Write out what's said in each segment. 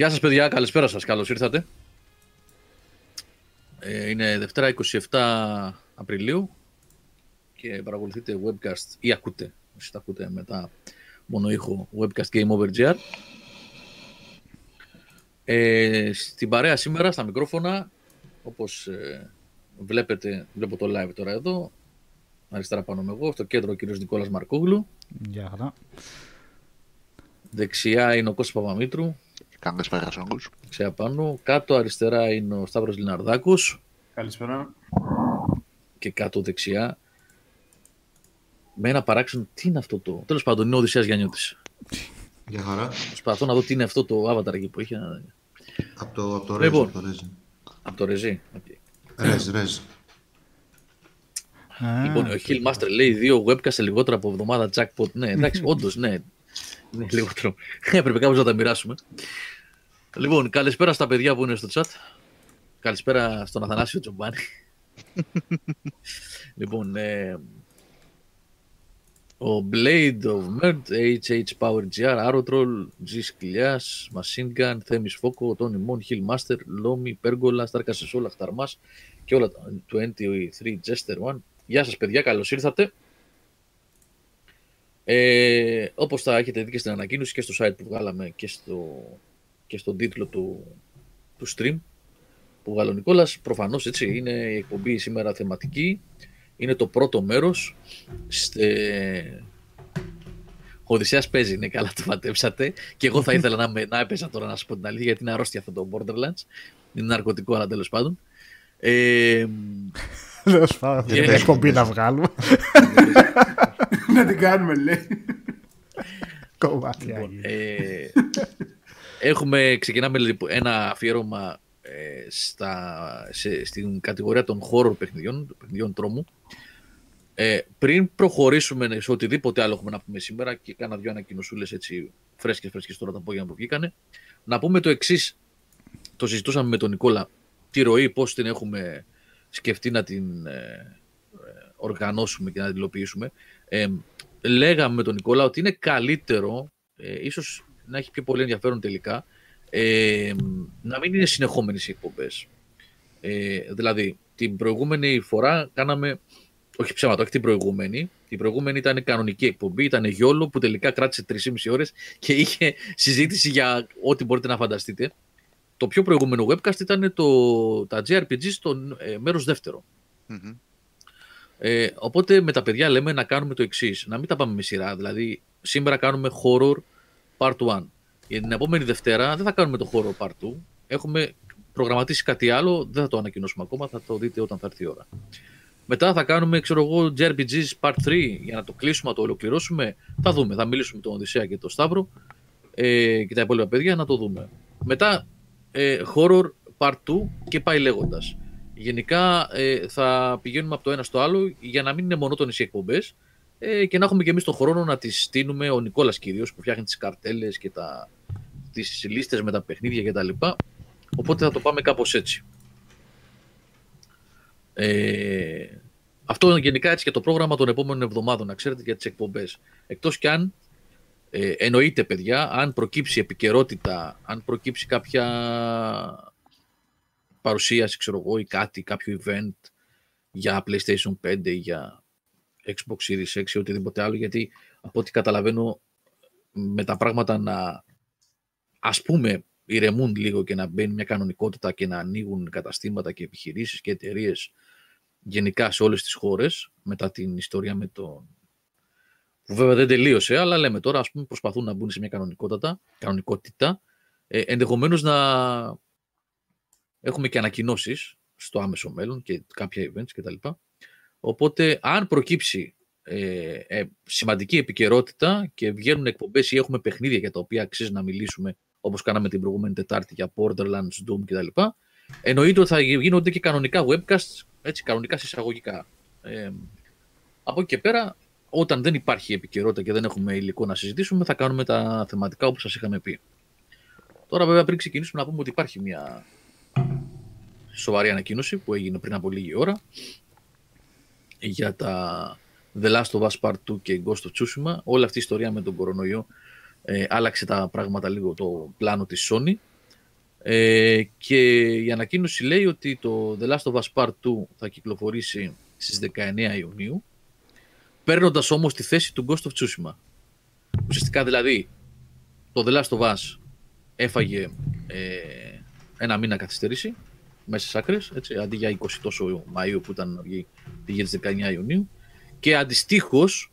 Γεια σας παιδιά, καλησπέρα σας, καλώς ήρθατε. Ε, είναι Δευτέρα 27 Απριλίου και παρακολουθείτε webcast ή ακούτε, όσοι τα ακούτε μετά μόνο ήχο webcast Game Over GR. Ε, στην παρέα σήμερα, στα μικρόφωνα, όπως ε, βλέπετε, βλέπω το live τώρα εδώ, αριστερά πάνω με εγώ, στο κέντρο ο κύριος Νικόλας Μαρκόγλου, Γεια χαρά. δεξιά είναι ο Κώστας Παπαμήτρου, Καλησπέρα σε όλους. δεξιά πάνω, κάτω αριστερά είναι ο Σταύρος Λιναρδάκος, Καλησπέρα. και κάτω δεξιά με ένα παράξενο τι είναι αυτό το. Τέλος πάντων, είναι ο Οδυσσέας Γιαννιώτης. Γεια χαρά. Προσπαθώ να δω τι είναι αυτό το avatar εκεί που έχει. Από το, από το Ρέζ. Λοιπόν. Από το Ρέζ. Από το ρεζί. Οκ. Ρέζ, Ρέζ. Α, Λοιπόν, ο Hill Master λέει δύο webcast σε λιγότερο από εβδομάδα jackpot. Ναι, εντάξει, όντως, ναι. Ναι, λιγότερο. Έπρεπε κάπως να τα μοιράσουμε. Λοιπόν, καλησπέρα στα παιδιά που είναι στο chat. Καλησπέρα στον Αθανάσιο Τζομπάνη. λοιπόν, ε, ο Blade of Merd, HH Power GR, Aerotroll, G Σκλιάς, Machine Gun, Θέμης Φόκο, Tony Mon, Hill Master, Lomi, Πέργολα, Στάρκα Σεσόλα, Χταρμάς και όλα τα 23 Jester One. Γεια σας παιδιά, καλώς ήρθατε. Ε, όπως θα έχετε δει και στην ανακοίνωση και στο site που βγάλαμε και, στο, και στον τίτλο του, του stream που βγάλε ο Νικόλας, προφανώς έτσι είναι η εκπομπή σήμερα θεματική. Είναι το πρώτο μέρος. Στε... Ο Οδυσσέας παίζει, είναι καλά το πατέψατε. Και εγώ θα ήθελα να, με, να έπαιζα τώρα να σου πω την αλήθεια, γιατί είναι αρρώστια αυτό το Borderlands. Είναι ναρκωτικό, αλλά τέλος πάντων. Ε, Τέλος πάντων, Και- την εκπομπή να βγάλουμε. να την κάνουμε, λέει. Κομμάτια. Λοιπόν, είναι. ε, έχουμε, ξεκινάμε λοιπόν, ένα αφιέρωμα ε, στα, σε, στην κατηγορία των horror παιχνιδιών, των παιχνιδιών τρόμου. Ε, πριν προχωρήσουμε σε οτιδήποτε άλλο έχουμε να πούμε σήμερα και κάνα δυο ανακοινωσούλε έτσι φρέσκες φρέσκες τώρα τα απόγευμα που βγήκανε, να πούμε το εξή. Το συζητούσαμε με τον Νικόλα. Τη ροή, πώς την έχουμε σκεφτεί να την ε, ε, οργανώσουμε και να την υλοποιήσουμε. Ε, λέγαμε με τον Νικόλα ότι είναι καλύτερο, ε, ίσως να έχει πιο πολύ ενδιαφέρον τελικά, ε, να μην είναι συνεχόμενες οι εκπομπές. Ε, δηλαδή, την προηγούμενη φορά κάναμε, όχι ψέματα, όχι την προηγούμενη, την προηγούμενη ήταν κανονική εκπομπή, ήταν γιόλο που τελικά κράτησε 3,5 ώρες και είχε συζήτηση για ό,τι μπορείτε να φανταστείτε. Το πιο προηγούμενο webcast ήταν το, τα JRPG στο ε, μέρος δεύτερο. Μμμ. Ε, οπότε με τα παιδιά λέμε να κάνουμε το εξής: Να μην τα πάμε με σειρά. Δηλαδή, σήμερα κάνουμε horror part 1. Για την επόμενη Δευτέρα δεν θα κάνουμε το horror part 2. Έχουμε προγραμματίσει κάτι άλλο, δεν θα το ανακοινώσουμε ακόμα, θα το δείτε όταν θα έρθει η ώρα. Μετά θα κάνουμε, ξέρω εγώ, JRPGs part 3 για να το κλείσουμε, να το ολοκληρώσουμε. Θα δούμε. Θα μιλήσουμε με τον Οδυσσέα και τον Σταύρο ε, και τα υπόλοιπα παιδιά να το δούμε. Μετά ε, horror part 2 και πάει λέγοντας. Γενικά ε, θα πηγαίνουμε από το ένα στο άλλο για να μην είναι μονότονες οι εκπομπές ε, και να έχουμε και εμείς τον χρόνο να τις στείλουμε ο Νικόλας κυρίως που φτιάχνει τις καρτέλες και τα, τις λίστες με τα παιχνίδια κτλ. Οπότε θα το πάμε κάπως έτσι. Ε, αυτό είναι γενικά έτσι και το πρόγραμμα των επόμενων εβδομάδων, να ξέρετε για τις εκπομπές. Εκτός κι αν ε, εννοείται παιδιά, αν προκύψει επικαιρότητα, αν προκύψει κάποια παρουσίαση, ξέρω εγώ, ή κάτι, κάποιο event για PlayStation 5 ή για Xbox Series X ή οτιδήποτε άλλο, γιατί από ό,τι καταλαβαίνω με τα πράγματα να ας πούμε ηρεμούν λίγο και να μπαίνει μια κανονικότητα και να ανοίγουν καταστήματα και επιχειρήσεις και εταιρείες γενικά σε όλες τις χώρες μετά την ιστορία με τον που βέβαια δεν τελείωσε, αλλά λέμε τώρα ας πούμε προσπαθούν να μπουν σε μια κανονικότητα, κανονικότητα ε, ενδεχομένως να έχουμε και ανακοινώσεις στο άμεσο μέλλον και κάποια events κτλ. Οπότε, αν προκύψει ε, ε, σημαντική επικαιρότητα και βγαίνουν εκπομπές ή έχουμε παιχνίδια για τα οποία αξίζει να μιλήσουμε, όπως κάναμε την προηγούμενη Τετάρτη για Borderlands, Doom κτλ. Εννοείται ότι θα γίνονται και κανονικά webcasts, έτσι, κανονικά συσσαγωγικά. Ε, από εκεί και πέρα, όταν δεν υπάρχει επικαιρότητα και δεν έχουμε υλικό να συζητήσουμε, θα κάνουμε τα θεματικά όπως σας είχαμε πει. Τώρα, βέβαια, πριν ξεκινήσουμε, να πούμε ότι υπάρχει μια σοβαρή ανακοίνωση που έγινε πριν από λίγη ώρα για τα The Last of Us Part 2 και Ghost of Tsushima. Όλη αυτή η ιστορία με τον κορονοϊό ε, άλλαξε τα πράγματα λίγο το πλάνο της Sony Ε, και η ανακοίνωση λέει ότι το The Last of Us Part 2 θα κυκλοφορήσει στις 19 Ιουνίου, παίρνοντας όμως τη θέση του Ghost of Tsushima. Ουσιαστικά δηλαδή, το The Last of Us έφαγε ε, ένα μήνα καθυστέρηση μέσα στις άκρες, έτσι, αντί για 20 τόσο Μαΐου που ήταν να βγει, πήγε τις 19 Ιουνίου και αντιστοίχως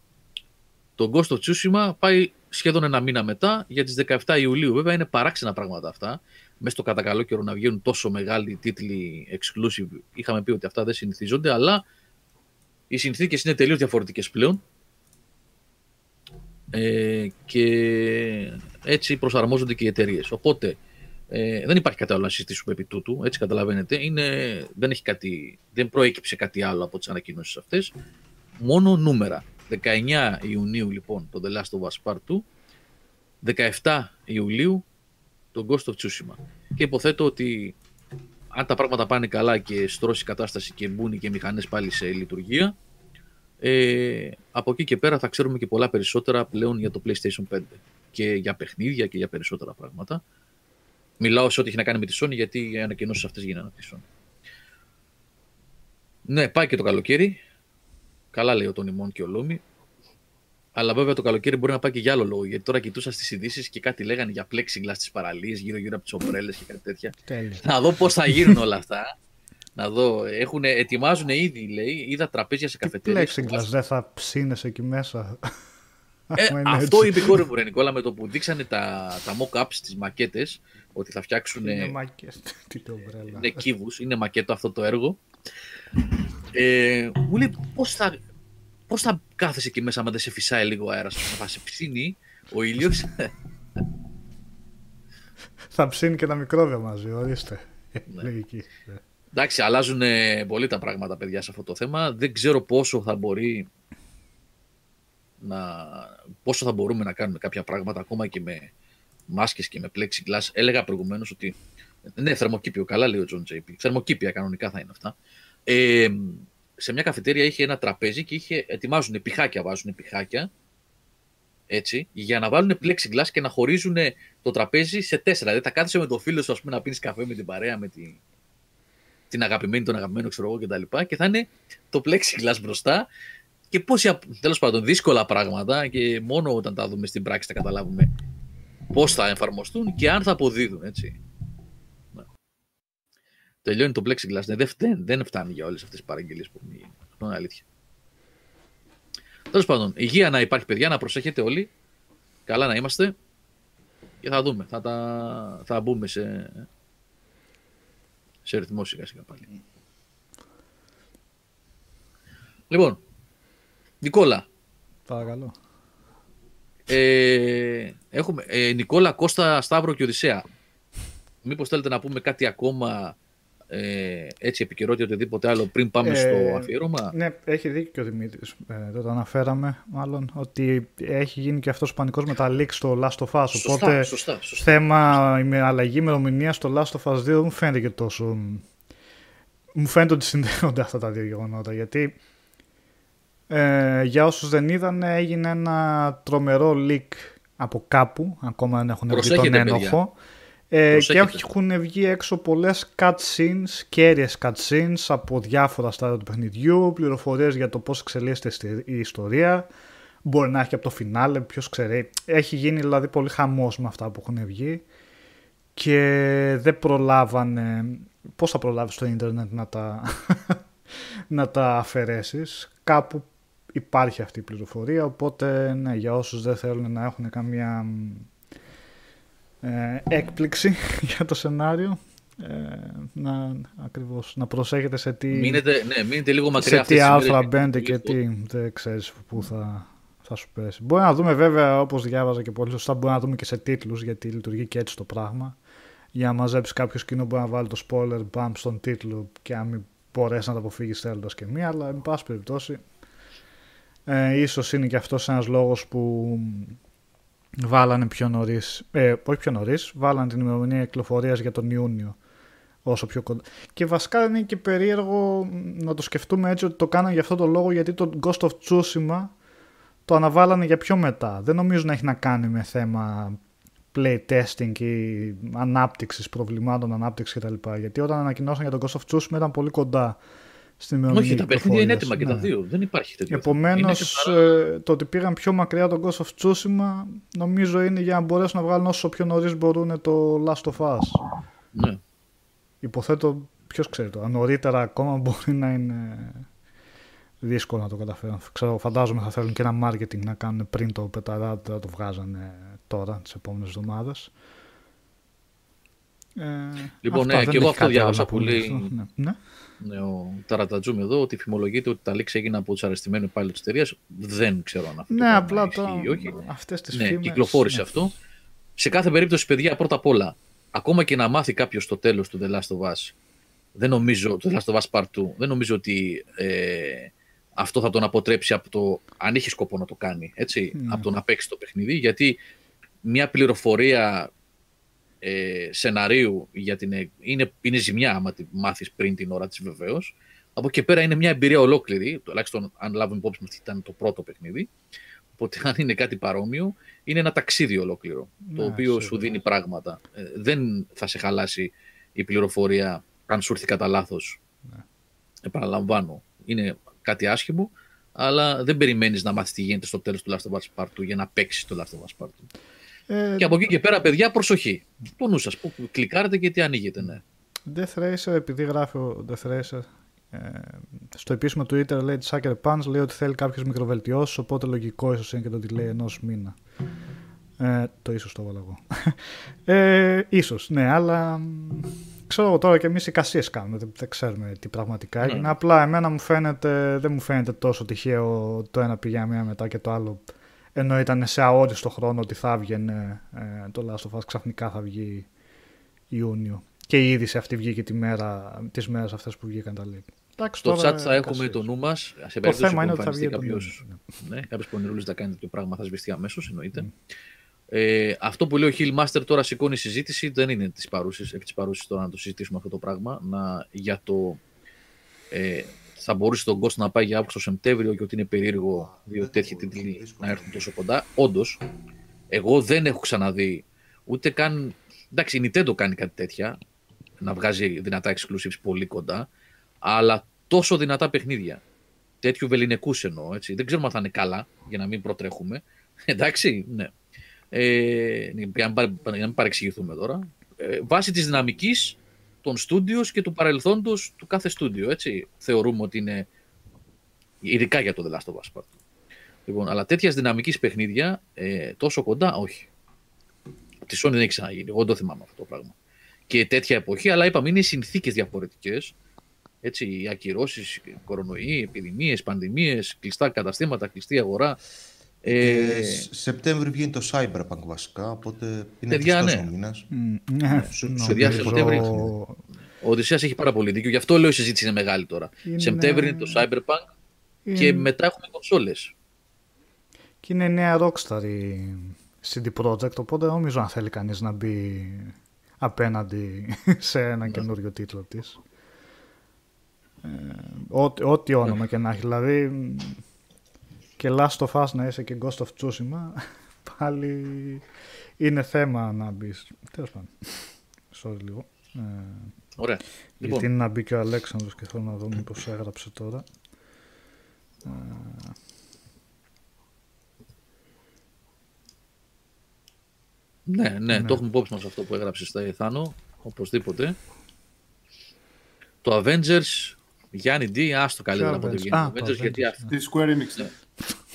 το Ghost of Tsushima πάει σχεδόν ένα μήνα μετά για τις 17 Ιουλίου. Βέβαια είναι παράξενα πράγματα αυτά. Μέσα στο κατά καλό καιρό να βγαίνουν τόσο μεγάλοι τίτλοι exclusive. Είχαμε πει ότι αυτά δεν συνηθίζονται, αλλά οι συνθήκες είναι τελείως διαφορετικές πλέον. Ε, και έτσι προσαρμόζονται και οι εταιρείες. Οπότε ε, δεν υπάρχει κάτι άλλο να συζητήσουμε επί τούτου, έτσι καταλαβαίνετε. Είναι, δεν, έχει κάτι, δεν προέκυψε κάτι άλλο από τις ανακοινώσεις αυτές. Μόνο νούμερα. 19 Ιουνίου λοιπόν το The Last of Us Part 2, 17 Ιουλίου το Ghost of Tsushima. Και υποθέτω ότι αν τα πράγματα πάνε καλά και στρώσει η κατάσταση και μπουν και μηχανές πάλι σε λειτουργία, ε, από εκεί και πέρα θα ξέρουμε και πολλά περισσότερα πλέον για το PlayStation 5 και για παιχνίδια και για περισσότερα πράγματα. Μιλάω σε ό,τι έχει να κάνει με τη Sony γιατί οι ανακοινώσεις αυτές γίνανε από τη Sony. Ναι, πάει και το καλοκαίρι. Καλά λέει ο Τόνι Μόν και ο Λόμι. Αλλά βέβαια το καλοκαίρι μπορεί να πάει και για άλλο λόγο. Γιατί τώρα κοιτούσα στις ειδήσεις και κάτι λέγανε για plexiglass στι παραλίε γύρω-γύρω από τις ομπρέλες και κάτι τέτοια. Τέλεια. να δω πώς θα γίνουν όλα αυτά. να δω. Έχουν, ετοιμάζουν ήδη, λέει. Είδα τραπέζια σε Τι καφετέρειες. plexiglass δεν θα ψήνεσαι εκεί μέσα. Ε, Άμα είναι αυτό έτσι. είπε η κόρη μου, ρε Νικόλα, με το που δείξανε τα, τα mock-ups, τις μακέτες, ότι θα φτιάξουν Είναι μάκες. Τι το ομπρέλα. είναι κύβους, είναι μακέτο αυτό το έργο. Ε, μου λέει πώς θα, πώς θα κάθεσαι εκεί μέσα άμα δεν σε φυσάει λίγο αέρας, θα σε ψήνει ο ήλιος. Θα ψήνει και τα μικρόβια μαζί, ορίστε. Ναι. Λογική. Εντάξει, αλλάζουν ε, πολύ τα πράγματα, παιδιά, σε αυτό το θέμα. Δεν ξέρω πόσο θα μπορεί να... πόσο θα μπορούμε να κάνουμε κάποια πράγματα ακόμα και με μάσκες και με plexiglass. Έλεγα προηγουμένως ότι ναι, θερμοκήπιο, καλά λέει ο Τζον Τζέιπι. Θερμοκήπια κανονικά θα είναι αυτά. Ε, σε μια καφετέρια είχε ένα τραπέζι και είχε, ετοιμάζουν πηχάκια, βάζουν πηχάκια έτσι, για να βάλουν plexiglass και να χωρίζουν το τραπέζι σε τέσσερα. Δηλαδή θα κάθεσαι με το φίλο σου ας πούμε, να πίνεις καφέ με την παρέα, με τη, την αγαπημένη, τον αγαπημένο, ξέρω εγώ κτλ. Και, και θα είναι το plexiglass μπροστά και πόσοι, τέλος πάντων, δύσκολα πράγματα και μόνο όταν τα δούμε στην πράξη θα καταλάβουμε πώς θα εφαρμοστούν και αν θα αποδίδουν, έτσι. Ναι. Τελειώνει το plexiglass. Ναι, δεν, δεν, δεν φτάνει για όλες αυτές τις παραγγελίες που έχουν γίνει. Αυτό είναι αλήθεια. Τέλος πάντων, υγεία να υπάρχει, παιδιά, να προσέχετε όλοι. Καλά να είμαστε. Και θα δούμε. Θα, τα, θα μπούμε σε, σε ρυθμό σιγά σιγά πάλι. Λοιπόν, Νικόλα, Παρακαλώ. ε, έχουμε ε, Νικόλα, Κώστα, Σταύρο και Οδυσσέα. Μήπως θέλετε να πούμε κάτι ακόμα ε, έτσι επικαιρότητα οτιδήποτε άλλο πριν πάμε Ε, στο αφιέρωμα. Ναι, έχει δίκιο και ο Δημήτρης. Ε, δεν το αναφέραμε, μάλλον, ότι έχει γίνει και αυτός πανικός με τα leaks στο Last of Us. Σωστά, Οπότε σωστά, σωστά. θέμα με αλλαγή ημερομηνίας στο Last of Us 2 δεν μου φαίνεται και τόσο. Μου φαίνεται ότι συνδέονται αυτά τα δύο γεγονότα. Γιατί ε, για όσους δεν είδαν έγινε ένα τρομερό leak από κάπου, ακόμα δεν έχουν βρει τον Προσέχετε, παιδιά. Ένοχο. Ε, και Προσέχετε. έχουν βγει έξω πολλές cutscenes, κέρυες cutscenes από διάφορα στάδια του παιχνιδιού, πληροφορίες για το πώς εξελίσσεται στη- η ιστορία, μπορεί να έχει και από το φινάλε, ποιος ξέρει. Έχει γίνει δηλαδή πολύ χαμός με αυτά που έχουν βγει και δεν προλάβανε, πώς θα προλάβεις στο ίντερνετ να τα, να τα αφαιρέσεις. Κάπου υπάρχει αυτή η πληροφορία, οπότε ναι, για όσους δεν θέλουν να έχουν καμία ε, έκπληξη για το σενάριο, ε, να, ακριβώς, να προσέχετε σε τι, Μείνετε, ναι, μείνετε λίγο μακριά σε αυτή τη τις στιγμή, άθρα δεν- μπαίνετε και τι, δεν ξέρεις πού θα, θα σου πέσει. Μπορεί να δούμε βέβαια, όπως διάβαζα και πολύ σωστά, μπορεί να δούμε και σε τίτλους, γιατί λειτουργεί και έτσι το πράγμα. Για να μαζέψεις κάποιο κοινό μπορεί να βάλει το spoiler bump στον τίτλο και αν μην μπορέσεις να το αποφύγεις θέλοντας και μία, αλλά εν πάση περιπτώσει ε, ίσως είναι και αυτός ένας λόγος που βάλανε πιο νωρίς, ε, όχι πιο νωρίς, βάλανε την ημερομηνία κυκλοφορίας για τον Ιούνιο. Όσο πιο κοντά. Και βασικά είναι και περίεργο να το σκεφτούμε έτσι ότι το κάνανε για αυτό το λόγο γιατί το Ghost of Tsushima το αναβάλανε για πιο μετά. Δεν νομίζω να έχει να κάνει με θέμα playtesting ή ανάπτυξης προβλημάτων, ανάπτυξη κτλ. Γιατί όταν ανακοινώσαν για τον Ghost of Tsushima ήταν πολύ κοντά στην ημερομηνία Όχι, τα παιχνίδια είναι έτοιμα κυκλοφορίας. και τα Ναι. δύο. Δεν υπάρχει τέτοιο. Επομένως, Είναι καθαρά- το ότι πήγαν πιο μακριά τον Ghost of Tsushima νομίζω είναι για να μπορέσουν να βγάλουν όσο πιο νωρίς μπορούν το Last of Us. Ναι. Υποθέτω, ποιος ξέρει το, αν νωρίτερα ακόμα μπορεί να είναι δύσκολο να το καταφέρουν. Ξέρω, φαντάζομαι θα θέλουν και ένα marketing να κάνουν πριν το πεταρά, δεν θα το βγάζανε τώρα, τις επόμενες εβδομάδες. Ε, Λοιπόν, ναι, δεν και εγώ έχει αυτό κάτι άλλο διάβασα να πούμε πολύ. γι' αυτό. Ναι. ναι. Ναι, ο Ταρατατζούμ εδώ ότι φημολογείται ότι τα leaks έγιναν από τους αρεστημένους υπάλληλους της εταιρείας. Δεν ξέρω αν αυτό το Ναι, πράγμα απλά ισχύει τώρα ή όχι. αυτές τις Ναι, φήμες... κυκλοφόρησε ναι. αυτό. Σε κάθε περίπτωση, παιδιά, πρώτα απ' όλα, ακόμα και να μάθει κάποιος το τέλος του The Last of Us, δεν νομίζω, το The Last of Us Part 2, δεν νομίζω ότι ε, αυτό θα τον αποτρέψει από το, αν είχε σκοπό να το κάνει, έτσι, Ναι. από το να παίξει το παιχνίδι, γιατί μια πληροφορία ε, σεναρίου για την, ε, είναι, είναι ζημιά άμα τη μάθεις πριν την ώρα της βεβαίως. Από εκεί και πέρα είναι μια εμπειρία ολόκληρη, τουλάχιστον αν λάβουμε υπόψη μας ότι ήταν το πρώτο παιχνίδι. Οπότε αν είναι κάτι παρόμοιο, είναι ένα ταξίδι ολόκληρο, το Ναι, οποίο σου σίγουρα. δίνει πράγματα. Ε, δεν θα σε χαλάσει η πληροφορία αν σου έρθει κατά λάθος. Ναι. Επαναλαμβάνω, είναι κάτι άσχημο, αλλά δεν περιμένεις να μάθεις τι γίνεται στο τέλος του Last of Us Part 2 για να παίξεις το Last of Us Part 2. Ε, Και από εκεί και πέρα, παιδιά, προσοχή. Το νου σας, που κλικάρετε και τι ανοίγετε, ναι. Death Racer, επειδή γράφει ο Death Racer, ε, στο επίσημο Twitter λέει τη Sucker Punch λέει ότι θέλει κάποιες μικροβελτιώσεις, οπότε λογικό ίσως είναι και το delay ενός μήνα. Ε, το ίσως το έβαλα εγώ. Ε, ίσως, ναι, αλλά μ, ξέρω εγώ τώρα και εμείς εικασίες κάνουμε, δεν, δεν ξέρουμε τι πραγματικά Ναι. έγινε. Απλά εμένα μου φαίνεται, δεν μου φαίνεται τόσο τυχαίο το ένα πήγε μία μετά και το άλλο ενώ ήταν σε αόριστο χρόνο ότι θα έβγαινε ε, το Last of Us ξαφνικά θα βγει Ιούνιο. Και η είδηση αυτή βγήκε τη μέρα, τις μέρες αυτές που βγήκαν τα leak. Εντάξει, Στο τώρα, chat θα έχουμε εικασίες. το νου μας. Σε Το περίπτωση θέμα που είναι ότι θα εμφανιστεί βγει το κάποιο. νου. Ναι, κάποιος πονηρούλης να κάνει τέτοιο πράγμα θα σβηστεί αμέσως, εννοείται. Ε, αυτό που λέει ο Hillmaster τώρα σηκώνει συζήτηση, δεν είναι της παρούσης, επί της παρούσης τώρα να το συζητήσουμε αυτό το πράγμα. Να, για το. Ε, θα μπορούσε τον Ghost να πάει για Αύγουστο-Σεπτέμβριο και ότι είναι περίεργο δύο τέτοιοι τίτλοι να έρθουν τόσο κοντά. Όντως, εγώ δεν έχω ξαναδεί ούτε καν. Εντάξει, η Nintendo κάνει κάτι τέτοια, να βγάζει δυνατά exclusives πολύ κοντά, αλλά τόσο δυνατά παιχνίδια. Τέτοιου βεληνικούς εννοώ, έτσι. Δεν ξέρουμε αν θα είναι καλά, για να μην προτρέχουμε. Εντάξει, ναι. Ε, για, να, παρε- για να μην παρεξηγηθούμε τώρα. Ε, βάσει της δυναμικής των στούντιος και του παρελθόντος του κάθε στούντιο, έτσι. Θεωρούμε ότι είναι ειδικά για το The Last of Us Part. Λοιπόν, αλλά τέτοιας δυναμικής παιχνίδια ε, τόσο κοντά, όχι. Από τη Sony δεν έχει ξαναγίνει. Εγώ δεν το θυμάμαι αυτό το πράγμα. Και τέτοια εποχή, αλλά είπαμε είναι οι συνθήκες διαφορετικές. Έτσι, οι ακυρώσεις, κορονοϊοί, επιδημίες, πανδημίες, κλειστά καταστήματα, κλειστή αγορά. Ε, Ε, Σ- Σεπτέμβρη βγαίνει το Cyberpunk βασικά, οπότε είναι Παιδιά, κλειστός ναι. ο μήνας. Μ, ναι, Σου- νομίζω- σε διάσημο ο Οδυσσέας έχει πάρα πολύ δίκιο. Γι' αυτό λέω η συζήτηση είναι μεγάλη τώρα. Είναι- Σεπτέμβρη είναι το Cyberpunk Είναι- και μετά έχουμε κονσόλες. Και είναι νέα Rockstar η CD Projekt, οπότε δεν νομίζω αν θέλει κανείς να μπει απέναντι σε Ναι. ένα καινούριο τίτλο της. Ε, ό,τι, ό,τι όνομα και να έχει. Δηλαδή μ, και Last of Us να είσαι και Ghost of Tsushima πάλι είναι θέμα να μπεις. Τέλος πάντων. Sorry λίγο. Ε, Ωραία. Γιατί Λοιπόν, είναι να μπει και ο Αλέξανδρος και θέλω να δω μήπως έγραψε τώρα. Ε, ναι, ναι, ναι. το έχουμε υπόψη μας αυτό που έγραψε στα Εθάνο, οπωσδήποτε. Το Avengers, Γιάννη D, άστο καλύτερα από το Avengers? βγαίνει Α, το το Avengers, γιατί Avengers, αυτό, Τη Square Enix. ναι.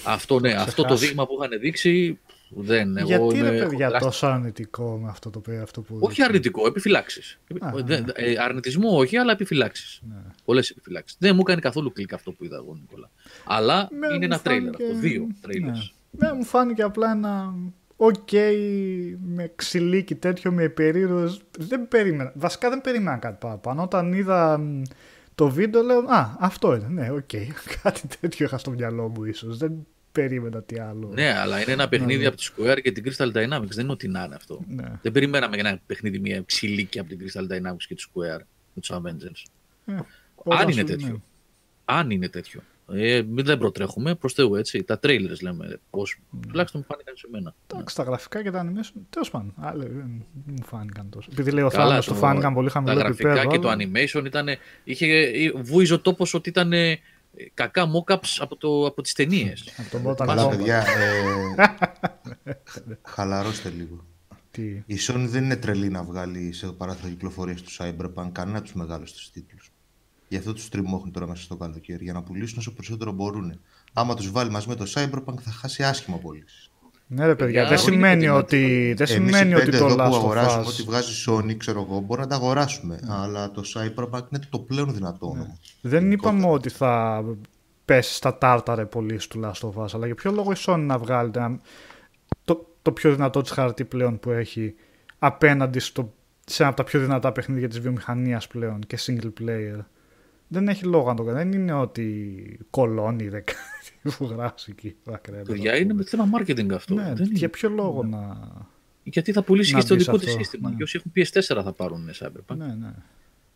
Αυτό, ναι, αυτό το ξεχάσεις. δείγμα που είχαν δείξει, δεν, εγώ Γιατί είμαι, ρε έχω παιδιά τεράστια- τόσο αρνητικό με αυτό το παιδί αυτό που Όχι δείχνει; αρνητικό, επιφυλάξεις. Α, αρνητισμό όχι, αλλά επιφυλάξεις. Ναι. Πολλές επιφυλάξεις. Δεν μου έκανε καθόλου κλικ αυτό που είδα εγώ, Νικόλα. Αλλά Ναι, είναι μου ένα τρέιλερ φάνηκε- αυτό. Δύο τρέιλερς. Ναι. Ναι, μου φάνηκε απλά ένα οκ με ξυλίκι τέτοιο με περίεργο. Δεν περίμενα. Βασικά δεν περίμενα κάτι παραπάνω. Όταν είδα μ, το βίντεο λέω Α, αυτό είναι. Ναι, οκ. κάτι τέτοιο είχα στο μυαλό μου ίσως. Δεν περίμενα τι άλλο. Ναι, αλλά είναι ένα παιχνίδι ναι. από τη Square και την Crystal Dynamics. Δεν είναι ότι να είναι αυτό. Ναι. Δεν περιμέναμε ένα παιχνίδι μια ξυλίκη από την Crystal Dynamics και τη Square με τους Avengers. Ε, Αν όταν είναι σου- τέτοιο. ναι. Αν είναι τέτοιο. Ε, μην δεν προτρέχουμε, προς Θεού έτσι. Τα trailers λέμε. Πώς, τουλάχιστον μου φάνηκαν σε μένα. Εντάξει, τα γραφικά και τα animation, τέλος πάντων. Άλλοι δεν μου φάνηκαν τόσο. Επειδή λέει ο Καλά, Θάνος του το- φάνηκαν πολύ Τα χαμηλό γραφικά επίπεδο. και το αλλά- animation ήταν. Είχε, βούιζε ο τόπος ότι ήταν ε, κακά mock-ups από, το, από τις ταινίες. Από τον Mortal Καλά, Kombat. παιδιά. Ε, χαλαρώστε λίγο. Τι; Η Sony δεν είναι τρελή να βγάλει σε παράθυρα κυκλοφορία τους Cyberpunk κανένα από τους μεγάλου τη τίτλους. Γι' αυτό τους τριμώχνουν τώρα μέσα στο καλοκαίρι, για να πουλήσουν όσο περισσότερο μπορούν. Άμα τους βάλει μαζί με το Cyberpunk θα χάσει άσχημα πωλήσει. Ναι, ρε παιδιά, Παιδιά, δεν όχι σημαίνει είναι ότι, δεν Εμείς σημαίνει οι ότι πέντε το εδώ Last που of αγοράζουμε, Us... ό,τι βγάζει Sony, ξέρω εγώ, μπορούμε να τα αγοράσουμε. Αλλά το Cyberpunk είναι το πλέον δυνατό όνομα. Δεν είπαμε ότι θα πέσει στα τάρταρε πολύ του Last of Us, αλλά για ποιο λόγο η Sony να βγάλει ένα- το, το πιο δυνατό της χαρτί πλέον που έχει απέναντι στο, σε ένα από τα πιο δυνατά παιχνίδια της βιομηχανίας πλέον και single player; Δεν έχει λόγο να το κάνει. Δεν είναι ότι κολώνει δεν κάνει που γράφει εκεί. δάκρυα, Παιδιά, είναι με θέμα marketing αυτό. Ναι, Δεν είναι. για ποιο λόγο να... Γιατί θα πουλήσει Να και στο μπεις δικό σε της αυτό, σύστημα. ναι. Και όσοι έχουν PS4 θα πάρουν Cyberpunk. Ναι, ναι.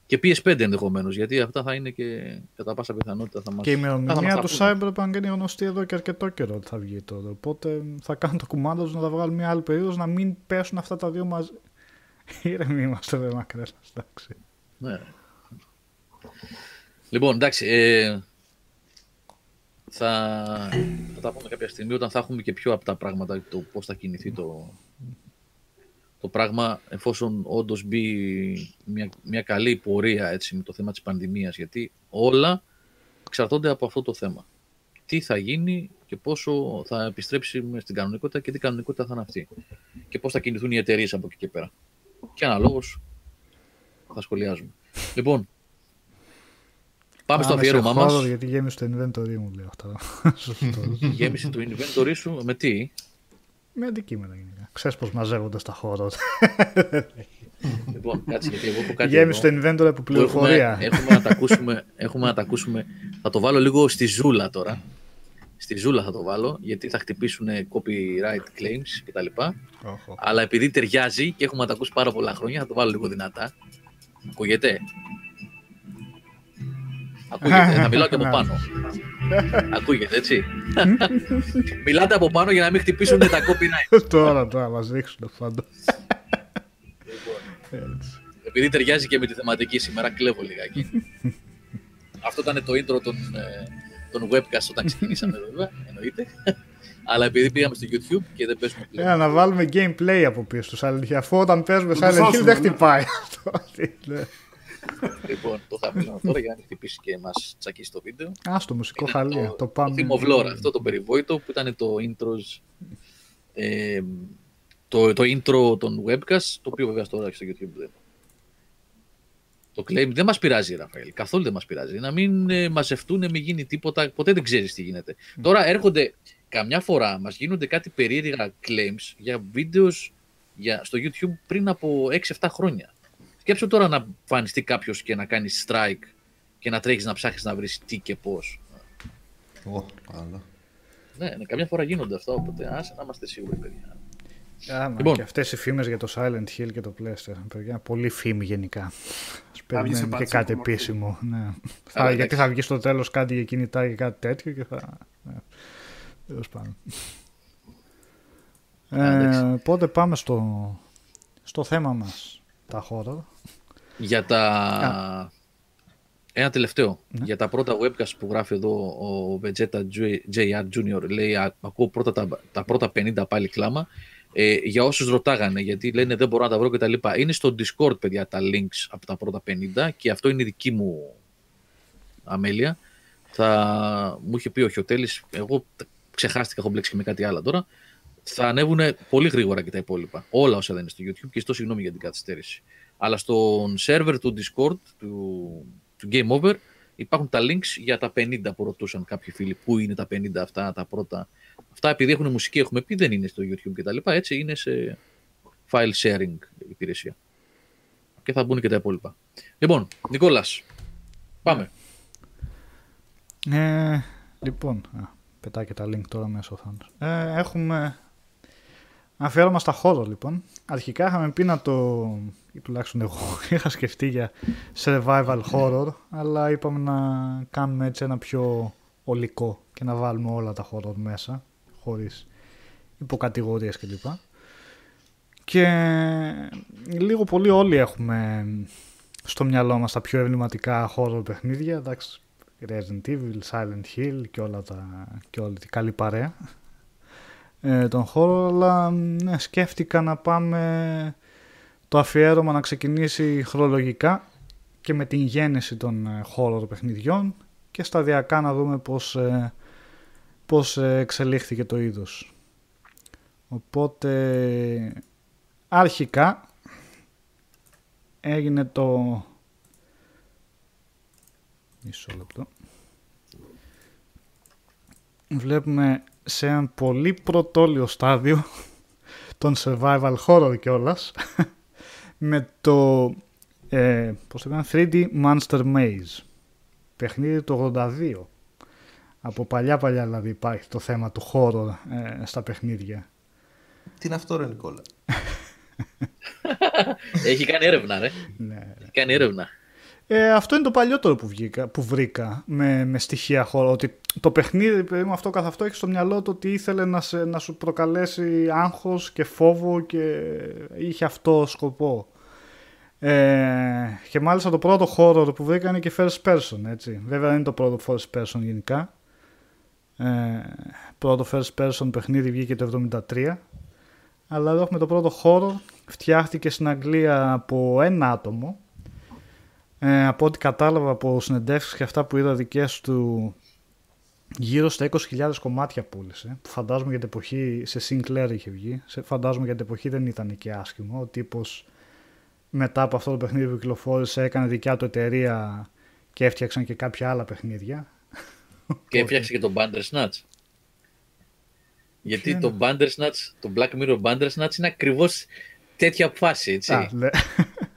Και PS5 ενδεχομένως. Γιατί αυτά θα είναι και κατά πάσα πιθανότητα θα μα. Και η ημερομηνία του Cyberpunk είναι γνωστή εδώ και αρκετό καιρό ότι θα βγει τώρα. Οπότε θα κάνουν το κουμάντο τους να τα βγάλουν μια άλλη περίοδος να μην πέσουν αυτά τα δύο μαζί. Ήρεμοι είμαστε, δεν μακριά. Εντάξει. Ναι. Λοιπόν, εντάξει. Ε, θα, θα τα πούμε κάποια στιγμή όταν θα έχουμε και πιο απτά πράγματα το πώς θα κινηθεί το, το πράγμα εφόσον όντως μπει μια, μια καλή πορεία έτσι, με το θέμα της πανδημίας γιατί όλα εξαρτώνται από αυτό το θέμα. Τι θα γίνει και πόσο θα επιστρέψουμε στην κανονικότητα και τι κανονικότητα θα είναι αυτή. Και πώς θα κινηθούν οι εταιρείες από εκεί και πέρα. Και αναλόγως θα σχολιάζουμε. Λοιπόν, πάμε στο Πάμε σε αφιέρωμά horror, μας. Γιατί γέμισε το inventory μου, λέω αυτό. Σωστό. Γέμισε το inventory σου με τι; Με αντικείμενα γενικά. Ξέρεις πώς μαζεύονται στα horror. λοιπόν, κάτσε γιατί εγώ έχω κάτι Γέμισε εδώ το inventory από που πληροφορία. Έχουμε, έχουμε, να τα ακούσουμε, έχουμε να τα ακούσουμε. Θα το βάλω λίγο στη ζούλα τώρα. Στη ζούλα θα το βάλω, γιατί θα χτυπήσουν copyright claims κτλ. Όχο. Αλλά επειδή ταιριάζει και έχουμε να τα ακούσει πάρα πολλά χρόνια, θα το βάλω λίγο δυνατά. Ακούγεται; Ακούγεται. θα μιλάω και από πάνω. Ακούγεται, έτσι. Μιλάτε από πάνω για να μην χτυπήσουν τα copyright. τώρα, τώρα, μας δείξουν πάντως. Λοιπόν, Έτσι. Επειδή ταιριάζει και με τη θεματική σήμερα, κλέβω λιγάκι. Αυτό ήταν το intro των, ε, των webcast όταν ξεκινήσαμε βέβαια, εννοείται. Αλλά επειδή πήγαμε στο YouTube και δεν παίζουμε πλέον. Ε, να βάλουμε gameplay από πίσω του Silent Hill. Αφού όταν παίζουμε Να το Silent Hill σώσουμε, δεν ναι. χτυπάει αυτό. Τι λέει. Λοιπόν, το θα μιλάω τώρα για να μην χτυπήσει και μα τσακίσει το βίντεο. Α, το μουσικό Είναι χαλία. Το, πάμε. Το Theme of Lore, αυτό το περιβόητο που ήταν το intro. Ε, το, το intro των webcast, το οποίο βέβαια τώρα έχει στο YouTube δεν. Το claim δεν μας πειράζει, Ραφαήλ. Καθόλου δεν μας πειράζει. Να μην ε, μαζευτούν, μην γίνει τίποτα. Ποτέ δεν ξέρεις τι γίνεται. Τώρα έρχονται, καμιά φορά μας γίνονται κάτι περίεργα claims για βίντεος για, στο YouTube πριν από 6-7 χρόνια. Σκέψου τώρα να εμφανιστεί κάποιος και να κάνεις strike και να τρέχεις να ψάχνεις να βρεις τι και πώς. Ω, καλά. Ναι, ναι, καμιά φορά γίνονται αυτά, οπότε άσε να είμαστε σίγουροι, παιδιά. Άμα, Λοιπόν. Και αυτές οι φήμες για το Silent Hill και το PlayStation. Παιδιά, πολύ φήμη γενικά. Α βγει σε περιμένουμε και πάτσο κάτι από μορφή. επίσημο. Ναι. θα, Καλά, γιατί εντάξει. θα βγει στο τέλος κάτι για κινητά και κάτι τέτοιο και θα. Ναι. Τέλος πάντων. Α, εντάξει. Ε, οπότε πάμε στο, στο θέμα μας τα horror. Για τα. Ένα τελευταίο. Ναι. Για τα πρώτα webcast που γράφει εδώ ο Vegeta JR Junior. Λέει: «Α, Ακούω πρώτα τα, τα πρώτα 50 πάλι κλάμα. Ε, για όσους ρωτάγανε, γιατί λένε δεν μπορώ να τα βρω κτλ. Είναι στο Discord, παιδιά, τα links από τα πρώτα 50 και αυτό είναι η δική μου αμέλεια. Θα μου είχε πει ο Χιωτέλης, εγώ τα- ξεχάστηκα, έχω μπλέξει και με κάτι άλλο τώρα. Θα ανέβουν πολύ γρήγορα και τα υπόλοιπα. Όλα όσα δεν είναι στο YouTube και στο συγγνώμη για την καθυστέρηση. Αλλά στον server του Discord, του, του Game Over, υπάρχουν τα links για τα 50 που ρωτούσαν κάποιοι φίλοι. Πού είναι τα 50 αυτά, τα πρώτα. Αυτά επειδή έχουν μουσική, έχουμε πει, δεν είναι στο YouTube κτλ. Έτσι είναι σε file sharing υπηρεσία. Και θα μπουν και τα υπόλοιπα. Λοιπόν, Νικόλας, πάμε. Ε, λοιπόν, α, πετάει και τα link τώρα μέσα ο Θάνος. Ε, έχουμε αφιέρωμα στα horror λοιπόν. Αρχικά είχαμε πει να το, ή τουλάχιστον εγώ είχα σκεφτεί για survival horror, αλλά είπαμε να κάνουμε έτσι ένα πιο ολικό και να βάλουμε όλα τα horror μέσα, χωρίς υποκατηγορίες κλπ. Και λίγο πολύ όλοι έχουμε στο μυαλό μας τα πιο εμβληματικά horror παιχνίδια, εντάξει, Resident Evil, Silent Hill και όλα τα και όλη την καλή παρέα ε, τον χώρο, αλλά ναι, σκέφτηκα να πάμε το αφιέρωμα να ξεκινήσει χρολογικά και με την γέννηση των ε, horror παιχνιδιών και σταδιακά να δούμε πώς, ε, πώς ε, εξελίχθηκε το είδος. Οπότε αρχικά έγινε το... Μισό λεπτό. Βλέπουμε σε ένα πολύ πρωτόλιο στάδιο των survival horror κιόλας με το ε, πώς το 3D Monster Maze παιχνίδι το 82 από παλιά παλιά δηλαδή υπάρχει το θέμα του horror ε, στα παιχνίδια Τι είναι αυτό, ρε Νικόλα; Έχει κάνει έρευνα, ρε. ναι. Έχει κάνει έρευνα. Ε, αυτό είναι το παλιότερο που, βγήκα, που βρήκα με, με στοιχεία χώρο. Ότι το παιχνίδι, παιδί μου, αυτό καθ' αυτό έχει στο μυαλό του ότι ήθελε να, σε, να σου προκαλέσει άγχος και φόβο και είχε αυτό σκοπό. Ε, και μάλιστα το πρώτο χώρο που βρήκα είναι και first person, έτσι. Βέβαια δεν είναι το πρώτο first person γενικά. Ε, πρώτο first person παιχνίδι βγήκε το 73. Αλλά εδώ έχουμε το πρώτο χώρο. Φτιάχτηκε στην Αγγλία από ένα άτομο ε, από ό,τι κατάλαβα από συνεντεύξεις και αυτά που είδα δικές του γύρω στα 20.000 κομμάτια πούλησε που φαντάζομαι για την εποχή σε Sinclair είχε βγει σε, φαντάζομαι για την εποχή δεν ήταν και άσχημο ο τύπος μετά από αυτό το παιχνίδι που κυκλοφόρησε έκανε δικιά του εταιρεία και έφτιαξαν και κάποια άλλα παιχνίδια Και έφτιαξε και τον Bandersnatch. Γιατί το Bandersnatch, το Black Mirror Bandersnatch είναι ακριβώς τέτοια φάση, έτσι. Α, ναι.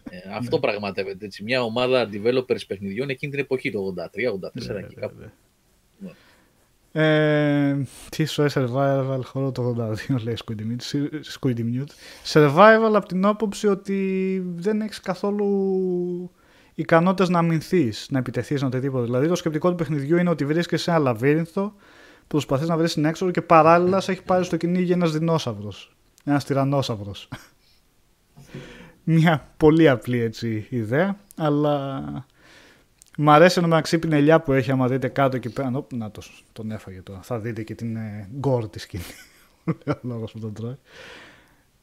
Ε, αυτό πραγματεύεται έτσι. Μια ομάδα developers παιχνιδιών εκείνη την εποχή, το 83, 84 Ναι, και κάπου. Ε, τι σου survival χώρο το 82 λέει Squid Mute. Squid Mute. Survival από την άποψη ότι δεν έχεις καθόλου ικανότητες να αμυνθείς, να επιτεθείς, να οτιδήποτε. Δηλαδή το σκεπτικό του παιχνιδιού είναι ότι βρίσκεσαι σε ένα λαβύρινθο, προσπαθείς να βρεις την έξοδο και παράλληλα σε έχει πάρει στο κυνήγι ένας δεινόσαυρος. Ένας τυραννόσαυρος. Μια πολύ απλή έτσι ιδέα, αλλά Μ' αρέσει ένα ξύπνη ελιά που έχει, άμα δείτε κάτω εκεί πέρα. Νο, να το, τον έφαγε τώρα. Θα δείτε και την ε, γκορ της σκηνής. Ο λόγος που τον τρώει.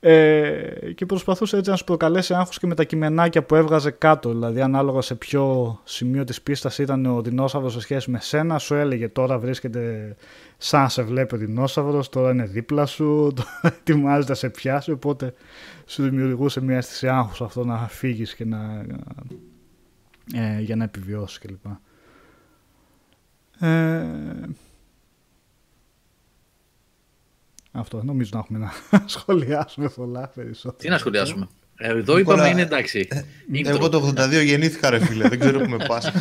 Ε, και προσπαθούσε έτσι να σου προκαλέσει άγχος και με τα κειμενάκια που έβγαζε κάτω. Δηλαδή, ανάλογα σε ποιο σημείο της πίστας ήταν ο δεινόσαυρος σε σχέση με σένα, σου έλεγε τώρα βρίσκεται σαν σε βλέπει ο δεινόσαυρος, τώρα είναι δίπλα σου, τώρα ετοιμάζεται να σε πιάσει. Οπότε σου δημιουργούσε μια αίσθηση άγχους αυτό να φύγεις και να, ε, για να επιβιώσεις κλπ. Ε, αυτό νομίζω να έχουμε να σχολιάσουμε πολλά περισσότερα. Τι να σχολιάσουμε; Ε, εδώ Νικόλα, είπαμε είναι εντάξει. Intro. Εγώ το 82 γεννήθηκα, ρε φίλε. δεν ξέρω που με πας.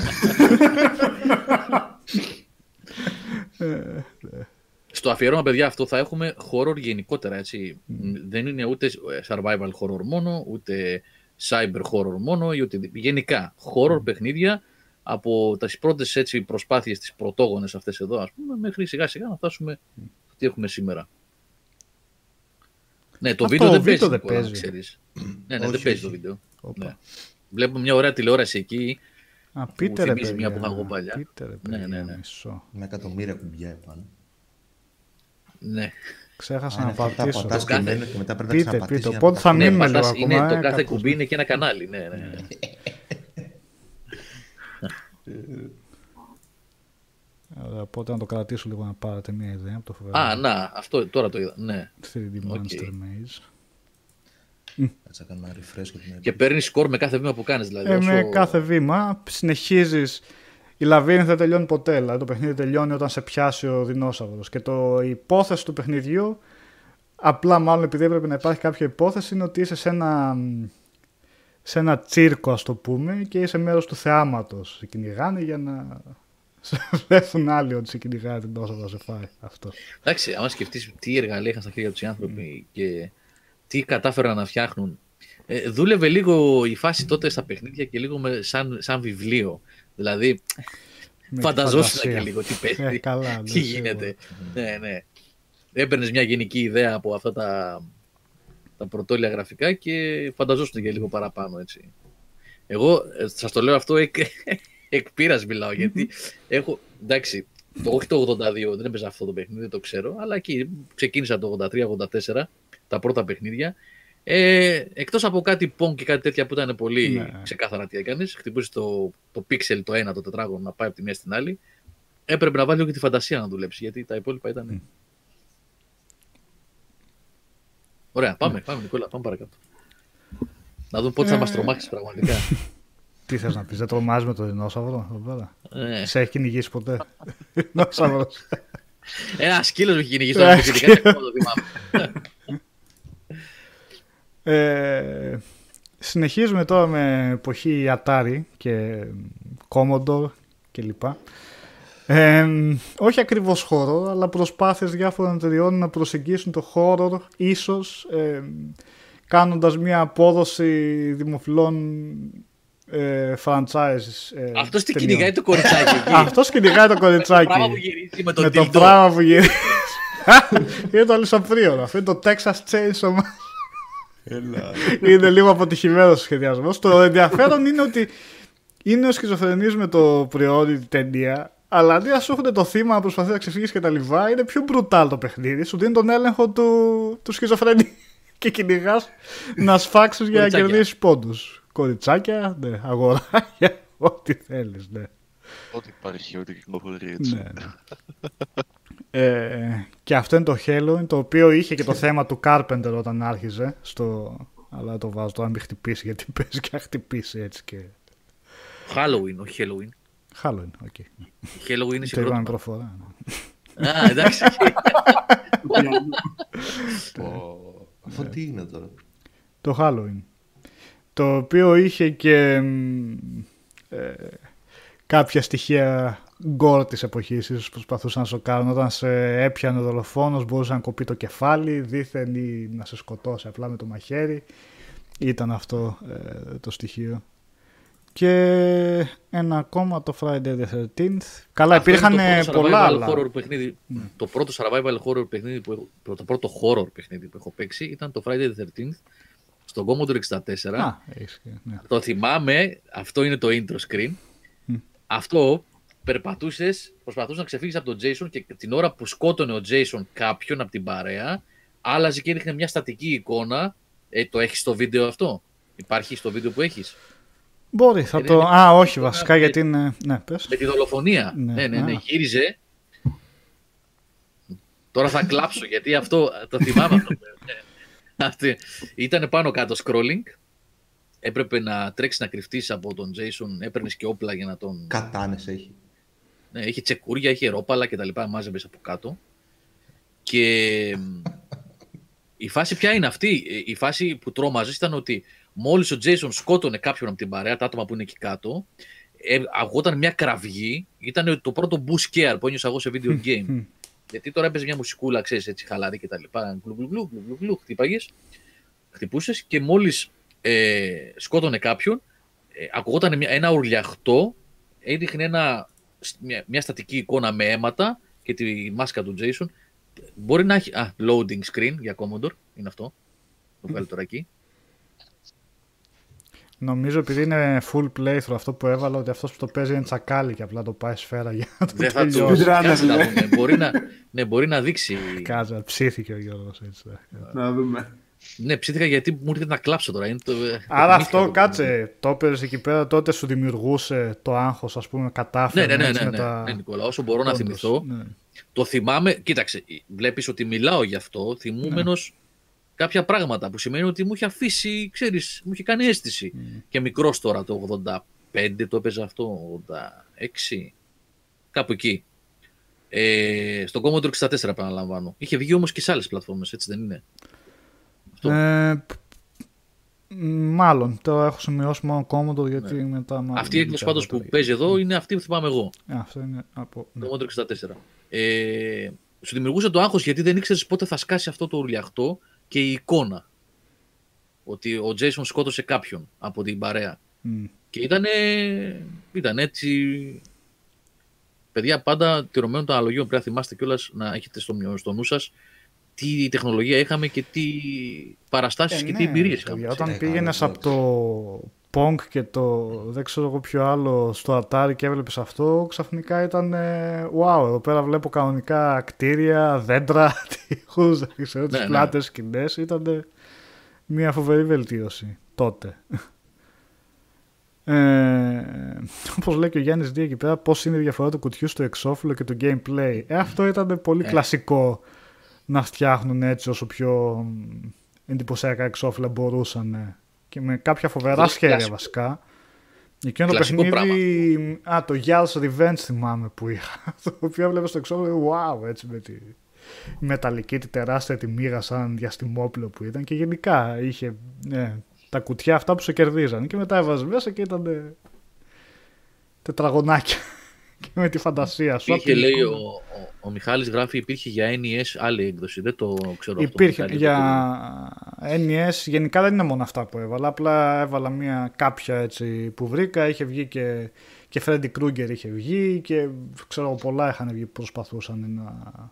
Στο αφιέρωμα, παιδιά, αυτό θα έχουμε horror γενικότερα, έτσι. Δεν είναι ούτε survival horror μόνο, ούτε cyber horror μόνο, ή ούτε... γενικά horror παιχνίδια από τις πρώτες έτσι, προσπάθειες τις πρωτόγονες αυτές εδώ, ας πούμε, μέχρι σιγά σιγά να φτάσουμε τι έχουμε σήμερα. Ναι, το Αυτό, βίντεο δεν βίντεο παίζει, δεν Νικόλα, να παίζει. ξέρεις. ναι, ναι, Όχι, δεν παίζει το όχι. βίντεο. Όπα. Ναι. Βλέπουμε μια ωραία τηλεόραση εκεί. Α, πείτε ρε θυμίζει παιδιά. μια που είχα εγώ παλιά. Πείτε ρε Ναι, παιδιά, ναι, ναι. μισό. Με εκατομμύρια κουμπιά επάνω. Ναι. Ξέχασα Α, να είναι αυτά που πατήσω. πατάς Το κάθε- κομμένο και μετά πρέπει να Πείτε, ξαναπατήσεις πείτε. για να Οπότε θα πατάς. Ναι, μείνουμε λίγο πατάς, είναι, ακόμα. το ε, κάθε κάπως. κουμπί είναι και ένα κανάλι. Ναι, ναι. Ωραία, οπότε να το κρατήσω λίγο να πάρετε μια ιδέα από το φοβερό Α, να, αυτό τώρα το είδα. Ναι. 3D οκ. Monster Maze. Κάτσε να κάνω ένα refresh και την Και παίρνεις σκορ με κάθε βήμα που κάνεις. Δηλαδή, Ε, με όσο- κάθε βήμα συνεχίζεις η λαβύρινθ δεν τελειώνει ποτέ. Δηλαδή το παιχνίδι τελειώνει όταν σε πιάσει ο δεινόσαυρος. Και το, η υπόθεση του παιχνιδιού, απλά μάλλον επειδή έπρεπε να υπάρχει κάποια υπόθεση, είναι ότι είσαι σε ένα, σε ένα τσίρκο, ας το πούμε, και είσαι μέρος του θεάματος. Σε κυνηγάνε για να σε βλέπουν άλλοι ότι σε κυνηγάει δεινόσαυρο να σε φάει. Αυτός. Εντάξει, άμα σκεφτείς τι εργαλεία είχαν στα χέρια τους οι άνθρωποι και τι κατάφεραν να φτιάχνουν. Ε, δούλευε λίγο η φάση τότε στα παιχνίδια και λίγο με, σαν, σαν βιβλίο. Δηλαδή, Με τη φανταζόσουν και φαντασία. λίγο τι παίζει, Ε, καλά, ναι, τι σίγουρα. γίνεται. Ναι, ναι. Έπαιρνε μια γενική ιδέα από αυτά τα, τα πρωτόλια γραφικά και φανταζόσουν και λίγο παραπάνω έτσι. Εγώ ε, σας το λέω αυτό εκ, εκ πείρας μιλάω γιατί έχω, εντάξει, το, όχι το 82 δεν έπαιζα αυτό το παιχνίδι, δεν το ξέρω, αλλά εκεί ξεκίνησα το 83-84 τα πρώτα παιχνίδια. Ε, εκτός από κάτι πον και κάτι τέτοια που ήταν πολύ Ναι. ξεκάθαρα τι έκανες, χτυπούσε το, το pixel το ένα, το τετράγωνο να πάει από τη μία στην άλλη, έπρεπε να βάλει λίγο και τη φαντασία να δουλέψει, γιατί τα υπόλοιπα ήταν... Ωραία, πάμε, πάμε Νικόλα, πάμε παρακάτω. Να δούμε πότε θα Ε. μας τρομάξεις πραγματικά. Τι θες να πεις, δεν τρομάζεις με το δεινόσαυρο εδώ πέρα; ε, Σε έχει κυνηγήσει ποτέ; Δεινόσαυρος. ένα σκύλος με έχει κυνηγήσει Ε, τώρα, ειδικά δεν το θυμάμαι. Ε, συνεχίζουμε τώρα με εποχή Atari και Commodore κλπ. Ε, όχι ακριβώς χώρο, αλλά προσπάθειες διάφορων εταιριών να προσεγγίσουν το χώρο ίσως ε, κάνοντας μια απόδοση δημοφιλών ε, franchise ε, Αυτός τι ταινιών. κυνηγάει το κοριτσάκι εκεί. Αυτός κυνηγάει το Το πράγμα κοριτσάκι που γυρίζει με τον με το τίτλο. πράγμα που γυρίζει. είναι το αλυσοπρίωρο. Αυτό είναι το Texas Chainsaw Man. Έλα. είναι λίγο αποτυχημένος ο σχεδιασμός. Το ενδιαφέρον είναι ότι είναι ο σχιζοφρενής με το priority ταινία, αλλά αντί να σου έχουν το θύμα να προσπαθεί να ξεφύγεις και τα λοιπά, είναι πιο brutal το παιχνίδι. Σου δίνει τον έλεγχο του, του σχιζοφρενή και κυνηγάς να σφάξεις για να Κοριτσάκια. κερδίσεις πόντους. Κοριτσάκια, ναι, αγοράκια, ό,τι θέλεις, ναι. Ό,τι υπάρχει, ό,τι κυκλοφορεί έτσι. ναι. Ε, και αυτό είναι το Halo, το οποίο είχε και το θέμα του Carpenter όταν άρχιζε. Στο... Αλλά το βάζω τώρα να μην χτυπήσει, γιατί παίζει και να χτυπήσει έτσι και. Halloween, όχι Halloween. Halloween, οκ. Halloween είναι Το είπαμε συγκρότημα. προφορά. ναι. Α, εντάξει. Πω. Αυτό τι είναι τώρα; Το Halloween. Το οποίο είχε και μ, ε, κάποια στοιχεία gore της εποχής. Ίσως προσπαθούσαν να σοκάρουν. Όταν σε έπιανε ο δολοφόνος μπορούσε να κοπεί το κεφάλι δήθεν ή να σε σκοτώσει απλά με το μαχαίρι. Ήταν αυτό ε, το στοιχείο. Και ένα ακόμα το Friday the 13th. Καλά, Αυτό είναι υπήρχαν το ε, πρώτο πολλά survival άλλα. horror παιχνίδι. Το πρώτο survival horror παιχνίδι που έχω, το πρώτο horror παιχνίδι που έχω παίξει ήταν το Friday the 13th στο Commodore 64. Α, έχεις και- ναι. Το θυμάμαι, αυτό είναι το intro screen. Αυτό περπατούσες, προσπαθούσες να ξεφύγεις από τον Jason και την ώρα που σκότωνε ο Jason κάποιον από την παρέα, άλλαζε και έδειχνε μια στατική εικόνα. Ε, το έχεις στο βίντεο αυτό; Υπάρχει στο βίντεο που έχεις; Μπορεί, θα Ε, το... είναι- Α, όχι, είναι- βασικά γιατί είναι... Ναι, πες. Με τη δολοφονία. Ναι, Ναι, ναι, ναι. α. Γύριζε. Τώρα θα κλάψω γιατί αυτό το θυμάμαι αυτό. Ναι. Αυτή. Ήταν πάνω κάτω scrolling. Έπρεπε να τρέξεις να κρυφτείς από τον Jason. Έπαιρνες και όπλα για να τον. Κατάνες έχει. Ναι, είχε τσεκούρια, είχε ρόπαλα και τα λοιπά. Μάζεμπες από κάτω. Και μ, η φάση ποια είναι αυτή; Ε, Η φάση που τρόμαζες ήταν ότι μόλις ο Jason σκότωνε κάποιον από την παρέα, τα άτομα που είναι εκεί κάτω, ε, αγόταν μια κραυγή. Ήταν το πρώτο boost scare που ένιωσα εγώ σε video game. Γιατί τώρα έπαιζε μια μουσικούλα, ξέρεις, έτσι χαλαρή και τα λοιπά. Γλου, γλου, γλου, γλου, γλου, γλου, χτύπαγες, χτυπούσες και μόλις ε, σκότωνε κάποιον, ε, ακουγόταν μια, ένα ουρλιαχτό, έδειχνε ένα, μια, μια στατική εικόνα με αίματα και τη μάσκα του Jason. Μπορεί να έχει. Α, loading screen για Commodore, είναι αυτό. Το βγάλει τώρα εκεί. Νομίζω επειδή είναι full playthrough αυτό που έβαλα ότι αυτός που το παίζει είναι τσακάλι και απλά το πάει σφαίρα για να το Δεν θα το. τελειώσει. Speedrunner, Κάτσε να ναι. δούμε. Μπορεί να, ναι, μπορεί να δείξει. Κάτσε, ψήθηκε ο Γιώργος έτσι. ναι. Να δούμε. Ναι, ψήθηκα γιατί μου έρχεται να κλάψω τώρα. Είναι το, Άρα το αυτό θυμήθηκα. κάτσε, το έπαιζες εκεί πέρα τότε σου δημιουργούσε το άγχος ας πούμε Ναι, κατάφερε ναι, ναι, έτσι, ναι, με ναι, τα... ναι, Νικόλα, όσο μπορώ να όντως, θυμηθώ. ναι. Το θυμάμαι, κοίταξε, βλέπεις ότι μιλάω γι' αυτό, θυμούμενος Ναι. Κάποια πράγματα που σημαίνει ότι μου είχε αφήσει, ξέρεις, μου είχε κάνει αίσθηση. Και μικρός τώρα, το 85 το έπαιζα αυτό, 86, κάπου εκεί. Ε, στον Commodore 64 επαναλαμβάνω. Είχε βγει όμως και σε άλλες πλατφόρμες, έτσι δεν είναι; Αυτό. Ε, π- μάλλον, τώρα έχω σημειώσει μόνο Commodore γιατί μετά... μάλλον Ναι. Αυτή η δεν έκδοση ξέρω πάντως τώρα. που παίζει εδώ είναι αυτή που θυμάμαι εγώ. Α, Αυτό είναι από... ναι. Το Commodore 64. Ε, σου δημιουργούσε το άγχος γιατί δεν ήξερες πότε θα σκάσει αυτό το ουρλιαχτό και η εικόνα. Ότι ο Jason σκότωσε κάποιον από την παρέα. Μμ. Και ήταν, ήταν έτσι. παιδιά, πάντα τηρωμένο των αναλογίων. Πρέπει να θυμάστε κιόλας να έχετε στο, μυαλό- στο νου σας τι τεχνολογία είχαμε και τι παραστάσεις και τι εμπειρίες είχαμε. παιδιά, έτσι. όταν Ε, πήγαινες καλά, από το Pong και το δεν ξέρω εγώ ποιο άλλο στο Atari και έβλεπες αυτό, ξαφνικά ήταν ε, wow, εδώ πέρα βλέπω κανονικά κτίρια, δέντρα, τείχους, δεν ξέρω, τις Ναι, ναι. πλάτες, σκηνές. Ήταν μια φοβερή βελτίωση τότε. Ε, Όπως λέει και ο Γιάννης Δία εκεί πέρα, πώς είναι η διαφορά του κουτιού στο εξώφυλλο και του gameplay. Ε, αυτό ήταν πολύ Ε. κλασικό να φτιάχνουν έτσι όσο πιο μ, εντυπωσιακά εξώφυλλα μπορούσαν. Ε. Και με κάποια φοβερά Αυτό είναι σχέδια κλασικό. βασικά. Εκείνο το Κλασικό παιχνίδι. Α, το Yals Revenge θυμάμαι που είχα. Το οποίο έβλεπε στο εξώφυλλο. Wow, έτσι με τη μεταλλική, τη τεράστια τη μοίρα σαν διαστημόπλαιο που ήταν. Και γενικά είχε ε, τα κουτιά αυτά που σε κερδίζαν. Και μετά έβαζε μέσα και ήταν ε, τετραγωνάκια. Και με τη φαντασία σου. απ' Υπήρχε, την λέει, εικόνα. ο, ο, ο Μιχάλης γράφει, υπήρχε για NES άλλη έκδοση. Δεν το ξέρω αυτό. Υπήρχε Μιχάλη, για NES, γενικά δεν είναι μόνο αυτά που έβαλα, απλά έβαλα μια κάποια έτσι που βρήκα, είχε βγει και, και Freddy Krueger είχε βγει και ξέρω πολλά είχαν βγει που προσπαθούσαν να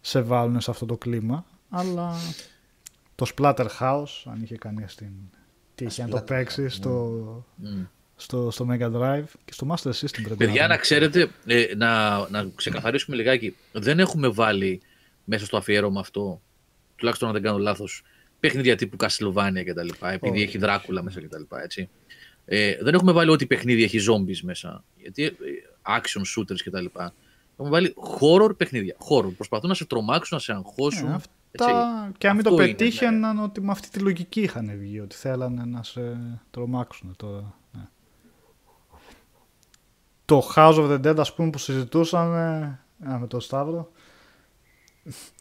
σε βάλουν σε αυτό το κλίμα, αλλά το Splatterhouse, αν είχε κανείς την τύχη να το Splatterhouse, παίξει ναι. στο, Μμ. Στο, στο Mega Drive και στο Master System πρέπει Παιδιά, να να ξέρετε, ε, να, να ξεκαθαρίσουμε λιγάκι. Δεν έχουμε βάλει μέσα στο αφιέρωμα αυτό, τουλάχιστον αν δεν κάνω λάθος, παιχνίδια τύπου Castlevania κτλ. Επειδή Όχι. έχει Δράκουλα μέσα κτλ. Έτσι. Ε, δεν έχουμε βάλει ό,τι παιχνίδι έχει zombies μέσα. Γιατί ε, action shooters κτλ. Έχουμε βάλει horror παιχνίδια. Horror. Προσπαθούν να σε τρομάξουν, να σε αγχώσουν. Ε, έτσι. αυτά, και αν μην το Αυτό είναι, ναι. πετύχαιναν ότι με αυτή τη λογική είχαν βγει, ότι θέλανε να σε τρομάξουν τώρα. Ναι. Το House of the Dead, ας πούμε, που συζητούσαν ε, α, με τον Σταύρο,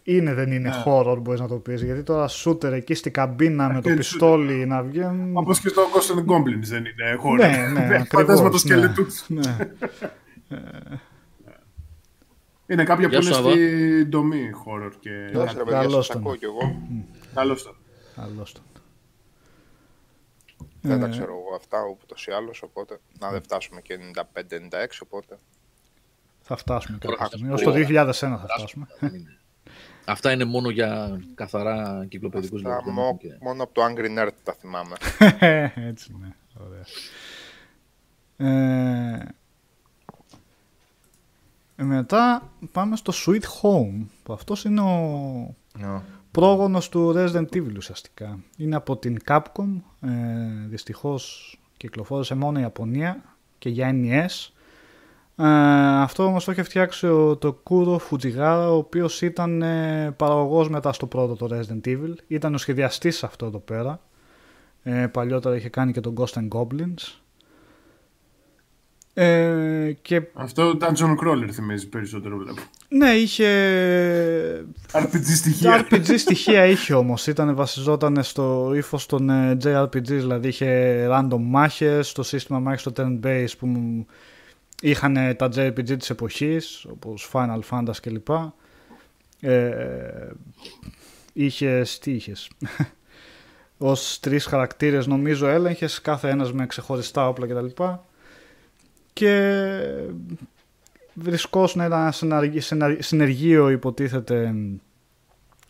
είναι δεν είναι Ναι. horror μπορείς να το πεις, γιατί τώρα shooter εκεί στην καμπίνα με το είναι πιστόλι να βγαίνει... Όπως και στο Ghost and Goblins δεν είναι χώρο. Ναι, ναι, ακριβώς, Φαντάσμα το ναι. σκελετούς. ναι. Είναι κάποια που Γεια είναι σου, Σάβα. στην τομή horror και. Γεια σας, ρε παιδιά, καλώς σας τον. Ακούω κι εγώ. Καλώ το. Καλώς το. Δεν τα Ε, ξέρω εγώ αυτά ούτως ή άλλως, οπότε να δεν φτάσουμε και 95-96, οπότε Θα φτάσουμε κάποια Τώρα, στιγμή. ας Ως το πω, 2001 θα φτάσουμε. Δεν είναι. Αυτά είναι μόνο για καθαρά κυκλοπαιδικούς αυτά λόγους. δεν μο- έχουν και- μόνο από το Angry Nerd τα θυμάμαι. Έτσι ναι. Ωραία. Ε, μετά πάμε στο Sweet Home που αυτός είναι ο Ναι. Πρόγονος του Resident Evil ουσιαστικά. Είναι από την Capcom, ε, δυστυχώς κυκλοφόρησε μόνο η Ιαπωνία και για NES. Ε, αυτό όμως το είχε φτιάξει ο το Kuro Fujigara, ο οποίος ήταν ε, παραγωγός μετά στο πρώτο το Resident Evil. Ήταν ο σχεδιαστής σε αυτό εδώ πέρα. Ε, παλιότερα είχε κάνει και τον Ghost and Goblins. Ε, και Αυτό Dungeon Crawler θυμίζει περισσότερο βλέπω. ναι, είχε RPG στοιχεία. RPG στοιχεία είχε όμως, ήταν βασιζόταν στο ύφος των ε, JRPG, δηλαδή είχε random μάχες, το σύστημα μάχης στο turn-based που μου- είχαν ε, τα JRPG της εποχής, όπως Final Fantasy κλπ. Ε, είχες, τι είχες, ως τρεις χαρακτήρες νομίζω έλεγχες, κάθε ένας με ξεχωριστά όπλα κτλ. Και βρισκόσουν ένα συναργ- συναρ- συνεργείο υποτίθεται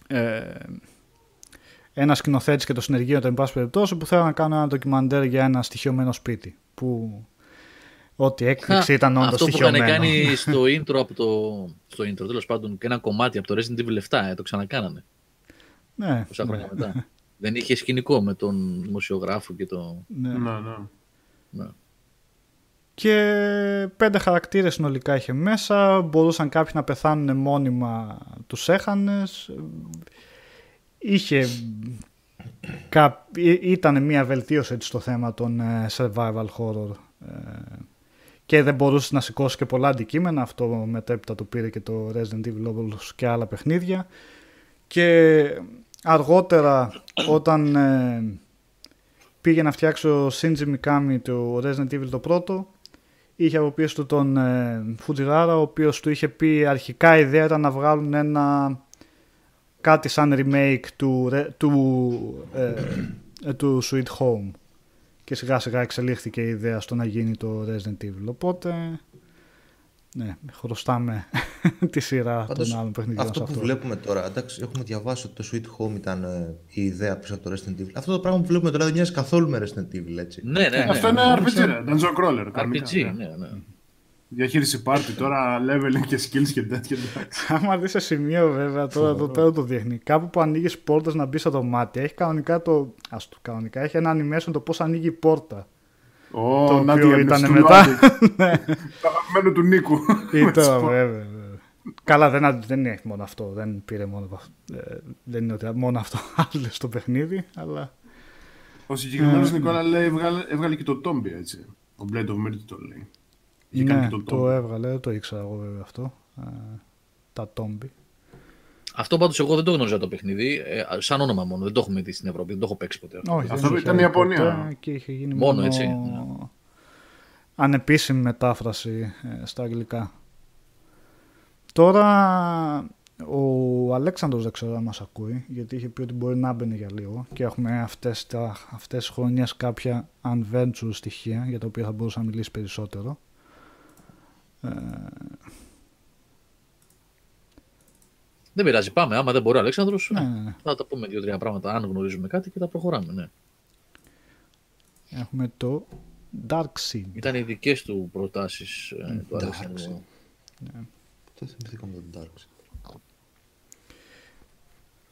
ε, ένα σκηνοθέτης και το συνεργείο του, εν πάση περιπτώσει, που θέλουν να κάνουν ένα ντοκιμαντέρ για ένα στοιχειωμένο σπίτι. Που ό,τι έκπληξη ήταν όντως Αυτό που είχαν στοιχειωμένο. κάνει στο intro από το. Στο intro, τέλος πάντων, και ένα κομμάτι από το Resident Evil 7, ε, το ξανακάνανε. ναι, Πόσα ναι, χρόνια μετά. Δεν είχε σκηνικό με τον δημοσιογράφο και το. ναι. Ναι, ναι. Ναι. Και πέντε χαρακτήρες συνολικά είχε μέσα. Μπορούσαν κάποιοι να πεθάνουν μόνιμα, τους έχανες. Είχε... Κά... ή- Ήταν μια βελτίωση έτσι, στο θέμα των ε, survival horror. Ε, Και δεν μπορούσε να σηκώσει και πολλά αντικείμενα. Αυτό μετέπειτα το πήρε και το Resident Evil όπως και άλλα παιχνίδια. Και αργότερα όταν ε, πήγε να φτιάξει ο Shinji Mikami το Resident Evil το πρώτο είχε από πίσω του τον ε, Fujiwara ο οποίος του είχε πει αρχικά η ιδέα ήταν να βγάλουν ένα κάτι σαν remake του, ρε- του, ε, ε, του Sweet Home. Και σιγά σιγά εξελίχθηκε η ιδέα στο να γίνει το Resident Evil. Οπότε ναι, χρωστάμε τη σειρά Πάντως, των άλλων παιχνιδιών αυτό σε που αυτό. βλέπουμε τώρα, εντάξει, έχουμε διαβάσει ότι το Sweet Home ήταν ε, η ιδέα πίσω από το Resident Evil. Αυτό το πράγμα που βλέπουμε τώρα δεν μοιάζει καθόλου με Resident Evil, έτσι. Ναι, ναι, ναι. Αυτό είναι RPG, ρε. Dungeon Crawler. κανονικά, RPG, ναι. ναι, ναι. Διαχείριση πάρτι τώρα, leveling και skills και τέτοια. εντάξει. Άμα δεις σε σημείο βέβαια τώρα εδώ πέρα το δείχνει. Κάπου που ανοίγεις πόρτες να μπεις στα δωμάτια έχει κανονικά το. Ας το κανονικά έχει ένα animation το πώς ανοίγει η πόρτα. Ω, Το να οποίο τη ήταν του μετά. Ναι. Λουάντι. Το αγαπημένο του Νίκου. Ήταν βέβαια. βέβαια. Καλά, δεν, δεν έχει μόνο αυτό. Δεν πήρε μόνο από αυτό. Ε, δεν είναι ότι μόνο αυτό άλλο στο παιχνίδι, αλλά. Ο συγκεκριμένος Ε, Νικόλα λέει έβγαλε, έβγαλε και το Tombi έτσι. Ο Blade of Mirror το λέει. Είχε κάνει Ναι, και το το Tombi. έβγαλε, δεν το ήξερα εγώ βέβαια αυτό. Ε, τα τόμπι. Αυτό πάντως εγώ δεν το γνώριζα το παιχνίδι. Ε, σαν όνομα μόνο. Δεν το έχουμε δει στην Ευρώπη. Δεν το έχω παίξει ποτέ. αυτό. Όχι, Αυτό δεν ήταν είχε η Ιαπωνία. ποτέ Και είχε γίνει Μόνο μόνο, έτσι, ναι. Ανεπίσημη μετάφραση ε, στα αγγλικά. Τώρα ο Αλέξανδρος δεν ξέρω αν μας ακούει γιατί είχε πει ότι μπορεί να μπαινε για λίγο και έχουμε αυτές, τα, αυτές τις χρονιές κάποια adventure στοιχεία για τα οποία θα μπορούσα να μιλήσει περισσότερο. Ε, Δεν πειράζει. Πάμε. Άμα δεν μπορεί ο Αλέξανδρος, ναι, ναι, ναι. θα τα πούμε δύο-τρία πράγματα αν γνωρίζουμε κάτι και τα προχωράμε. Ναι. Έχουμε το Dark Seed. Ήταν οι δικές του προτάσεις του εντάξει. Αλέξανδρου. Το θυμηθήκαμε τον Dark.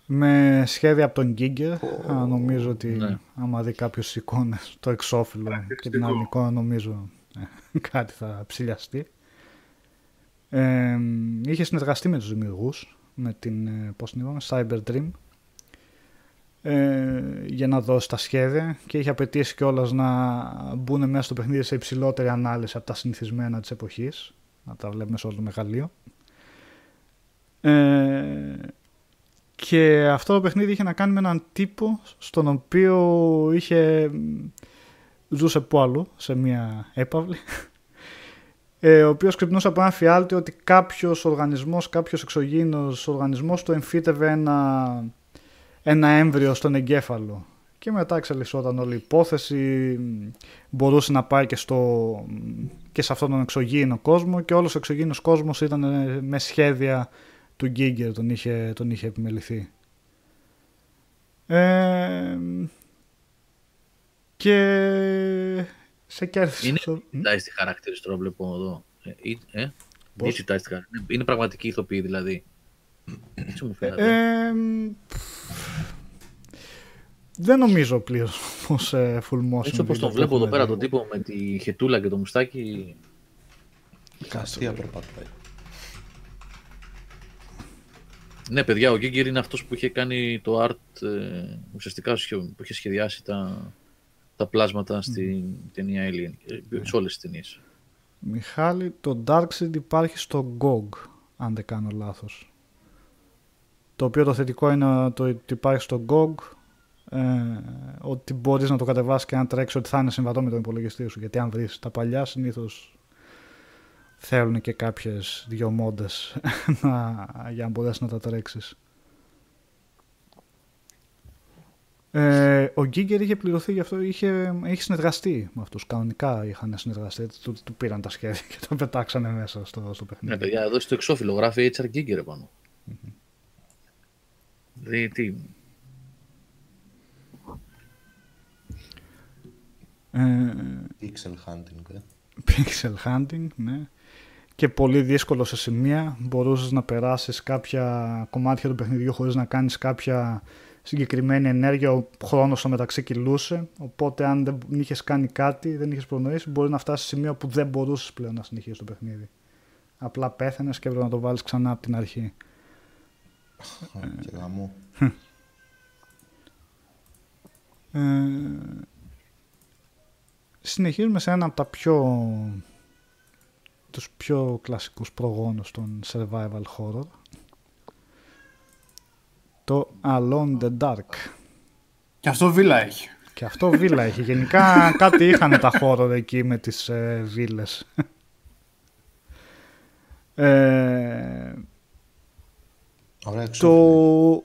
Με σχέδια από τον Γκίγκερ. νομίζω ότι Ναι. άμα δει κάποιος εικόνες το εξώφυλλο και την άλλη εικόνα, νομίζω ε, κάτι θα ψηλιαστεί. Ε, είχε συνεργαστεί με τους δημιουργούς με την, ε, πώς την είπαμε, Cyber Dream ε, για να δώσει τα σχέδια και είχε απαιτήσει κιόλας να μπουν μέσα στο παιχνίδι σε υψηλότερη ανάλυση από τα συνηθισμένα της εποχής να τα βλέπουμε σε όλο το μεγαλείο. Ε, και αυτό το παιχνίδι είχε να κάνει με έναν τύπο στον οποίο είχε ζούσε που αλλού σε μια έπαυλη ε, ο οποίος ξυπνούσε από ένα φιάλτη ότι κάποιος οργανισμός, κάποιος εξωγήινος οργανισμός του εμφύτευε ένα, ένα έμβριο στον εγκέφαλο και μετά εξελισσόταν όλη η υπόθεση μπορούσε να πάει και, στο, και σε αυτόν τον εξωγήινο κόσμο και όλος ο εξωγήινος κόσμος ήταν ε, με σχέδια του Γκίγκερ τον είχε, τον είχε επιμεληθεί. Ε, και σε κέρδισε. Είναι αυτό. digitized τη χαρακτήρες τώρα βλέπω εδώ. Ε, ή- ε, Πώς; digitized χαρακτήρες. Είναι- Είναι πραγματική ηθοποιή δηλαδή. Έτσι μου φαίνεται; Ε, δεν νομίζω πλήρως πως ε, full motion. Έτσι όπως video τον το βλέπω εδώ έχουμε πέρα δει. τον τύπο με τη χετούλα και το μουστάκι. Αστεία περπατάει. Ναι, παιδιά, ο Γκίγκερ είναι αυτός που είχε κάνει το art, ε, ουσιαστικά σχε- που είχε σχεδιάσει τα, τα πλάσματα στην ταινία Alien, ε, σε όλες τις ταινίες. Μιχάλη, το Darkseid υπάρχει στο GOG, αν δεν κάνω λάθος. Το οποίο το θετικό είναι το ότι υπάρχει στο GOG, ε, ότι μπορείς να το κατεβάσεις και να τρέξεις ότι θα είναι συμβατό με τον υπολογιστή σου. Γιατί αν βρεις τα παλιά συνήθως θέλουν και κάποιες δυο μόντες να, για να μπορέσεις να τα τρέξεις. Ε, ο Γκίγκερ είχε πληρωθεί γι' αυτό, είχε, είχε συνεργαστεί με αυτούς. Κανονικά είχαν συνεργαστεί, του, του πήραν τα σχέδια και τα πετάξανε μέσα στο, στο Ναι, παιχνίδι. παιδιά, εδώ στο εξώφυλλο γράφει HR Giger επάνω. Δηλαδή, τι, Ε, Pixel hunting, ε. pixel hunting, ναι. Και πολύ δύσκολο σε σημεία. Μπορούσες να περάσεις κάποια κομμάτια του παιχνιδιού χωρίς να κάνεις κάποια συγκεκριμένη ενέργεια. Ο χρόνος στο μεταξύ κυλούσε. Οπότε αν δεν είχες κάνει κάτι, δεν είχες προνοήσει, μπορεί να φτάσεις σε σημείο που δεν μπορούσες πλέον να συνεχίσεις το παιχνίδι. Απλά πέθανες και έπρεπε να το βάλεις ξανά από την αρχή. Και γαμό. Ε, συνεχίζουμε σε ένα από τα πιο τους πιο κλασικούς προγόνους των survival horror το Alone the Dark Και αυτό βίλα έχει. και αυτό βίλα έχει γενικά κάτι είχαν τα horror εκεί με τις ε, βίλες ε, Ωραία, το... εξώφυλλο.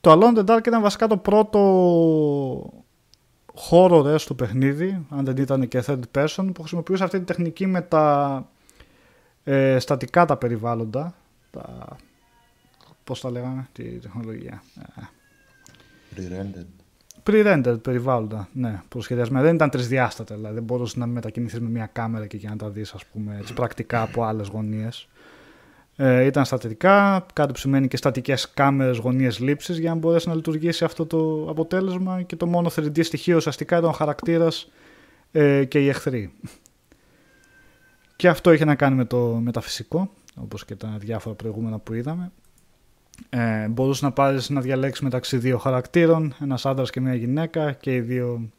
το Alone in the Dark ήταν βασικά το πρώτο horror στο παιχνίδι, αν δεν ήταν και third person, που χρησιμοποιούσε αυτή τη τεχνική με τα ε, στατικά τα περιβάλλοντα. Τα, πώς τα λέγανε, τη τεχνολογία. Ε, Pre-rendered. Pre-rendered περιβάλλοντα, ναι, προσχεδιασμένα. Δεν ήταν τρισδιάστατα, δηλαδή δεν μπορούσες να μετακινηθείς με μια κάμερα και για να τα δεις, ας πούμε, έτσι, πρακτικά από άλλες γωνίες. Ε, ήταν στατικά, κάτι που σημαίνει και στατικές κάμερες γωνίες λήψης για να μπορέσει να λειτουργήσει αυτό το αποτέλεσμα και το μόνο 3D στοιχείο ουσιαστικά ήταν ο χαρακτήρας ε, και οι εχθροί. Και αυτό είχε να κάνει με το μεταφυσικό, όπως και τα διάφορα προηγούμενα που είδαμε. Ε, μπορούσες να πάρεις να διαλέξεις μεταξύ δύο χαρακτήρων, ένας άντρας και μια γυναίκα και οι δύο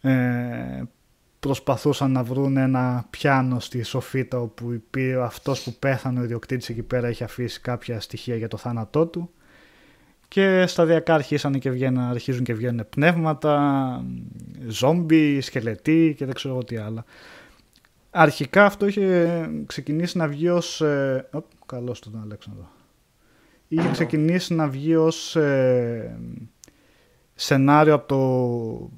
ε, προσπαθούσαν να βρουν ένα πιάνο στη σοφίτα όπου υπήρχε αυτός που πέθανε ο ιδιοκτήτης εκεί πέρα είχε αφήσει κάποια στοιχεία για το θάνατό του και σταδιακά αρχίσαν και βγαίνουν, αρχίζουν και βγαίνουν πνεύματα, ζόμπι, σκελετοί και δεν ξέρω εγώ τι άλλα. Αρχικά αυτό είχε ξεκινήσει να βγει ως... Ε, οπ, καλώς τον Αλέξανδρο. Είχε ξεκινήσει να βγει ως ε, σενάριο από το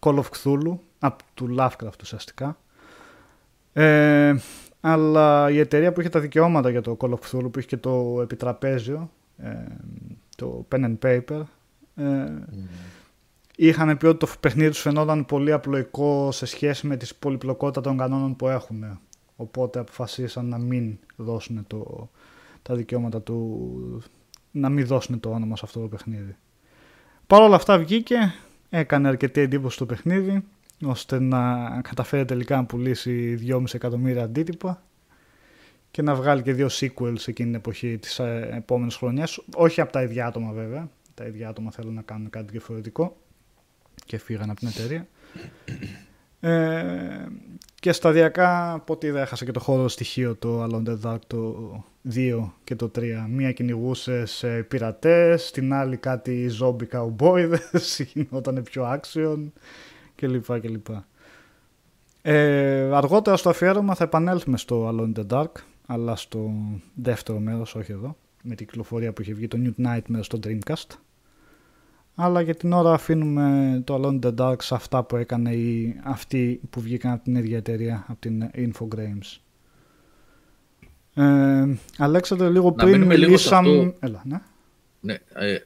Call of Cthulhu, από του Lovecraft ουσιαστικά. Ε, αλλά η εταιρεία που είχε τα δικαιώματα για το Call of Cthulhu, που είχε και το επιτραπέζιο, ε, το Pen and Paper, ε, είχαν πει ότι το παιχνίδι τους φαινόταν πολύ απλοϊκό σε σχέση με τη πολυπλοκότητα των κανόνων που έχουν. Οπότε αποφασίσαν να μην δώσουν το, τα δικαιώματα του, να μην δώσουν το όνομα σε αυτό το παιχνίδι. Παρ' όλα αυτά βγήκε, έκανε αρκετή εντύπωση το παιχνίδι, ώστε να καταφέρει τελικά να πουλήσει 2,5 εκατομμύρια αντίτυπα και να βγάλει και δύο sequels εκείνη την εποχή της ε, επόμενης χρονιάς. Όχι από τα ίδια άτομα βέβαια, τα ίδια άτομα θέλουν να κάνουν κάτι διαφορετικό και φύγαν από την εταιρεία. Ε, και σταδιακά από ό,τι είδα έχασα και το χώρο στοιχείο το Alone in the Dark το 2 και το 3. Μία κυνηγούσε σε πειρατές, την άλλη κάτι zombie cowboys, γινόταν πιο action κλπ. κλπ. Ε, αργότερα στο αφιέρωμα θα επανέλθουμε στο Alone in the Dark, αλλά στο δεύτερο μέρος, όχι εδώ, με την κυκλοφορία που είχε βγει το New Nightmare στο Dreamcast. Αλλά για την ώρα αφήνουμε το Alone in the Dark σε αυτά που έκανε η, αυτοί που βγήκαν από την ίδια εταιρεία, από την Infogrames. Ε, Αλέξανδρε, λίγο Να πριν μείνουμε λίγο σε μιλήσαμε... αυτό. Έλα, ναι. Ναι, ε,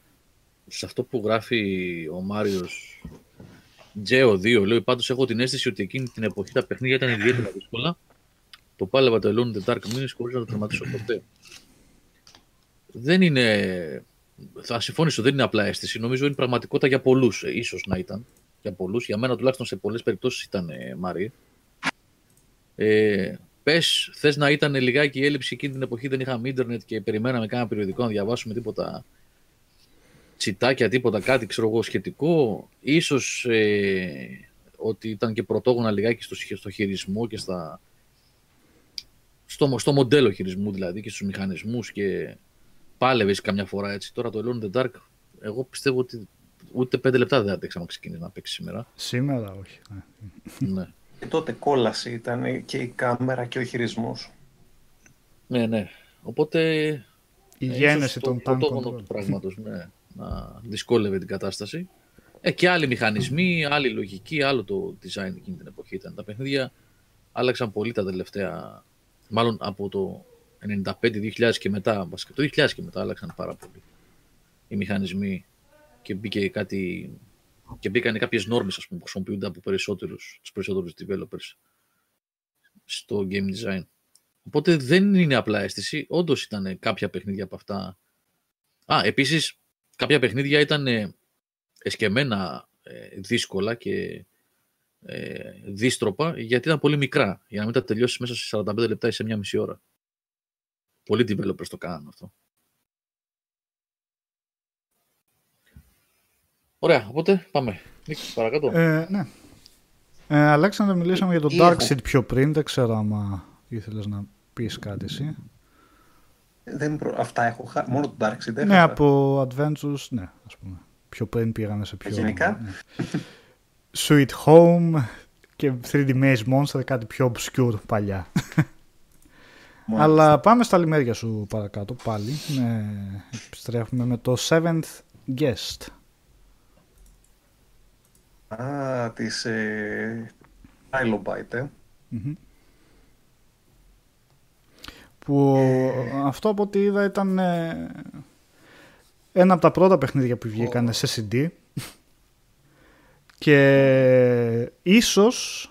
σε αυτό που γράφει ο Μάριος Τζέο 2, λέει πάντως έχω την αίσθηση ότι εκείνη την εποχή τα παιχνίδια ήταν ιδιαίτερα δύσκολα. Το πάλευα το Alone in the Dark Minis χωρίς να το τερματίσω ποτέ. Δεν είναι... Θα συμφωνήσω, δεν είναι απλά αίσθηση. Νομίζω είναι πραγματικότητα για πολλούς. ίσως να ήταν. Για πολλούς. Για μένα τουλάχιστον σε πολλές περιπτώσεις ήταν ε, Μάρι. Ε, Πες, θες να ήταν λιγάκι η έλλειψη εκείνη την εποχή, δεν είχαμε ίντερνετ και περιμέναμε κάνα περιοδικό να διαβάσουμε τίποτα τσιτάκια, τίποτα κάτι, ξέρω εγώ, σχετικό. Ίσως ε, ότι ήταν και πρωτόγωνα λιγάκι στο, σχε- στο χειρισμό και στα, στο, μο- στο μοντέλο χειρισμού δηλαδή και στους μηχανισμούς και πάλευες καμιά φορά έτσι. Τώρα το Alone in the Dark, εγώ πιστεύω ότι ούτε πέντε λεπτά δεν άντεξα να ξεκινήσει να παίξει σήμερα. Σήμερα όχι. ναι. ναι. Και τότε κόλαση ήταν και η κάμερα και ο χειρισμός. ναι, ναι. Οπότε Η Ε, γέννηση ίσως των το tank πρωτόγωνο control. του πράγματος, ναι, να δυσκόλευε την κατάσταση. Ε, και άλλοι μηχανισμοί, άλλη λογική, άλλο το design εκείνη την εποχή ήταν. Τα παιχνίδια άλλαξαν πολύ τα τελευταία, μάλλον από το 95-2000 και μετά, βασικά το 2000 και μετά άλλαξαν πάρα πολύ οι μηχανισμοί και μπήκε κάτι και μπήκαν κάποιες νόρμες ας πούμε, που χρησιμοποιούνται από περισσότερους, τους περισσότερους developers στο game design. Οπότε δεν είναι απλά αίσθηση. Όντως ήταν κάποια παιχνίδια από αυτά. Α, επίσης κάποια παιχνίδια ήταν ε, εσκεμμένα ε, δύσκολα και ε, δίστροπα γιατί ήταν πολύ μικρά. Για να μην τα τελειώσεις μέσα σε 45 λεπτά ή σε μια μισή ώρα. Πολλοί developers το κάνουν αυτό. Ωραία, οπότε πάμε. Νίκη, παρακάτω. Ε, ναι. Ε, Αλέξανδρε, μιλήσαμε για το Τι Dark έχω. Seed πιο πριν. Δεν ξέρω άμα ήθελες να πεις κάτι εσύ. Δεν προ... Αυτά έχω χάσει. Μόνο το Dark Seed Ναι, έχασα. από Adventures, ναι, ας πούμε. Πιο πριν πήγαμε σε πιο... Γενικά; ναι. Sweet Home και 3D Maze Monster, κάτι πιο obscure παλιά. Μόνο Αλλά πάμε στα λιμέρια σου παρακάτω πάλι. Ναι, επιστρέφουμε με το Seventh Guest. Α, της ε, Trilobite, ε. Μμμ. Που αυτό από ό,τι είδα ήταν ε, ένα από τα πρώτα παιχνίδια που βγήκαν σε CD και ίσως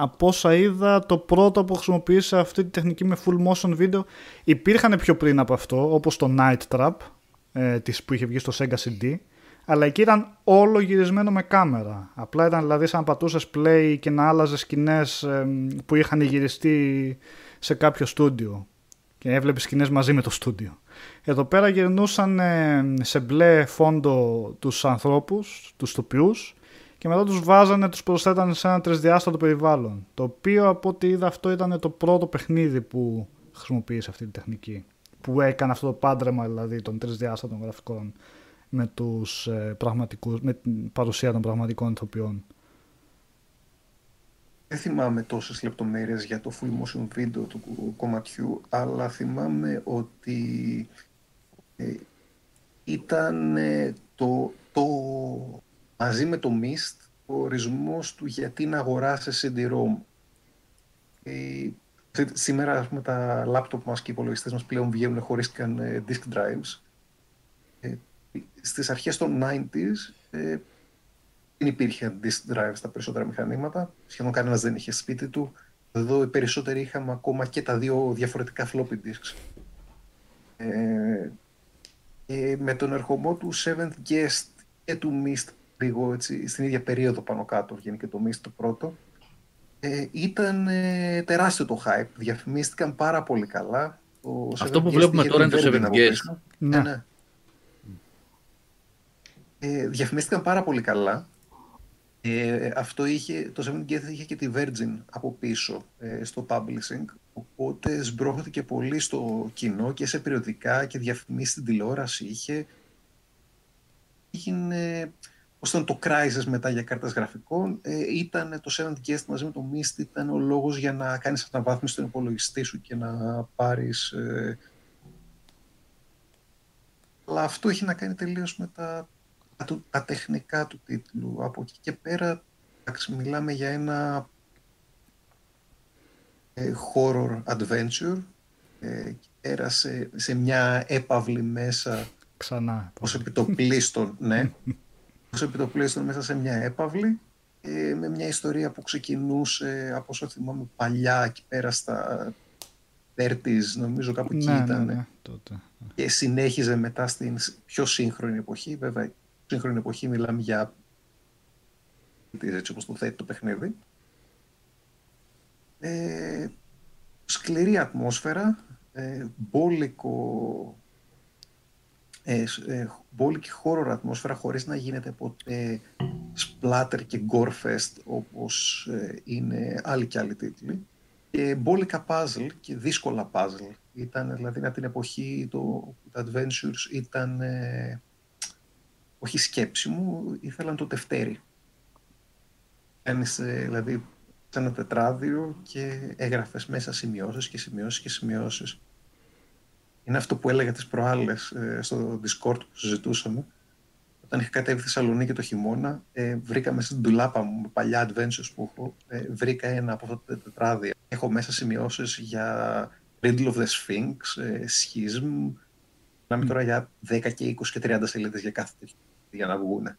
από όσα είδα το πρώτο που χρησιμοποίησε αυτή τη τεχνική με full motion video υπήρχαν πιο πριν από αυτό όπως το Night Trap ε, της που είχε βγει στο Sega CD αλλά εκεί ήταν όλο γυρισμένο με κάμερα. Απλά ήταν δηλαδή σαν να πατούσες play και να άλλαζες σκηνές ε, που είχαν γυριστεί σε κάποιο στούντιο και έβλεπες σκηνές μαζί με το στούντιο. Εδώ πέρα γυρνούσαν ε, σε μπλε φόντο τους ανθρώπους, τους τοπιούς και μετά τους βάζανε, τους προσθέτανε σε ένα τρισδιάστατο περιβάλλον. Το οποίο από ό,τι είδα αυτό ήταν το πρώτο παιχνίδι που χρησιμοποίησε αυτή τη τεχνική. Που έκανε αυτό το πάντρεμα δηλαδή των τρισδιάστατων γραφικών με, τους, ε, πραγματικούς, με την παρουσία των πραγματικών ηθοποιών. Δεν θυμάμαι τόσες λεπτομέρειες για το full motion video του κομματιού, αλλά θυμάμαι ότι ε, ήταν ε, το, το, μαζί με το Mist ο ορισμός του γιατί να αγοράσεις CD-ROM. Ε, σή- σήμερα ας πούμε, τα λάπτοπ μας και οι υπολογιστές μας πλέον βγαίνουν χωρίς καν ε, disk drives. Ε, στις αρχές των 90s ε, δεν υπήρχε disk drive στα περισσότερα μηχανήματα. Σχεδόν κανένας δεν είχε σπίτι του. Εδώ οι περισσότεροι είχαμε ακόμα και τα δύο διαφορετικά floppy disks. Ε, και με τον ερχομό του Seventh Guest και του Mist λίγο έτσι, στην ίδια περίοδο πάνω κάτω βγαίνει και το Mist το πρώτο ε, ήταν ε, τεράστιο το hype. Διαφημίστηκαν πάρα πολύ καλά. Το Αυτό Seventh που Guest βλέπουμε είχε τώρα την είναι το Virgin Seventh από Guest. πίσω. Ναι. Ναι, ναι. Ε, διαφημίστηκαν πάρα πολύ καλά. Ε, αυτό είχε, το Seven Gate είχε και τη Virgin από πίσω ε, στο publishing, οπότε σμπρώχθηκε πολύ στο κοινό και σε περιοδικά και διαφημίσεις στην τηλεόραση είχε. Έγινε, πώς ήταν το Crysis μετά για κάρτες γραφικών, ε, ήταν το Seventh Guest μαζί με το Mist, ήταν ο λόγος για να κάνεις αναβάθμιση στον υπολογιστή σου και να πάρεις... Ε, αλλά αυτό έχει να κάνει τελείως με τα τα, του- τα τεχνικά του τίτλου. Από εκεί και πέρα, εντάξει, μιλάμε για ένα ε, horror adventure. Ε, και πέρασε σε μια έπαυλη μέσα Ξανά. ως επιτοπλίστων, ναι. ως επιτοπλίστων μέσα σε μια έπαυλη ε, με μια ιστορία που ξεκινούσε από όσο θυμάμαι παλιά εκεί πέρα στα 30s, νομίζω κάπου εκεί ναι, ναι, ήταν ναι, τότε. και συνέχιζε μετά στην σ- πιο σύγχρονη εποχή. Βέβαια, η σύγχρονη εποχή μιλάμε για έτσι όπως το θέτει το παιχνίδι. Ε, σκληρή ατμόσφαιρα, ε, μπόλικο, ε, σ- ε, μπόλικη horror ατμόσφαιρα χωρίς να γίνεται ποτέ splatter και gore fest όπως ε, είναι άλλοι και άλλοι τίτλοι και μπόλικα puzzle και δύσκολα puzzle. Ήταν δηλαδή από την εποχή το, που τα adventures ήταν ε, όχι σκέψη μου, ήθελαν το τευτέρι. Κάνεις ε, δηλαδή σε ένα τετράδιο και έγραφες μέσα σημειώσεις και σημειώσεις και σημειώσεις. Είναι αυτό που έλεγα τις προάλλες ε, στο Discord που συζητούσαμε. Όταν είχα κατέβει στη Θεσσαλονίκη το χειμώνα, ε, βρήκα μέσα στην τουλάπα μου με παλιά adventures που έχω, ε, βρήκα ένα από αυτά τα τετράδια. Έχω μέσα σημειώσεις για Riddle of the Sphinx, ε, Schism. Μιλάμε τώρα για 10 και 20 και 30 σελίδες για κάθε τέτοιο για να βγουν.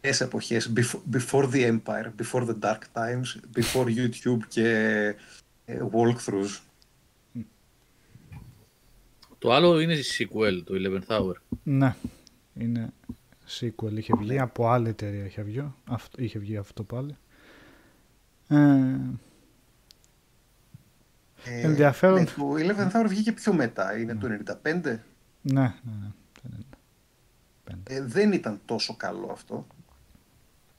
Ποιες εποχές, before, before the Empire, before the Dark Times, before YouTube και ε, walkthroughs. Το άλλο είναι sequel, το 11th Hour. Ναι, είναι sequel. Είχε βγει από άλλη εταιρεία. Είχε βγει, αυτό, είχε βγει αυτό πάλι. Ε, Ε, Ενδιαφέρον. ναι, το Eleventh Hour βγήκε πιο μετά, είναι το 95. ναι, ναι, ναι. Ε, δεν ήταν τόσο καλό αυτό.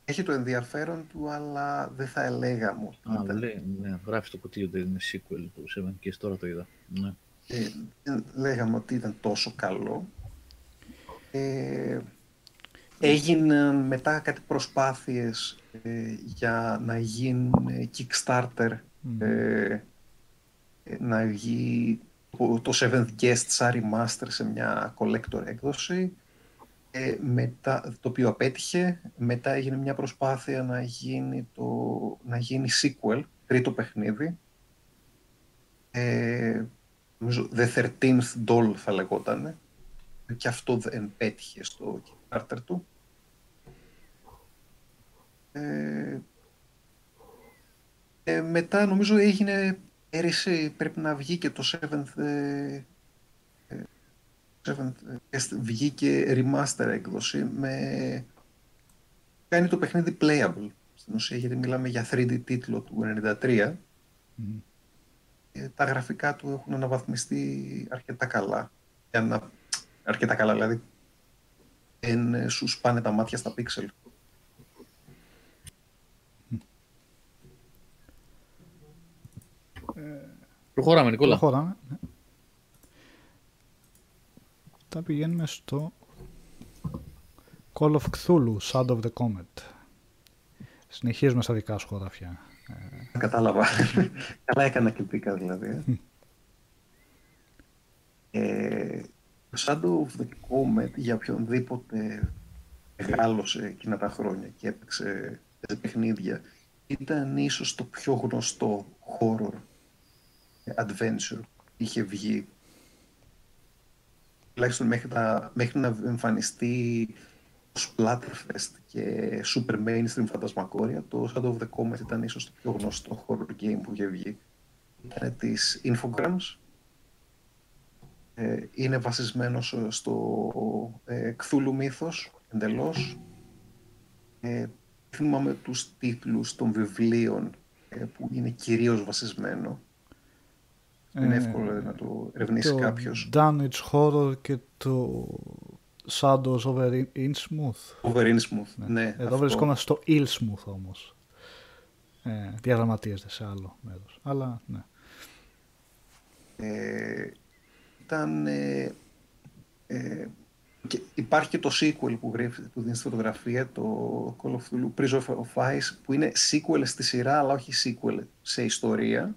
Έχει το ενδιαφέρον του, αλλά δεν θα έλεγα μου. Α, λέει, ναι, γράφει στο κουτί ότι είναι sequel του 7 και τώρα το είδα. Ναι. Ε, δεν λέγαμε ότι ήταν τόσο καλό. Ε, έγιναν μετά κάτι προσπάθειες ε, για να γίνουν ε, Kickstarter, ε, ε, να βγει το το Seventh Guest σαν remaster σε μια collector έκδοση. Ε, μετά, το οποίο απέτυχε. Μετά έγινε μια προσπάθεια να γίνει, το, να γίνει sequel, τρίτο παιχνίδι. Ε, νομίζω The 13th Doll θα λεγόταν. Και αυτό δεν πέτυχε στο Kickstarter του. Ε, ε, μετά νομίζω έγινε πέρυσι πρέπει να βγει και το 7th, ε, ε, 7th ε, βγήκε remaster έκδοση με κάνει το παιχνίδι playable στην ουσία γιατί μιλάμε για 3D τίτλο του 93 Μμμ. Ε, τα γραφικά του έχουν αναβαθμιστεί αρκετά καλά για να, αρκετά καλά δηλαδή δεν ε, σου σπάνε τα μάτια στα pixel Προχωράμε, Νικόλα. Προχωράμε. ναι. Τα πηγαίνουμε στο Call of Cthulhu, Sound of the Comet. Συνεχίζουμε στα δικά σου χωράφια. Κατάλαβα. Καλά έκανα και μπήκα δηλαδή. ε, το Shadow of the Comet για οποιονδήποτε μεγάλωσε εκείνα τα χρόνια και έπαιξε σε παιχνίδια ήταν ίσως το πιο γνωστό horror adventure που είχε βγει τουλάχιστον μέχρι, τα, μέχρι να εμφανιστεί το Splatterfest και super mainstream φαντασμακόρια, το Shadow of the Comet ήταν ίσως το πιο γνωστό horror game που είχε βγει. Ήταν της Infogrames. Ε, είναι βασισμένος στο ε, Cthulhu μύθος, εντελώς. Ε, θυμάμαι τους τίτλους των βιβλίων ε, που είναι κυρίως βασισμένο. Είναι Ε, εύκολο να το ερευνήσει το κάποιος. Damage Horror και το Shadows over Innsmouth. Over Innsmouth, ναι. Εδώ αυτό. βρισκόμαστε στο Illsmouth όμως. Ε, διαγραμματίζεται σε άλλο μέρος. Αλλά ναι. Ε, ήταν... Ε, ε, και υπάρχει και το sequel που, γράφει, που δίνει στη φωτογραφία, το Call of Cthulhu Prison of Ice, που είναι sequel στη σειρά, αλλά όχι sequel σε ιστορία.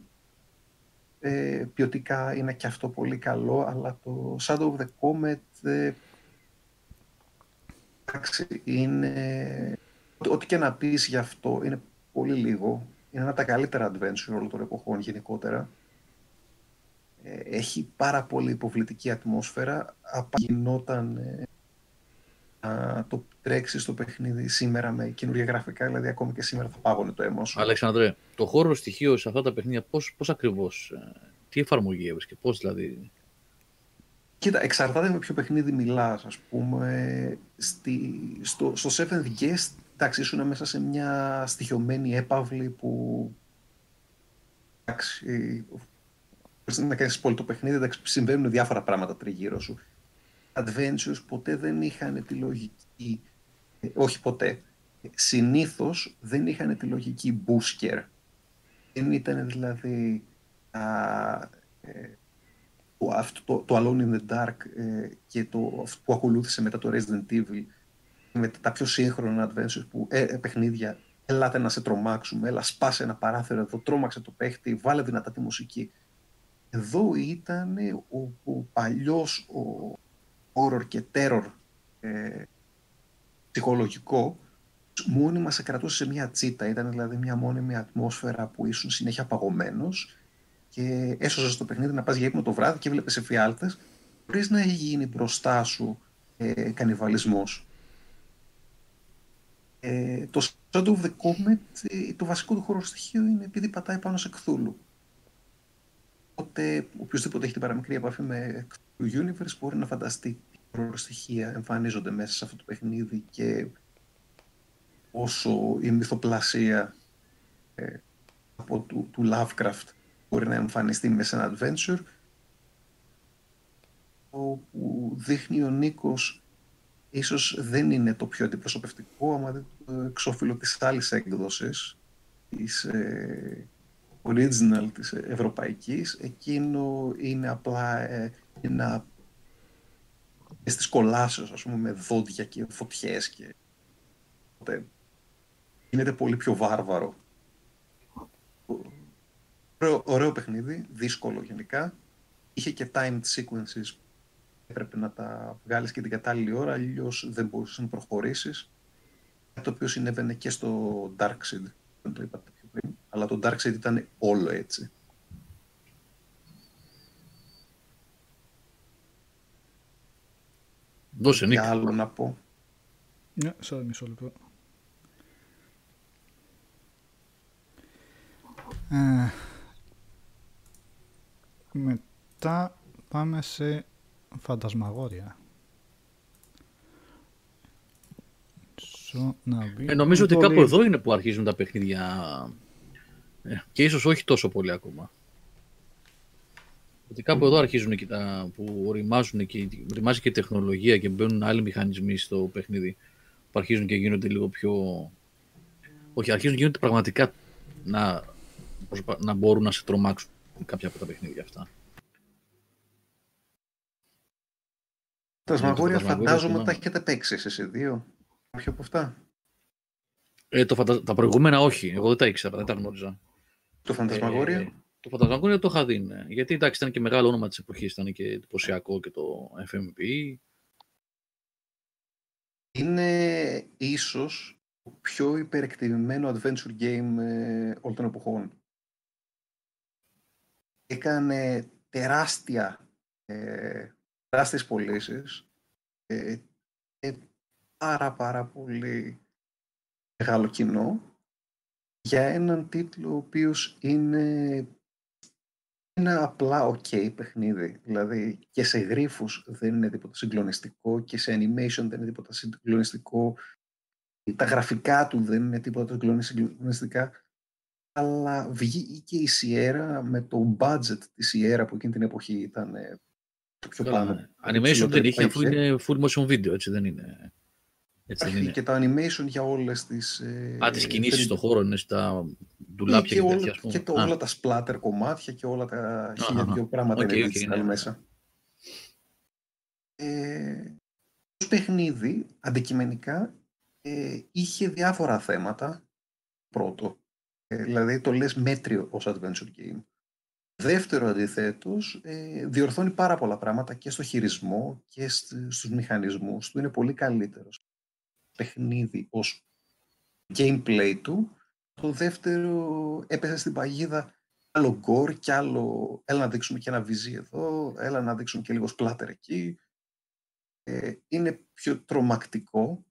Ε, ποιοτικά είναι και αυτό πολύ καλό, αλλά το Shadow of the Comet ε, εντάξει, είναι... Ό,τι και να πεις γι' αυτό είναι πολύ λίγο. Είναι ένα από τα καλύτερα adventure όλων των εποχών γενικότερα. Ε, έχει πάρα πολύ υποβλητική ατμόσφαιρα. Απαγινόταν ε, να το τρέξει στο παιχνίδι σήμερα με καινούργια γραφικά, δηλαδή ακόμη και σήμερα θα πάγωνε το αίμα σου. Αλεξανδρέ, το χώρο στοιχείο σε αυτά τα παιχνίδια πώς, πώς ακριβώς, ε, τι εφαρμογή έβρισκε, πώς δηλαδή. Κοίτα, εξαρτάται με ποιο παιχνίδι μιλάς, ας πούμε. Στη, στο, στο Seventh Guest, εντάξει, ήσουν μέσα σε μια στοιχειωμένη έπαυλη που... Εντάξει, μπορείς να κάνεις πολύ το παιχνίδι, εντάξει, συμβαίνουν διάφορα πράγματα τριγύρω σου. Adventures ποτέ δεν είχαν τη λογική, ε, όχι ποτέ, συνήθως δεν είχαν τη λογική boosker. Δεν ήταν δηλαδή α, ε, το, αυτό, το, το Alone in the Dark ε, και το αυτό που ακολούθησε μετά το Resident Evil με τα πιο σύγχρονα adventures που ε, ε, παιχνίδια ελάτε να σε τρομάξουμε, έλα σπάσε ένα παράθυρο εδώ, τρόμαξε το παίχτη, βάλε δυνατά τη μουσική. Εδώ ήταν ο, ο παλιός ο horror και terror ε, ψυχολογικό μόνιμα σε κρατούσε σε μια τσίτα. Ήταν δηλαδή μια μόνιμη ατμόσφαιρα που ήσουν συνέχεια παγωμένος και έσωσες το παιχνίδι να πας για ύπνο το βράδυ και βλέπεις εφιάλτες χωρίς να έχει γίνει μπροστά σου ε, κανιβαλισμός. Ε, το Shadow of the Comet, ε, το βασικό του χώρο στοιχείο είναι επειδή πατάει πάνω σε Cthulhu. Οπότε οποιοδήποτε έχει την παραμικρή επαφή με Cthulhu Universe μπορεί να φανταστεί τι χώρο στοιχεία εμφανίζονται μέσα σε αυτό το παιχνίδι και όσο η μυθοπλασία ε, από του, του Lovecraft μπορεί να εμφανιστεί μέσα σε ένα adventure όπου δείχνει ο Νίκος ίσως δεν είναι το πιο αντιπροσωπευτικό άμα δείτε το εξώφυλλο της άλλης έκδοσης της ε, original της ευρωπαϊκής εκείνο είναι απλά ε, ένα στις κολάσεως ας πούμε με δόντια και φωτιές και οπότε γίνεται πολύ πιο βάρβαρο ωραίο, ωραίο παιχνίδι, δύσκολο γενικά είχε και timed sequences έπρεπε να τα βγάλεις και την κατάλληλη ώρα, αλλιώς δεν μπορούσες να προχωρήσεις. Κάτι το οποίο συνέβαινε και στο Darkseid, δεν το είπατε πιο πριν, αλλά το Darkseid ήταν όλο έτσι. Δώσε, Νίκ. Και άλλο να πω. Ναι, sorry, μισό λεπτό. Ε, μετά πάμε σε φαντασμαγόρια. Σο, να μπει. Ε, νομίζω ότι Πολύ- κάπου εδώ είναι που αρχίζουν τα παιχνίδια ε, και ίσως όχι τόσο πολύ ακόμα. Ότι κάπου εδώ αρχίζουν και τα που οριμάζουν και, οριμάζει και η τεχνολογία και μπαίνουν άλλοι μηχανισμοί στο παιχνίδι που αρχίζουν και γίνονται λίγο πιο... Όχι, αρχίζουν και γίνονται πραγματικά να, πώς είπα, να μπορούν να σε τρομάξουν κάποια από τα παιχνίδια αυτά. Τα σμαγόρια Φαντασμαγόρια φαντάζομαι θυμάμαι. ότι τα έχετε παίξει εσείς οι δύο. Κάποιο από αυτά. Ε, το φαντα... Τα προηγούμενα όχι, εγώ δεν τα ήξερα, δεν τα γνώριζα. Το φαντασμαγόρια; Ε, το Φαντασμαγόρια το είχα δει, ναι. Γιατί εντάξει, ήταν και μεγάλο όνομα της εποχής, ήταν και εντυπωσιακό και το FMP. είναι ίσως το πιο υπερεκτιμημένο adventure game ε, όλων των εποχών. Έκανε τεράστια, ε, τεράστιες πωλήσεις ε, και πάρα πάρα πολύ μεγάλο κοινό για έναν τίτλο ο οποίος είναι ένα απλά ok παιχνίδι. Δηλαδή και σε γρίφους δεν είναι τίποτα συγκλονιστικό και σε animation δεν είναι τίποτα συγκλονιστικό. Τα γραφικά του δεν είναι τίποτα συγκλονιστικά. Αλλά βγήκε η Sierra με το budget της Sierra που εκείνη την εποχή ήταν ε, το πιο πάνω. Καλά, το Animation ψηλότερο δεν που είχε, αφού είχε. είναι full motion video, έτσι δεν είναι. Έτσι δεν Υπάρχει είναι. και τα animation για όλες τις... ε, Α, τις κινήσεις τρίτη- στον χώρο είναι στα Ναι, ντουλάπια και, και, όλα, τέτοια, ας πούμε. και το, Α, όλα τα splatter κομμάτια και όλα τα χίλια αχα. δυο πράγματα Οκ, είναι οκ, digital ναι, ναι. μέσα. Ε, ως παιχνίδι, αντικειμενικά, ε, είχε διάφορα θέματα. Πρώτο, ε, δηλαδή το λες μέτριο ως adventure game. Δεύτερο, αντιθέτως, ε, διορθώνει πάρα πολλά πράγματα και στο χειρισμό και σ- στους μηχανισμούς του. Είναι πολύ καλύτερος παιχνίδι ως gameplay του. Το δεύτερο έπεσε στην παγίδα άλλο γκορ και άλλο έλα να δείξουμε και ένα βυζί εδώ, έλα να δείξουμε και λίγο splatter εκεί. Ε, είναι πιο τρομακτικό,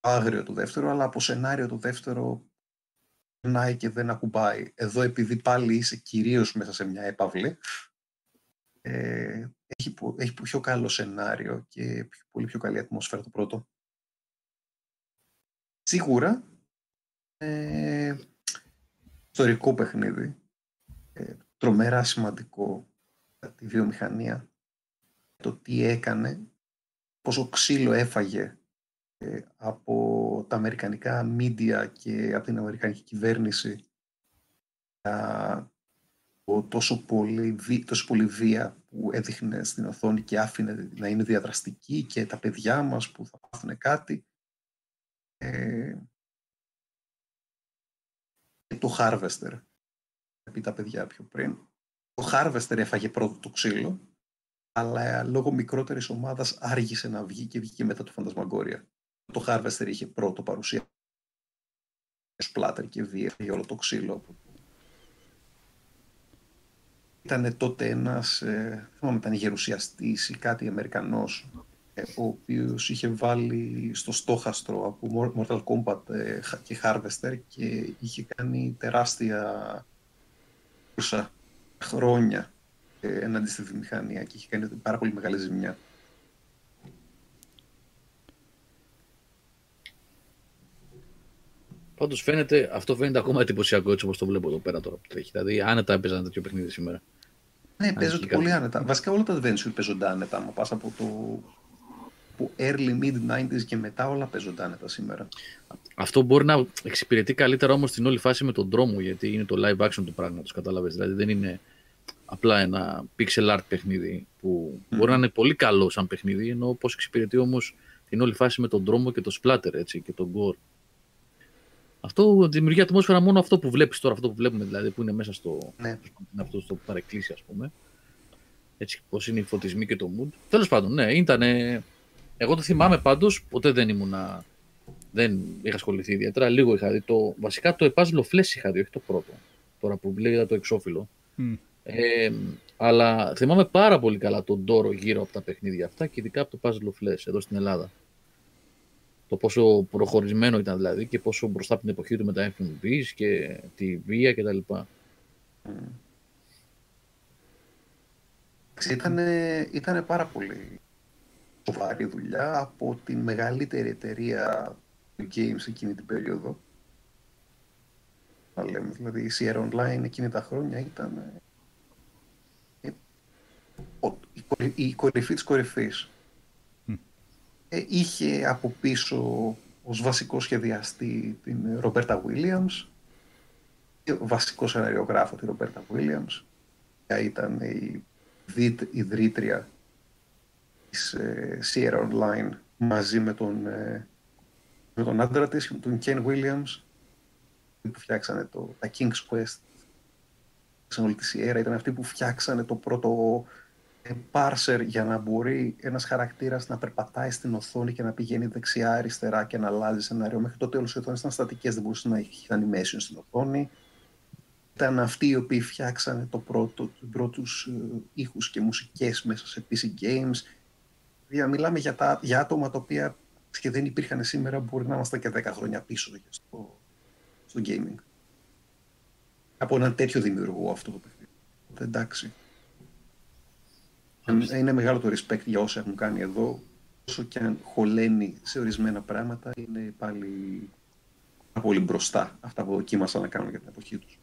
άγριο το δεύτερο, αλλά από σενάριο το δεύτερο περνάει και δεν ακουμπάει. Εδώ επειδή πάλι είσαι κυρίως μέσα σε μια έπαυλη, ε, έχει, πο- έχει πιο καλό σενάριο και πιο- πολύ πιο καλή ατμόσφαιρα το πρώτο. Σίγουρα, ε, ιστορικό παιχνίδι, ε, τρομερά σημαντικό για τη βιομηχανία, το τι έκανε, πόσο ξύλο έφαγε ε, από τα αμερικανικά media και από την αμερικανική κυβέρνηση για το τόσο πολύ, βι- τόσο πολύ βία που έδειχνε στην οθόνη και άφηνε να είναι διαδραστική και τα παιδιά μας που θα πάθουν κάτι. Ε, και το Harvester, πει τα παιδιά πιο πριν. Το Harvester έφαγε πρώτο το ξύλο, αλλά λόγω μικρότερης ομάδας άργησε να βγει και βγήκε μετά το Φαντασμαγκόρια. Το Harvester είχε πρώτο παρουσία σπλάτερ και βία για όλο το ξύλο. από το- Ήταν τότε ένας, ε, θυμάμαι ήταν γερουσιαστής ή κάτι Αμερικανός, ε, ο οποίος είχε βάλει στο στόχαστρο από Mortal Kombat ε, χα- και Harvester και είχε κάνει τεράστια κούρσα χρόνια ε, εναντί στη βιομηχανία και είχε κάνει πάρα πολύ μεγάλη ζημιά. Πάντως φαίνεται, αυτό φαίνεται ακόμα εντυπωσιακό έτσι όπως το βλέπω εδώ πέρα τώρα που τρέχει. Δηλαδή άνετα έπαιζα ένα τέτοιο παιχνίδι σήμερα. Ναι, Αν παίζονται ισχύει πολύ κάτι. άνετα. Βασικά όλα τα adventure παίζονται άνετα. Αν πας από το από early mid 90s και μετά όλα παίζονται άνετα σήμερα. Αυτό μπορεί να εξυπηρετεί καλύτερα όμως την όλη φάση με τον δρόμο, γιατί είναι το live action του πράγματος, κατάλαβες. Δηλαδή δεν είναι απλά ένα pixel art παιχνίδι που μπορεί να είναι πολύ καλό σαν παιχνίδι, ενώ πώς εξυπηρετεί όμως την όλη φάση με τον δρόμο και το splatter έτσι, και τον gore. Αυτό δημιουργεί ατμόσφαιρα μόνο αυτό που βλέπεις τώρα, αυτό που βλέπουμε δηλαδή, που είναι μέσα στο, Ναι. είναι αυτό στο παρεκκλήσι ας πούμε. έτσι πώς είναι οι φωτισμοί και το mood. Τέλος πάντων, ναι, ήταν... Εγώ το θυμάμαι πάντως, ποτέ δεν ήμουνα... Δεν είχα ασχοληθεί ιδιαίτερα, λίγο είχα δει. Το, βασικά το Puzzle of Flesh είχα δει, όχι το πρώτο. Τώρα που λέγεται το εξώφυλλο. Μμ. Ε, αλλά θυμάμαι πάρα πολύ καλά τον τόρο γύρω από τα παιχνίδια αυτά και ειδικά από το Puzzle of Flesh εδώ στην Ελλάδα. Το πόσο προχωρισμένο ήταν δηλαδή και πόσο μπροστά από την εποχή του με τα FMVs και τη βία κτλ. Ήταν, ήτανε πάρα πολύ σοβαρή δουλειά από τη μεγαλύτερη εταιρεία του games εκείνη την περίοδο. Να λέμε, δηλαδή η Sierra Online εκείνη τα χρόνια ήταν ε, ο- η, κορυ- η κορυφή της κορυφής. Ε, είχε από πίσω ως βασικό σχεδιαστή την Ρομπέρτα Williams, και βασικός σεναριογράφος τη Ρομπέρτα Williams, οποία ήταν η διτ- ιδρύτρια της ε, Sierra Online μαζί με τον, ε, με τον άντρα της, τον Ken Williams, που φτιάξανε το, τα King's Quest σε όλη τη Sierra. Ήταν αυτοί που φτιάξανε το πρώτο ε, parser για να μπορεί ένας χαρακτήρας να περπατάει στην οθόνη και να πηγαίνει δεξιά-αριστερά και να αλλάζει σενάριο. Μέχρι τότε όλες οι οθόνες ήταν στατικές, δεν μπορούσε να έχει animation στην οθόνη. Ήταν αυτοί οι οποίοι φτιάξανε το πρώτο, τους πρώτους ε, ήχους και μουσικές μέσα σε PC games. Δηλαδή, μιλάμε για, τα, για άτομα τα οποία και δεν υπήρχαν σήμερα, μπορεί να είμαστε και 10 χρόνια πίσω στο, στο gaming. Από έναν τέτοιο δημιουργό αυτό το παιχνίδι. Οπότε, Εντάξει. Ε, Είναι μεγάλο το respect για όσα έχουν κάνει εδώ. Όσο και αν χωλαίνει σε ορισμένα πράγματα, είναι πάλι πάρα πολύ μπροστά αυτά που δοκίμασαν να κάνουν για την εποχή τους.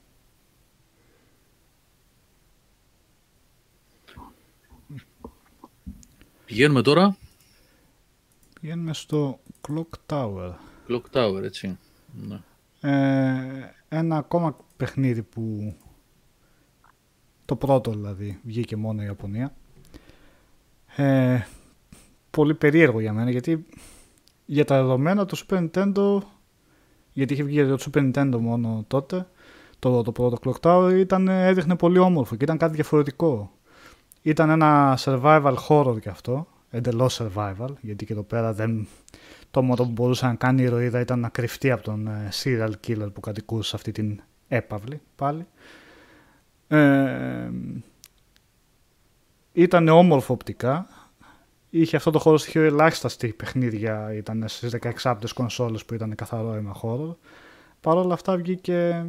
Πηγαίνουμε τώρα. Πηγαίνουμε στο Clock Tower. Clock Tower, έτσι. Ναι. Ε, ένα ακόμα παιχνίδι που το πρώτο δηλαδή βγήκε μόνο η Ιαπωνία. Ε, πολύ περίεργο για μένα γιατί για τα δεδομένα το Super Nintendo γιατί είχε βγει για το Super Nintendo μόνο τότε το, το πρώτο Clock Tower ήταν, έδειχνε πολύ όμορφο και ήταν κάτι διαφορετικό. Ήταν ένα survival horror κι αυτό, εντελώς survival, γιατί και εδώ πέρα δεν, το μόνο που μπορούσε να κάνει η ηρωίδα ήταν να κρυφτεί από τον ε, serial killer που κατοικούσε σε αυτή την έπαυλη πάλι. Ε, ήταν όμορφο οπτικά. Είχε αυτό το χώρο στοιχείο ελάχιστα στη παιχνίδια. Ήταν στις 16 άπτες κονσόλες που ήταν καθαρό αίμα χώρο. Παρ' όλα αυτά βγήκε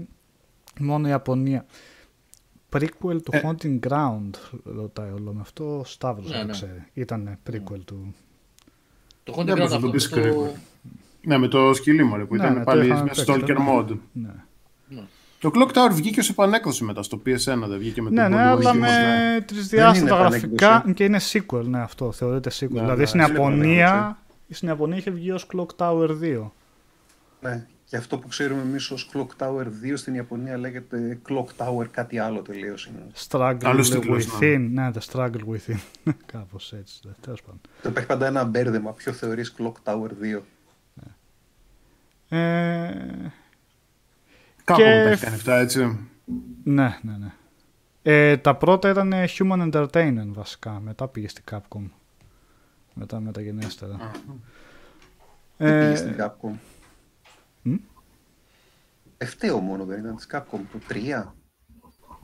μόνο η Ιαπωνία. Prequel του Ε. Haunting Ground, ρωτάει όλο με αυτό. Ο Σταύρος Ναι, δεν ναι. ξέρει. Ήταν prequel του. Το Haunting Δεν Ground μπορείς να το αυτό πεις το... gregor. Ναι, με το σκυλί μωρέ, που Ναι, ήταν ναι, το πάλι είχαμε με παίξει, Stalker το- Mod. Ναι. Το Clock Tower βγήκε ως επανέκδοση μετά στο PS1, δεν βγήκε με Ναι, τον ναι, πολύ αλλά όχι, με ναι. τρισδιάστατα είναι γραφικά επανέκδοση. και είναι sequel, ναι, αυτό θεωρείται sequel. Ναι, δηλαδή ναι, στην είναι Ιαπωνία, επανέκδοση. στην Ιαπωνία είχε βγει ως Clock Tower 2. Ναι, και αυτό που ξέρουμε εμείς ως Clock Tower 2 στην Ιαπωνία λέγεται Clock Tower κάτι άλλο τελείως. Είναι. Struggle Άλλος τίτλος, Within. Ναι, the Struggle Within. Κάπως έτσι, ναι, τέλος πάντων. Το υπάρχει πάντα ένα μπέρδεμα. Ποιο θεωρείς Clock Tower 2. Ε, Κάπου Και- τα έχει κάνει αυτά, έτσι. ναι, ναι, ναι. Ε, τα πρώτα ήταν Human Entertainment βασικά. Μετά πήγε στην Capcom. Μετά μεταγενέστερα. Δεν πήγε Ε, στην Capcom. μ; Ευταίο μόνο δεν ήταν της Capcom. Το 3.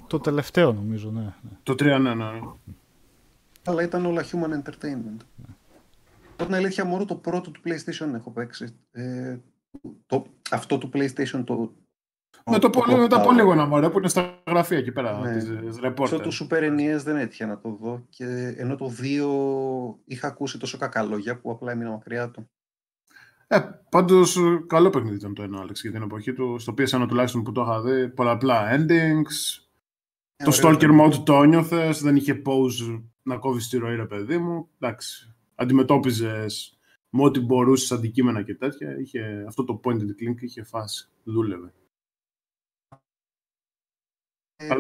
το τελευταίο νομίζω, ναι. ναι. Το 3, ναι, ναι. ναι. Αλλά ήταν όλα Human Entertainment. Από την αλήθεια, μόνο το πρώτο του PlayStation έχω παίξει. Ε, το, αυτό του PlayStation το. Με το, πολύ, Clock με τα Tower. πολύγωνα μωρέ που είναι στα γραφεία εκεί πέρα, Ναι. τις, τις Αυτό reporter. του Super NES δεν έτυχε να το δω. Και ενώ το 2 είχα ακούσει τόσο κακά λόγια που απλά έμεινα μακριά του. Ε, πάντως καλό παιχνίδι ήταν το ένα, Alex, για την εποχή του. Στο PS1 τουλάχιστον που το είχα δει, πολλαπλά endings. Ε, Το ωραίο Stalker ήταν. Mode το νιώθες, δεν είχε pause να κόβεις τη ροή, ρε παιδί μου. Εντάξει. Αντιμετώπιζες με ό,τι μπορούσες αντικείμενα και τέτοια. Είχε, αυτό το point and click είχε φάση. Δούλευε. Ε,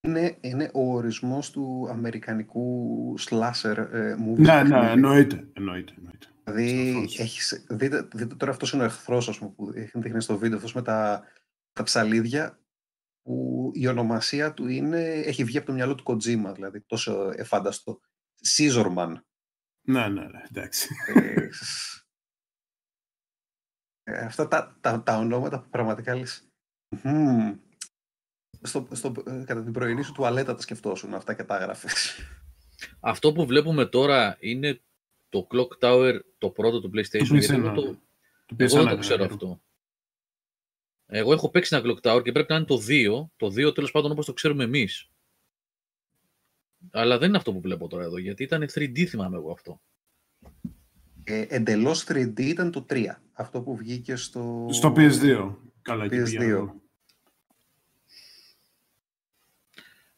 είναι, είναι ο ορισμός του αμερικανικού slasher ε, movie. Ναι, ναι, παιχνίδι. εννοείται. εννοείται, εννοείται. Δηλαδή, Σαφώς. έχεις, δείτε, δείτε τώρα αυτός είναι ο εχθρός, ας πούμε, που δείχνει δείχνει στο βίντεο, αυτός με τα, τα ψαλίδια, που η ονομασία του είναι, έχει βγει από το μυαλό του Kojima, δηλαδή τόσο εφάνταστο. Scissorman. Ναι, ναι, ναι, εντάξει. Ε, ε, αυτά τα, τα, τα ονόματα που πραγματικά λες «Μμμ». Στο, στο, ε, κατά την πρωινή σου τουαλέτα τα σκεφτόσουν αυτά και τα έγραφες. Αυτό που βλέπουμε τώρα είναι το Clock Tower, το πρώτο του PlayStation. Το γιατί PlayStation, εγώ, το, ναι. Το εγώ δεν PS1, το ξέρω ναι. αυτό. Εγώ έχω παίξει ένα Clock Tower και πρέπει να είναι το 2. Το 2 τέλος πάντων όπως το ξέρουμε εμείς. Αλλά δεν είναι αυτό που βλέπω τώρα εδώ, γιατί ήταν 3D θυμάμαι εγώ αυτό. Ε, εντελώς 3D ήταν το 3. Αυτό που βγήκε στο... Στο PS2. Καλά, εκεί PS2.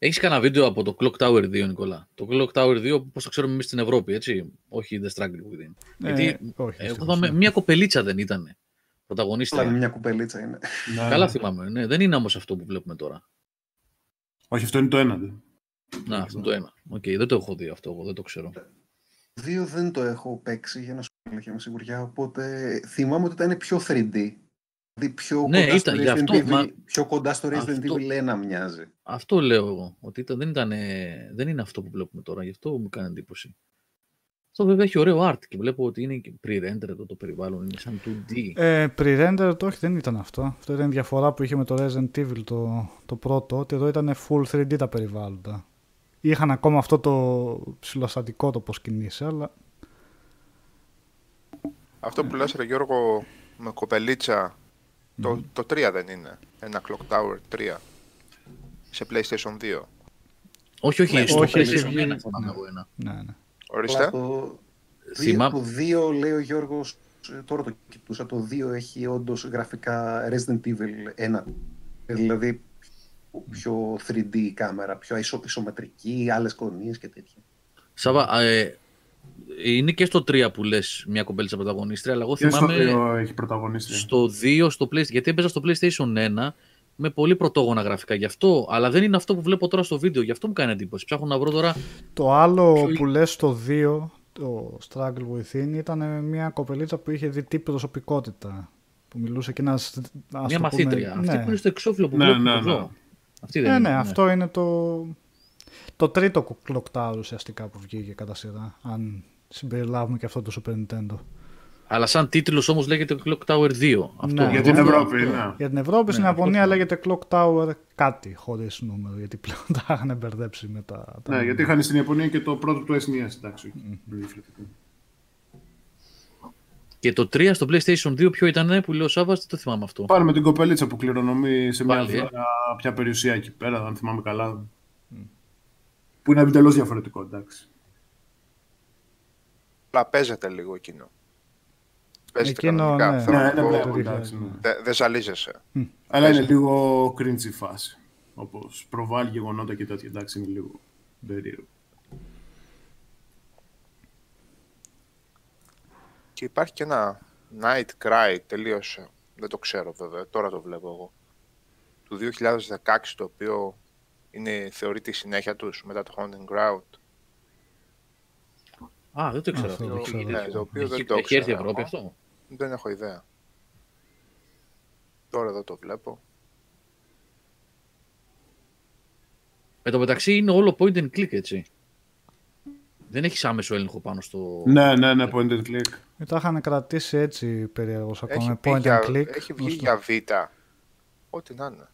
Πήγα εγώ. Έχεις κανένα βίντεο από το Clock Tower 2, Νικόλα; Το Clock Tower 2, όπως το ξέρουμε εμείς στην Ευρώπη, έτσι; Όχι The Struggle Within. Ε, γιατί όχι, εγώ δυστυχώς, θυμάμαι, ναι. μια κοπελίτσα δεν ήταν. Πρωταγωνίστρια. Αλλά μια κουπελίτσα είναι. Ναι, Καλά ναι. θυμάμαι. Ναι, δεν είναι όμως αυτό που βλέπουμε τώρα. Όχι, αυτό είναι το ένα. δε. Να, αυτό είναι το ένα. Οκ, δεν το έχω δει αυτό, εγώ δεν το ξέρω. Δύο δεν το έχω παίξει για να σου πω με σιγουριά, οπότε θυμάμαι ότι ήταν πιο 3D. Δηλαδή πιο, Ναι, κοντά, ήταν, στο γι' Resident αυτό, Evil, μα- πιο κοντά στο Resident Αυτό- Evil 1 μοιάζει. Αυτό λέω εγώ. Ότι ήταν, δεν, ήταν, δεν είναι αυτό που βλέπουμε τώρα. Γι' αυτό μου κάνει εντύπωση. Αυτό βέβαια έχει ωραίο art και βλέπω ότι είναι και pre-render εδώ το περιβάλλον. Είναι σαν 2D. Ε, pre-render το όχι, δεν ήταν αυτό. Αυτό ήταν η διαφορά που είχε με το Resident Evil το, το πρώτο, ότι εδώ ήταν full 3D τα περιβάλλοντα. Είχαν ακόμα αυτό το ψηλοστατικό το πώς κινείσαι, αλλά Αυτό που λες ρε Γιώργο με κοπελίτσα, το, το 3 δεν είναι. Ένα Clock Tower 3 σε PlayStation 2. όχι, όχι, Ναι, στο όχι, έχει PlayStation βγει. 1 θυμάμαι εγώ ένα. ναι, ναι. Ορίστε. Αλλά το, Θυμά- το 2 λέει ο Γιώργος, ε, τώρα το κοιτούσα, το 2 έχει όντως γραφικά Resident Evil 1. Ε, Δηλαδή πιο 3D η κάμερα, πιο ισο, ισομετρική, άλλες κονίες και τέτοια. Σάβα, ε, είναι και στο 3 που λες μια κοπέλιτσα πρωταγωνίστρια, αλλά εγώ Και στο θυμάμαι δύο έχει πρωταγωνίστρια. στο 2, στο PlayStation, γιατί έπαιζα στο PlayStation 1 με πολύ πρωτόγωνα γραφικά γι' αυτό, αλλά δεν είναι αυτό που βλέπω τώρα στο βίντεο, γι' αυτό μου κάνει εντύπωση. Ψάχνω να βρω τώρα Το άλλο Ποιο- που λες στο 2, το Struggle Within, ήταν μια κοπελίτσα που είχε δει τι προσωπικότητα. Που μιλούσε και ένας... ας μια το πούμε- μαθήτρια. Αυτή ναι. που είναι στο εξώφυλλο που Ναι, βλέπουμε ναι, εδώ. ναι. Αυτή δεν Ναι, είναι. ναι, αυτό είναι το, το τρίτο Clock Tower ουσιαστικά που βγήκε κατά σειρά. Αν συμπεριλάβουμε και αυτό το Super Nintendo. Αλλά σαν τίτλος όμως λέγεται Clock Tower 2. Αυτό. Ναι. Για την Αυτό- Ευρώπη, ναι. Για την Ευρώπη, στην Ναι, Ιαπωνία αυτό λέγεται Clock Tower κάτι χωρίς νούμερο, γιατί πλέον τα είχαν μπερδέψει με τα... τα Ναι, γιατί είχαν στην Ιαπωνία και το πρώτο του SNES, εντάξει. διαφορετικό. Και το 3 στο PlayStation 2 ποιο ήταν που λέει ο Σάββας, δεν το θυμάμαι αυτό. Πάλι με την κοπελίτσα που κληρονομεί σε μια Πάλι, ε. δώρα πια περιουσία εκεί πέρα, αν θυμάμαι καλά. Που είναι εντελώ διαφορετικό, εντάξει. Αλλά παίζεται λίγο εκείνο. Παίζεται Εκείνο, κανονικά. ναι. Θέλω Ναι, να ναι, πω, βλέπω, το εντάξει. ναι. Δεν δεν ζαλίζεσαι. Αλλά είναι Παίζει. λίγο cringe η φάση. Όπως προβάλλει γεγονότα και τέτοια. Εντάξει, είναι λίγο περίεργο. Και υπάρχει και ένα Night Cry, τελείωσε. Δεν το ξέρω βέβαια, τώρα το βλέπω εγώ. Του 2016, το οποίο είναι, θεωρείται η συνέχεια τους μετά το Haunting Ground. Α, δεν το ήξερα Αυτό αυτό. δεν Έχει- ξέρω. Ναι, το οποίο Έχει, δεν το έχει έρθει η ξέρω. Ευρώπη αυτό; Δεν έχω ιδέα. Τώρα εδώ το βλέπω. Εν τω μεταξύ είναι όλο point and click, έτσι. Δεν έχεις άμεσο έλεγχο πάνω στο. Ναι, ναι, ναι, point and click. Ε, Τα είχαν κρατήσει έτσι περίεργος ακόμα, Έχει, με πει point για- and click. έχει βγει ώστε- για Β. Ό,τι να είναι.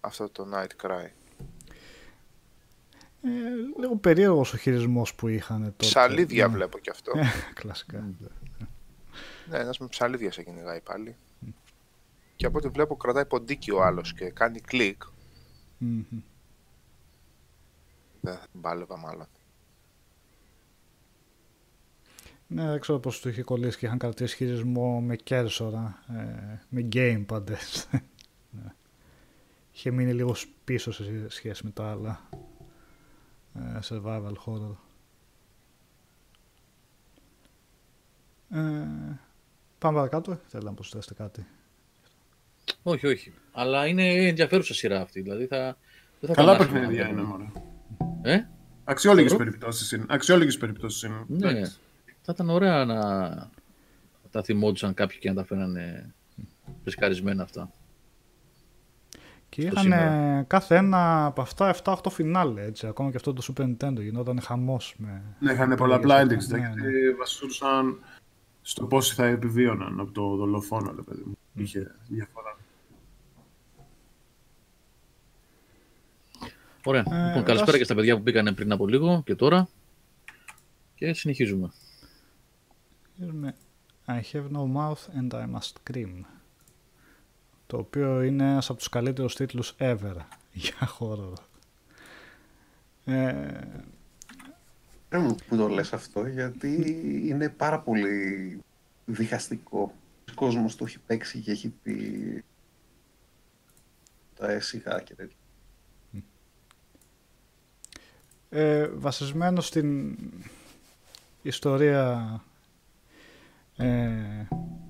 Αυτό το Night Cry. Ε, λίγο περίεργος ο χειρισμός που είχαν τότε. Ψαλίδια Ναι. βλέπω κι αυτό. Κλασικά. ναι, ένας με ψαλίδια σε κυνηγάει πάλι. Και από ό,τι βλέπω κρατάει ποντίκι ο άλλος και κάνει κλικ. Μμμ. Δεν θα την πάλευα μάλλον. Ναι, δεν ξέρω πώς του είχε κολλήσει και είχαν κρατήσει χειρισμό με κέρσορα, ε, με gamepad. ναι. Είχε μείνει λίγο πίσω σε σχέση με τα άλλα ε, survival horror. Ε, πάμε παρακάτω, θέλω να προσθέσετε κάτι; Όχι, όχι. Αλλά είναι ενδιαφέρουσα σειρά αυτή. Δηλαδή θα. Δεν θα Καλά χαλάσει παιχνίδια να- είναι, μωρέ. Ε; Αξιόλογες Θεωρώ. περιπτώσεις είναι. Αξιόλογες περιπτώσεις είναι. Ναι. Εντάξει. Θα ήταν ωραία να τα θυμόντουσαν κάποιοι και να τα φέρανε φρεσκαρισμένα αυτά. Και στο είχαν σήμερα. κάθε ένα από αυτά 7-8 φινάλε, έτσι. Ακόμα και αυτό το Super Nintendo γινόταν χαμός με... Ναι, είχαν με πολλαπλά επιλογές. index Ναι, deck ναι. και βασιζόντουσαν στο πόσοι θα επιβίωναν από το δολοφόνο, ρε παιδί μου. Είχε διαφορά. Ωραία. Ε, λοιπόν, εντάξει. καλησπέρα και στα παιδιά που μπήκανε πριν από λίγο και τώρα. Και συνεχίζουμε. με I have no mouth and I must scream. Το οποίο είναι ένας από τους καλύτερους τίτλους ever για horror. Ε, Χαίρομαι που το λες αυτό, γιατί είναι πάρα πολύ διχαστικό. Ο κόσμος το έχει παίξει και έχει πει τα έσυχα και τέτοια. ε, βασισμένο στην ιστορία ε,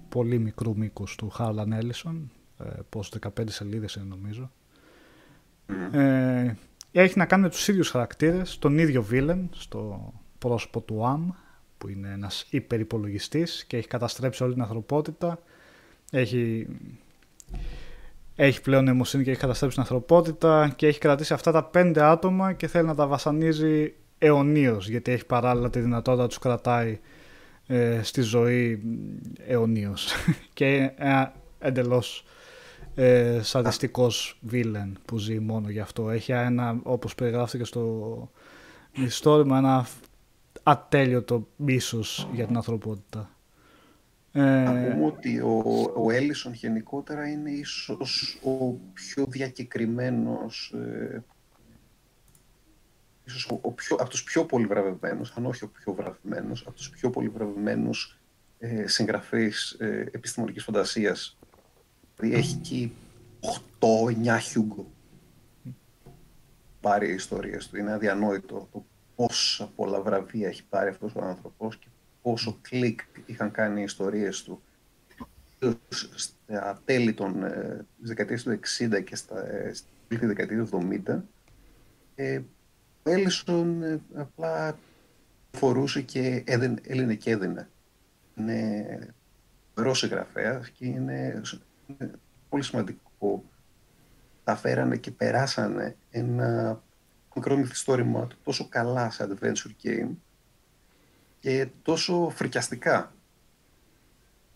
πολύ μικρού μήκους του Χάρλαν Έλισον, ε, πως 15 σελίδες είναι νομίζω. Ε, έχει να κάνει με τους ίδιους χαρακτήρες, τον ίδιο βίλεν στο πρόσωπο του Αμ, που είναι ένας υπερυπολογιστής και έχει καταστρέψει όλη την ανθρωπότητα. Έχει, έχει πλέον αιμοσύνη και έχει καταστρέψει την ανθρωπότητα και έχει κρατήσει αυτά τα πέντε άτομα και θέλει να τα βασανίζει αιωνίως, γιατί έχει παράλληλα τη δυνατότητα να τους κρατάει ε, στη ζωή αιωνίως. και ε, εντελώς ε, σαδιστικός βίλεν που ζει μόνο γι' αυτό. Έχει ένα, όπως περιγράφηκε στο ιστόρημα, ένα ατέλειωτο μίσος για την ανθρωπότητα. Να Ε, πούμε ότι ο, ο Έλισον γενικότερα είναι ίσως ο πιο διακεκριμένος, ε, ίσως ο, ο πιο, από τους πιο πολύ βραβευμένους, αν όχι ο πιο βραβευμένος, από τους πιο πολύ βραβευμένους ε, συγγραφείς ε, επιστημονικής φαντασίας. Δηλαδή έχει εκεί 8-9 Hugo πάρει οι ιστορίες του. Είναι αδιανόητο το πόσα πολλά βραβεία έχει πάρει αυτός ο άνθρωπος και πόσο κλικ είχαν κάνει οι ιστορίες του στα τέλη των ε, της δεκαετίας του 60 και στα, ε, στη δεκαετία του 70 ε, ο Έλισον ε, απλά φορούσε και έδαινε, έλυνε και έδινε. Είναι φοβερός συγγραφέας και είναι, είναι πολύ σημαντικό. Τα φέρανε και περάσανε ένα μικρό μυθιστόρημα του τόσο καλά σε adventure game και τόσο φρικιαστικά.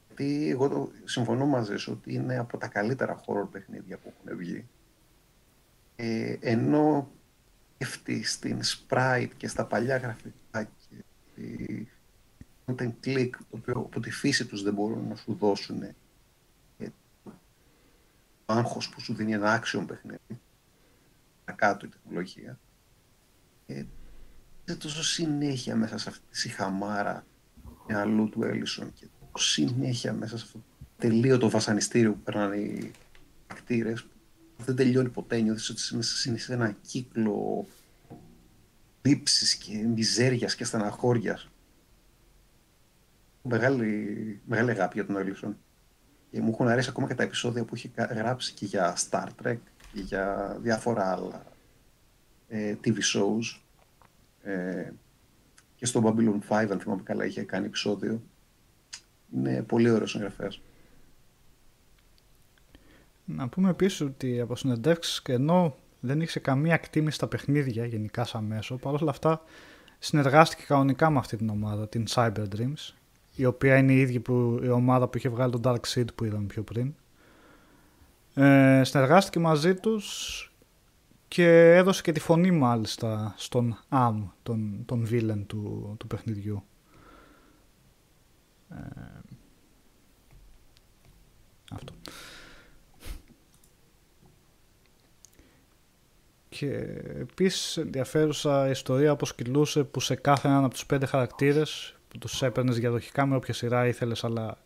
Γιατί εγώ το, συμφωνώ μαζί σου ότι είναι από τα καλύτερα horror παιχνίδια που έχουν βγει. Ε, ενώ πέφτει στην sprite και στα παλιά γραφικά και στη content click, το οποίο από τη φύση τους δεν μπορούν να σου δώσουν ε, το άγχος που σου δίνει ένα action παιχνίδι, κάτω η τεχνολογία, ε, είναι τόσο συνέχεια μέσα σε αυτή τη σιχαμάρα μυαλού του Έλισον και τόσο συνέχεια μέσα σε αυτό το τελείωτο βασανιστήριο που περνάνε οι χαρακτήρες που δεν τελειώνει ποτέ, νιώθεις ότι είσαι μέσα σε ένα κύκλο λήψης και μιζέριας και στεναχώριας. Μεγάλη, μεγάλη αγάπη για τον Έλισον. Και μου έχουν αρέσει ακόμα και τα επεισόδια που έχει κα- γράψει και για Star Trek και για διάφορα άλλα ε, TV shows. Ε, και στο Babylon 5, αν θυμάμαι καλά, είχε κάνει επεισόδιο. Είναι πολύ ωραίος συγγραφέας. Να πούμε επίσης ότι από συνεντεύξεις και ενώ δεν είχε καμία εκτίμηση στα παιχνίδια γενικά σαν μέσο, παρόλα αυτά συνεργάστηκε κανονικά με αυτή την ομάδα, την Cyber Dreams, η οποία είναι η ίδια που, η ομάδα που είχε βγάλει τον Dark Seed που είδαμε πιο πριν. Ε, συνεργάστηκε μαζί τους και έδωσε και τη φωνή μάλιστα στον Am, τον, τον villain του, του παιχνιδιού. Ε, αυτό. Και επίσης ενδιαφέρουσα ιστορία όπως κυλούσε που σε κάθε έναν από τους πέντε χαρακτήρες που τους έπαιρνες διαδοχικά με όποια σειρά ήθελες αλλά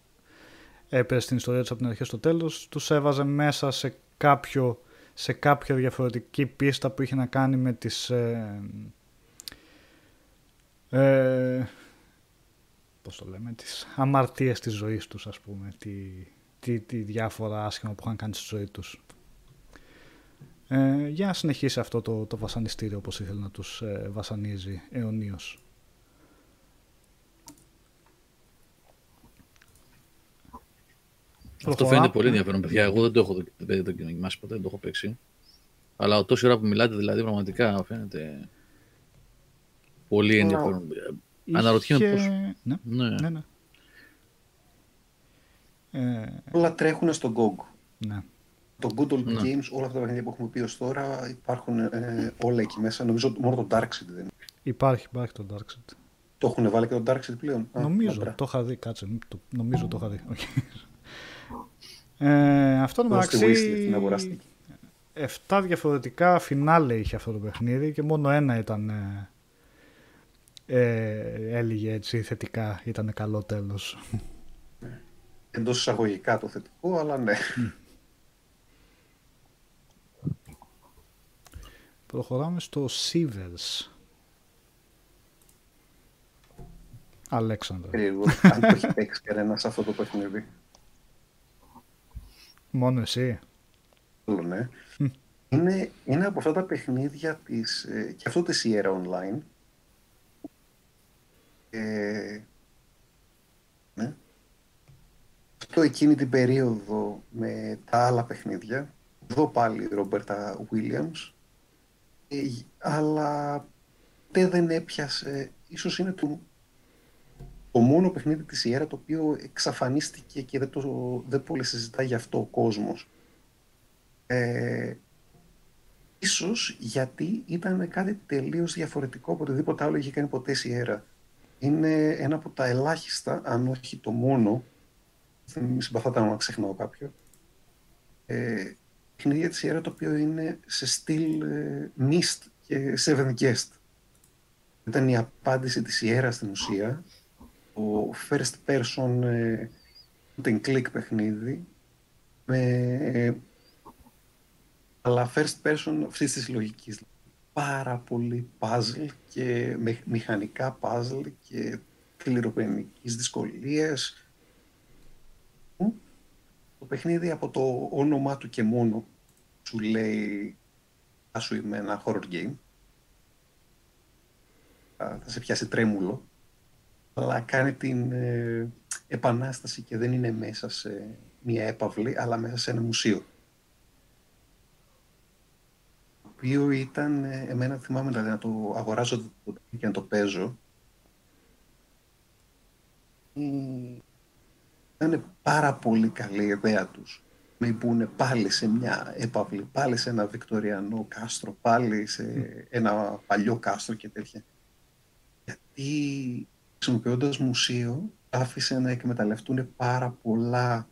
έπαιρνες την ιστορία τους από την αρχή στο τέλος τους έβαζε μέσα σε, κάποιο, σε κάποια διαφορετική πίστα που είχε να κάνει με τις ε, ε, πώς το λέμε, τις αμαρτίες της ζωής τους ας πούμε τι, τι, τι διάφορα άσχημα που είχαν κάνει στη ζωή τους ε, για να συνεχίσει αυτό το, το βασανιστήριο όπως ήθελε να τους ε, βασανίζει αιωνίως. Αυτό φαίνεται πολύ ενδιαφέρον, παιδιά. Εγώ δεν το έχω, δοκι- δεν το δοκιμάσει ποτέ, δεν το έχω παίξει. Αλλά τόση ώρα που μιλάτε, δηλαδή, πραγματικά φαίνεται πολύ ενδιαφέρον. Αναρωτιέμαι Είχε- πώς... Ναι, Ναι. ναι, ναι. Ε, Όλα τρέχουν στο GOG. ναι. Το Good Old Ναι. Games, όλα αυτά τα παιχνίδια που έχουμε πει ως τώρα υπάρχουν ε, όλα εκεί μέσα. Νομίζω μόνο το Darkseid δεν είναι. Υπάρχει, υπάρχει το Darkseid. Το έχουν βάλει και το Darkseid πλέον; Α, νομίζω, μάντρα. το είχα δει, κάτσε, μη το, νομίζω το είχα δει. Οκ. Ε, αυτό Το στη wishlist μεταξύ, την αγοράστηκε. 7 διαφορετικά φινάλε είχε αυτό το παιχνίδι και μόνο ένα ήταν ε, ε, έλεγε έτσι θετικά, ήταν καλό τέλος. Εντός εισαγωγικά το θετικό, αλλά ναι. Προχωράμε στο Shivers. Αλέξανδρο. Περίεργο. αν το έχει παίξει κανένας σε αυτό το παιχνίδι. Μόνο εσύ. Άλλο, ναι. Είναι ένα από αυτά τα παιχνίδια της, ε, και αυτό της Sierra Online. Ε, ναι. Αυτό εκείνη την περίοδο με τα άλλα παιχνίδια. Εδώ πάλι η Ρομπέρτα Williams. Ε, αλλά ποτέ δεν έπιασε. Ίσως είναι το, το μόνο παιχνίδι της Sierra το οποίο εξαφανίστηκε και δεν, το, δεν πολύ συζητάει γι' αυτό ο κόσμος. Ε, ίσως γιατί ήταν κάτι τελείως διαφορετικό από οτιδήποτε άλλο είχε κάνει ποτέ η Sierra. Είναι ένα από τα ελάχιστα, αν όχι το μόνο, δεν με συμπαθάτε να ξεχνάω κάποιο, ε, παιχνίδια της Sierra το οποίο είναι σε στυλ ε, Mist και Seven Guest. Ήταν η απάντηση της Sierra στην ουσία, το first person ε, point and click παιχνίδι, με ε, αλλά first person αυτής της λογικής. Πάρα πολύ puzzle και με, μηχανικά puzzle και κληροπαιδικής δυσκολίες. Το παιχνίδι από το όνομά του και μόνο σου λέει θα σου είμαι ένα horror game. Θα θα σε πιάσει τρέμουλο. Αλλά κάνει την ε, επανάσταση και δεν είναι μέσα σε μια έπαυλη, αλλά μέσα σε ένα μουσείο. Το οποίο ήταν, ε, εμένα θυμάμαι δηλαδή να το αγοράζω το- και να το παίζω. Ε, Ήταν πάρα πολύ καλή η ιδέα τους. Με μπουν πάλι σε μια έπαυλη, πάλι σε ένα βικτοριανό κάστρο, πάλι σε ένα παλιό κάστρο και τέτοια. Γιατί χρησιμοποιώντας μουσείο άφησε να εκμεταλλευτούν πάρα πολλά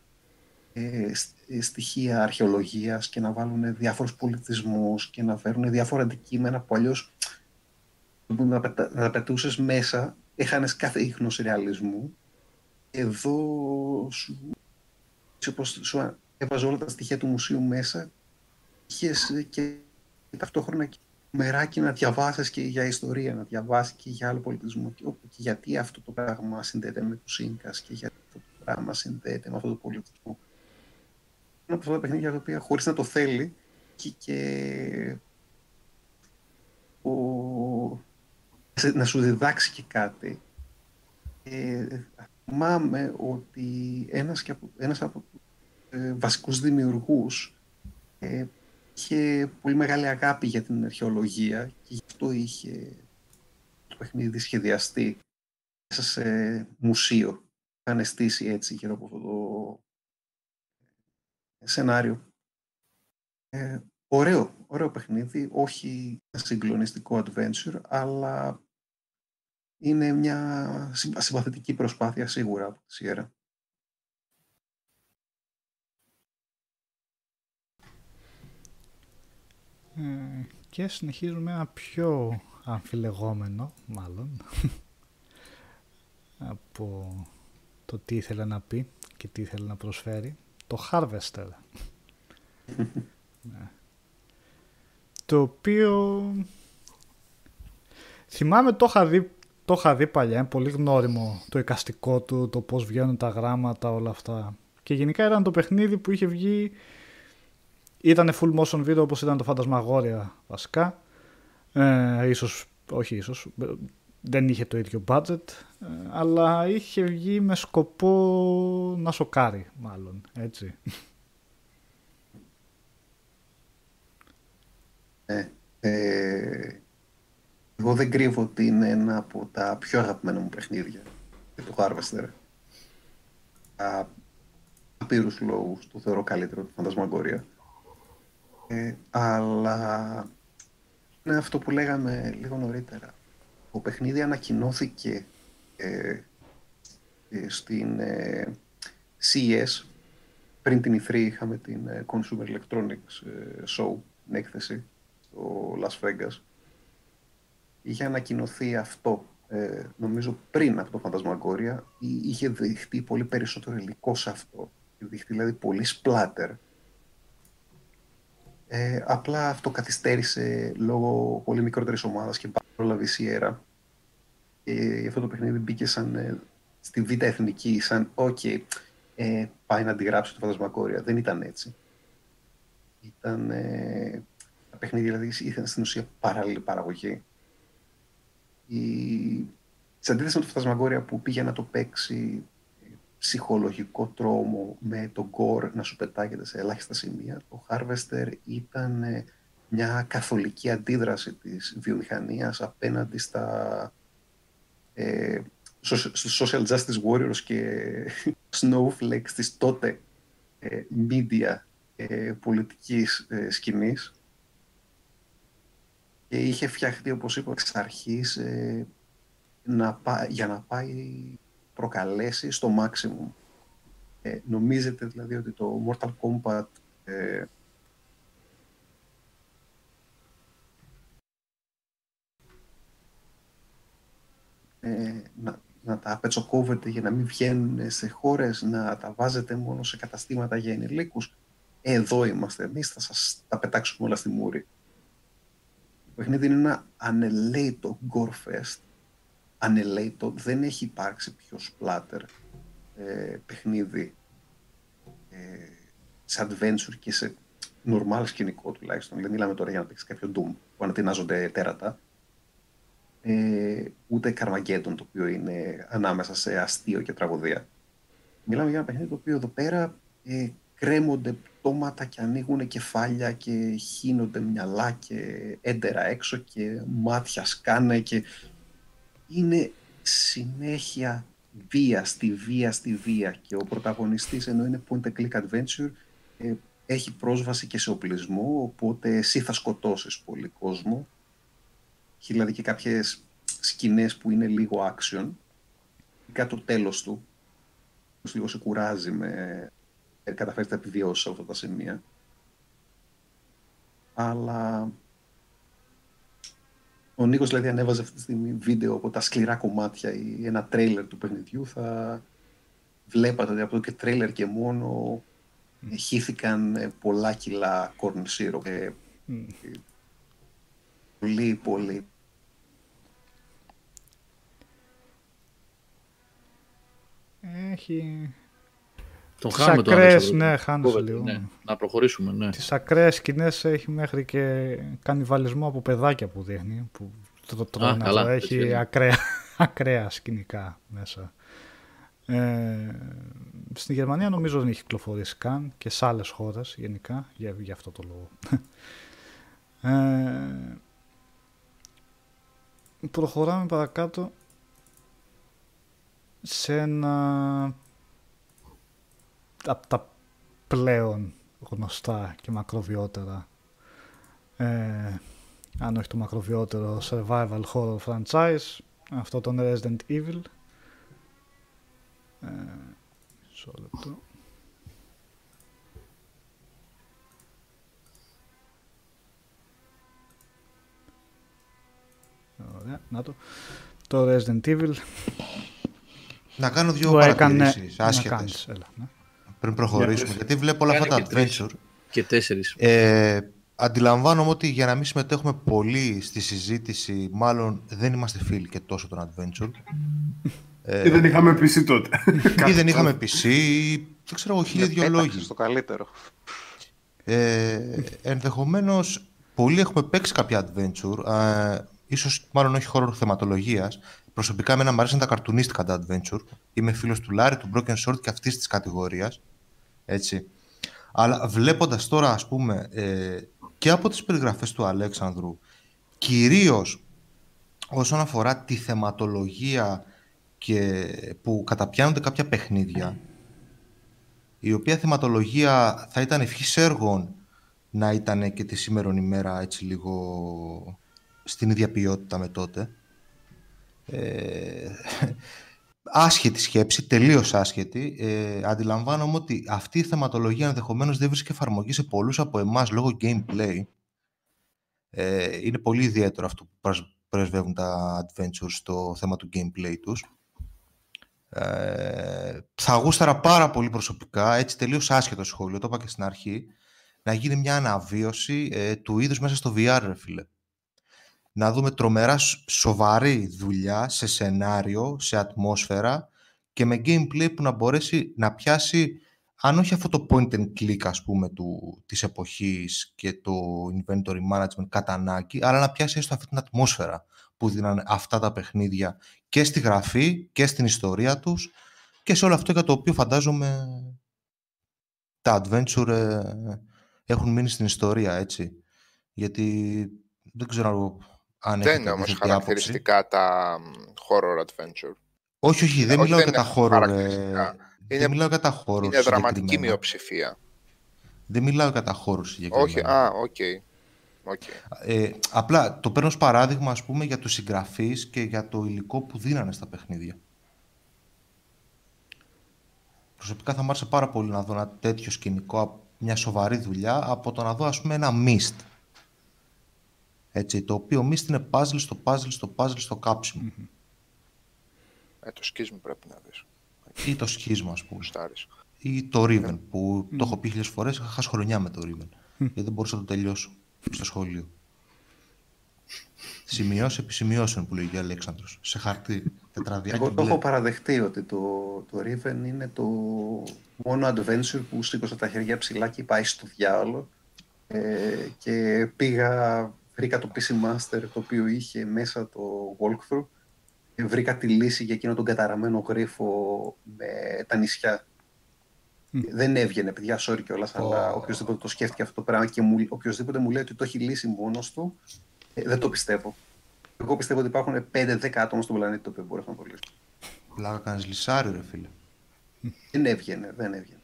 ε, σ- ε, στοιχεία αρχαιολογίας και να βάλουν διάφορους πολιτισμούς και να φέρουν διάφορα αντικείμενα που αλλιώς να, πετα, να τα πετούσες μέσα, έχανες κάθε ίχνος ρεαλισμού. Εδώ σου, έτσι όπως σου έβαζε όλα τα στοιχεία του μουσείου μέσα, είχες και ταυτόχρονα και μεράκι να διαβάσεις και για ιστορία, να διαβάσεις και για άλλο πολιτισμό και, όπου- και γιατί αυτό το πράγμα συνδέεται με τους Ίνκας και γιατί αυτό το πράγμα συνδέεται με αυτό το πολιτισμό. Είναι από αυτά τα παιχνίδια τα οποία χωρίς να το θέλει και, και ο, σε- να σου διδάξει και κάτι. Ε, θυμάμαι ότι ένας, και από, ένας από τους ε, βασικούς δημιουργούς ε, είχε πολύ μεγάλη αγάπη για την αρχαιολογία και γι' αυτό είχε το παιχνίδι σχεδιαστεί μέσα σε μουσείο. Είχαν στήσει έτσι γύρω από αυτό το σενάριο. Ε, ωραίο, ωραίο παιχνίδι, όχι ένα συγκλονιστικό adventure, αλλά είναι μια συμπα- συμπαθητική προσπάθεια σίγουρα από τη Sierra. Ε, και συνεχίζουμε ένα πιο αμφιλεγόμενο, μάλλον, από το τι ήθελε να πει και τι ήθελε να προσφέρει. Το Harvester. Ναι. Το οποίο θυμάμαι το είχα δει το είχα δει παλιά, είναι πολύ γνώριμο το εικαστικό του, το πώς βγαίνουν τα γράμματα, όλα αυτά. Και γενικά ήταν το παιχνίδι που είχε βγει ήταν full motion video όπως ήταν το Φαντασμαγόρια βασικά. Ε, ίσως, όχι ίσως, ε, δεν είχε το ίδιο budget, ε, αλλά είχε βγει με σκοπό να σοκάρει μάλλον, έτσι. Ναι. Ε, εγώ δεν κρύβω ότι είναι ένα από τα πιο αγαπημένα μου παιχνίδια και το Harvester. Για απείρους λόγους το θεωρώ καλύτερο το Φαντασμαγκόρια. Ε, αλλά είναι αυτό που λέγαμε λίγο νωρίτερα. Το παιχνίδι ανακοινώθηκε ε, ε, στην ε, CES πριν την E3 είχαμε την ε, Consumer Electronics ε, Show, την έκθεση στο Las Vegas. Είχε ανακοινωθεί αυτό, ε, νομίζω πριν από το Φαντασμαγκόρια, Εί- είχε δειχτεί πολύ περισσότερο υλικό σε αυτό. Είχε δειχτεί δηλαδή πολύ splatter. Ε, απλά αυτό καθυστέρησε λόγω πολύ μικρότερης ομάδας και πρόλαβε η Sierra. Και αυτό το παιχνίδι μπήκε σαν, ε, στη Β' Εθνική, σαν «ΟΚ, ε, πάει να αντιγράψει το Φαντασμακόρια». Δεν ήταν έτσι. Ήταν... Ε, τα παιχνίδια δηλαδή ήταν στην ουσία παράλληλη παραγωγή. Η... Σε αντίθεση με το Φαντασμακόρια που πήγε να το παίξει ε, ψυχολογικό τρόμο με τον γκορ να σου πετάγεται σε ελάχιστα σημεία, το Harvester ήταν ε, μια καθολική αντίδραση της βιομηχανίας απέναντι στα ε, σο- στους social justice warriors και snowflakes της τότε ε, media ε, πολιτικής ε, σκηνής. Και είχε φτιαχτεί, όπως είπα, εξ αρχής ε, να πά- για να πάει προκαλέσει στο maximum. Ε, νομίζετε δηλαδή ότι το Mortal Kombat ε, ε, να, να τα πετσοκόβετε για να μην βγαίνουν σε χώρες, να τα βάζετε μόνο σε καταστήματα για ενηλίκους. Εδώ είμαστε εμείς, θα σας τα πετάξουμε όλα στη μούρη. Το παιχνίδι είναι ένα ανελέητο gore fest. Ανελέητο, δεν έχει υπάρξει πιο splatter ε, παιχνίδι ε, σε adventure και σε normal σκηνικό τουλάχιστον. Δεν μιλάμε τώρα για να παίξεις κάποιο Doom που ανατινάζονται τέρατα. Ε, ούτε Carmageddon το οποίο είναι ανάμεσα σε αστείο και τραγωδία. Μιλάμε για ένα παιχνίδι το οποίο εδώ πέρα ε, κρέμονται πτώματα και ανοίγουν κεφάλια και χύνονται μυαλά και έντερα έξω και μάτια σκάνε και είναι συνέχεια βία στη βία στη βία. Και ο πρωταγωνιστής ενώ είναι point and click adventure ε, έχει πρόσβαση και σε οπλισμό οπότε εσύ θα σκοτώσεις πολύ κόσμο. Έχει δηλαδή και κάποιες σκηνές που είναι λίγο action. Και το τέλος του λίγο σε κουράζει με ε, καταφέρει να επιβιώσεις σε αυτά τα σημεία. Αλλά ο Νίκος δηλαδή ανέβαζε αυτή τη στιγμή βίντεο από τα σκληρά κομμάτια ή ένα τρέιλερ του παιχνιδιού θα βλέπατε ότι από το και τρέιλερ και μόνο ε, χύθηκαν ε, πολλά κιλά corn syrup. Ε, Μμ. πολύ πολύ Έχει Τον Τις χάνουμε τον ακραίες, Αλέξανδρο. ναι, χάνεσαι Κόβεται, λίγο. ναι. Να προχωρήσουμε, ναι. τις ακραίες σκηνές έχει μέχρι και κανιβαλισμό από παιδάκια που δείχνει που το τρώνε αυτό. καλά, έτσι έχει είναι. ακραία, ακραία σκηνικά μέσα ε, στην Γερμανία νομίζω δεν έχει κυκλοφορήσει καν και σε άλλες χώρες γενικά για, για αυτό το λόγο ε, προχωράμε παρακάτω σε ένα από τα πλέον γνωστά και μακροβιότερα ε, αν όχι το μακροβιότερο survival horror franchise αυτό τον Resident Evil ε, μισό λεπτό Ωραία, να το. Το Resident Evil Να κάνω δύο που έκανε... παρατηρήσεις Να άσχετες κάνεις, έλα, ναι. Πριν προχωρήσουμε. Για γιατί βλέπω όλα αυτά Κάνε τα και τρεις. adventure. Και τέσσερις. Ε, αντιλαμβάνομαι ότι για να μην συμμετέχουμε πολύ στη συζήτηση, μάλλον δεν είμαστε φίλοι και τόσο των adventure. Ε, Ή δεν είχαμε PC τότε. ή δεν είχαμε PC, ή δεν ξέρω εγώ, χίλια Με δυο πέταξες λόγοι. στο καλύτερο. Ε, ενδεχομένως, πολλοί έχουμε παίξει κάποια adventure, ε, ίσως μάλλον όχι χώρο θεματολογίας. Προσωπικά, εμένα μου αρέσουν τα καρτουνίστικα τα adventure. Είμαι φίλος του Λάρη, του Broken Sword και αυτής της κατηγορίας. Έτσι. Αλλά βλέποντας τώρα, ας πούμε, ε, και από τις περιγραφές του Αλέξανδρου, κυρίως όσον αφορά τη θεματολογία και που καταπιάνονται κάποια παιχνίδια, η οποία θεματολογία θα ήταν ευχής έργων να ήταν και τη σήμερον ημέρα έτσι λίγο στην ίδια ποιότητα με τότε. Ε, άσχετη σκέψη, τελείως άσχετη. Ε, αντιλαμβάνομαι ότι αυτή η θεματολογία ενδεχομένως δεν βρίσκει εφαρμογή σε πολλούς από εμάς λόγω gameplay. Ε, είναι πολύ ιδιαίτερο αυτό που πρασ- πρεσβεύουν τα adventures στο θέμα του gameplay τους. Ε, θα γούσταρα πάρα πολύ προσωπικά, έτσι τελείως άσχετο σχόλιο, το είπα και στην αρχή, να γίνει μια αναβίωση ε, του είδους μέσα στο VR, ρε φίλε. Να δούμε τρομερά σ- σοβαρή δουλειά σε σενάριο, σε ατμόσφαιρα και με gameplay που να μπορέσει να πιάσει, αν όχι αυτό το point and click, ας πούμε, του, της εποχής και το inventory management κατά ανάγκη, αλλά να πιάσει έστω αυτή την ατμόσφαιρα που δίνανε αυτά τα παιχνίδια και στη γραφή και στην ιστορία τους και σε όλο αυτό για το οποίο φαντάζομαι τα adventure ε, έχουν μείνει στην ιστορία, έτσι. Γιατί δεν ξέρω αν Δεν έχετε είναι όμως αντίθετη άποψη. χαρακτηριστικά τα μ, horror adventure. Όχι, όχι, δεν Όχι, μιλάω δεν για τα είναι horror. ε, χαρακτηριστικά. Δεν Είναι- μιλάω για τα horror Είναι δραματική συγκεκριμένα. μειοψηφία. Δεν μιλάω για τα horror συγκεκριμένα. Όχι, α, οκ. Οκ. Ε, απλά το παίρνω ως παράδειγμα ας πούμε για τους συγγραφείς και για το υλικό που δίνανε στα παιχνίδια. Προσωπικά θα μου άρεσε πάρα πολύ να δω ένα τέτοιο σκηνικό, μια σοβαρή δουλειά, από το να δω ας πούμε ένα mist. Έτσι, το οποίο mist είναι puzzle στο puzzle στο puzzle στο κάψιμο. Ε, το σκίσμο πρέπει να δεις. Ή το σχίσμα ας πούμε. Γουστάρεις. Ή το Riven, που το έχω πει χίλιες φορές, είχα χάσει χρονιά με το Riven. γιατί δεν μπορούσα να το τελειώσω στο σχολείο. Σημειώσει επί σημειώσεων που λέγει ο Αλέξανδρος. Σε χαρτί, τετραδιάκι Εγώ το μπλε. έχω παραδεχτεί ότι το, το Riven είναι το μόνο adventure που σήκωσα τα χέρια ψηλά και πάει στο διάολο ε, και πήγα, βρήκα το PC Master το οποίο είχε μέσα το walkthrough και βρήκα τη λύση για εκείνο τον καταραμένο γρίφο με τα νησιά. Δεν έβγαινε, παιδιά, sorry κιόλας, αλλά οποιοδήποτε το σκέφτηκε αυτό το πράγμα και μου, οποιοδήποτε μου λέει ότι το έχει λύσει μόνος του, ε, δεν το πιστεύω. Εγώ πιστεύω ότι υπάρχουν 5-10 άτομα στον πλανήτη το οποίο μπορεί να το λύσουν. Πλάκα κάνεις λυσάριο ρε φίλε. Δεν έβγαινε, δεν έβγαινε.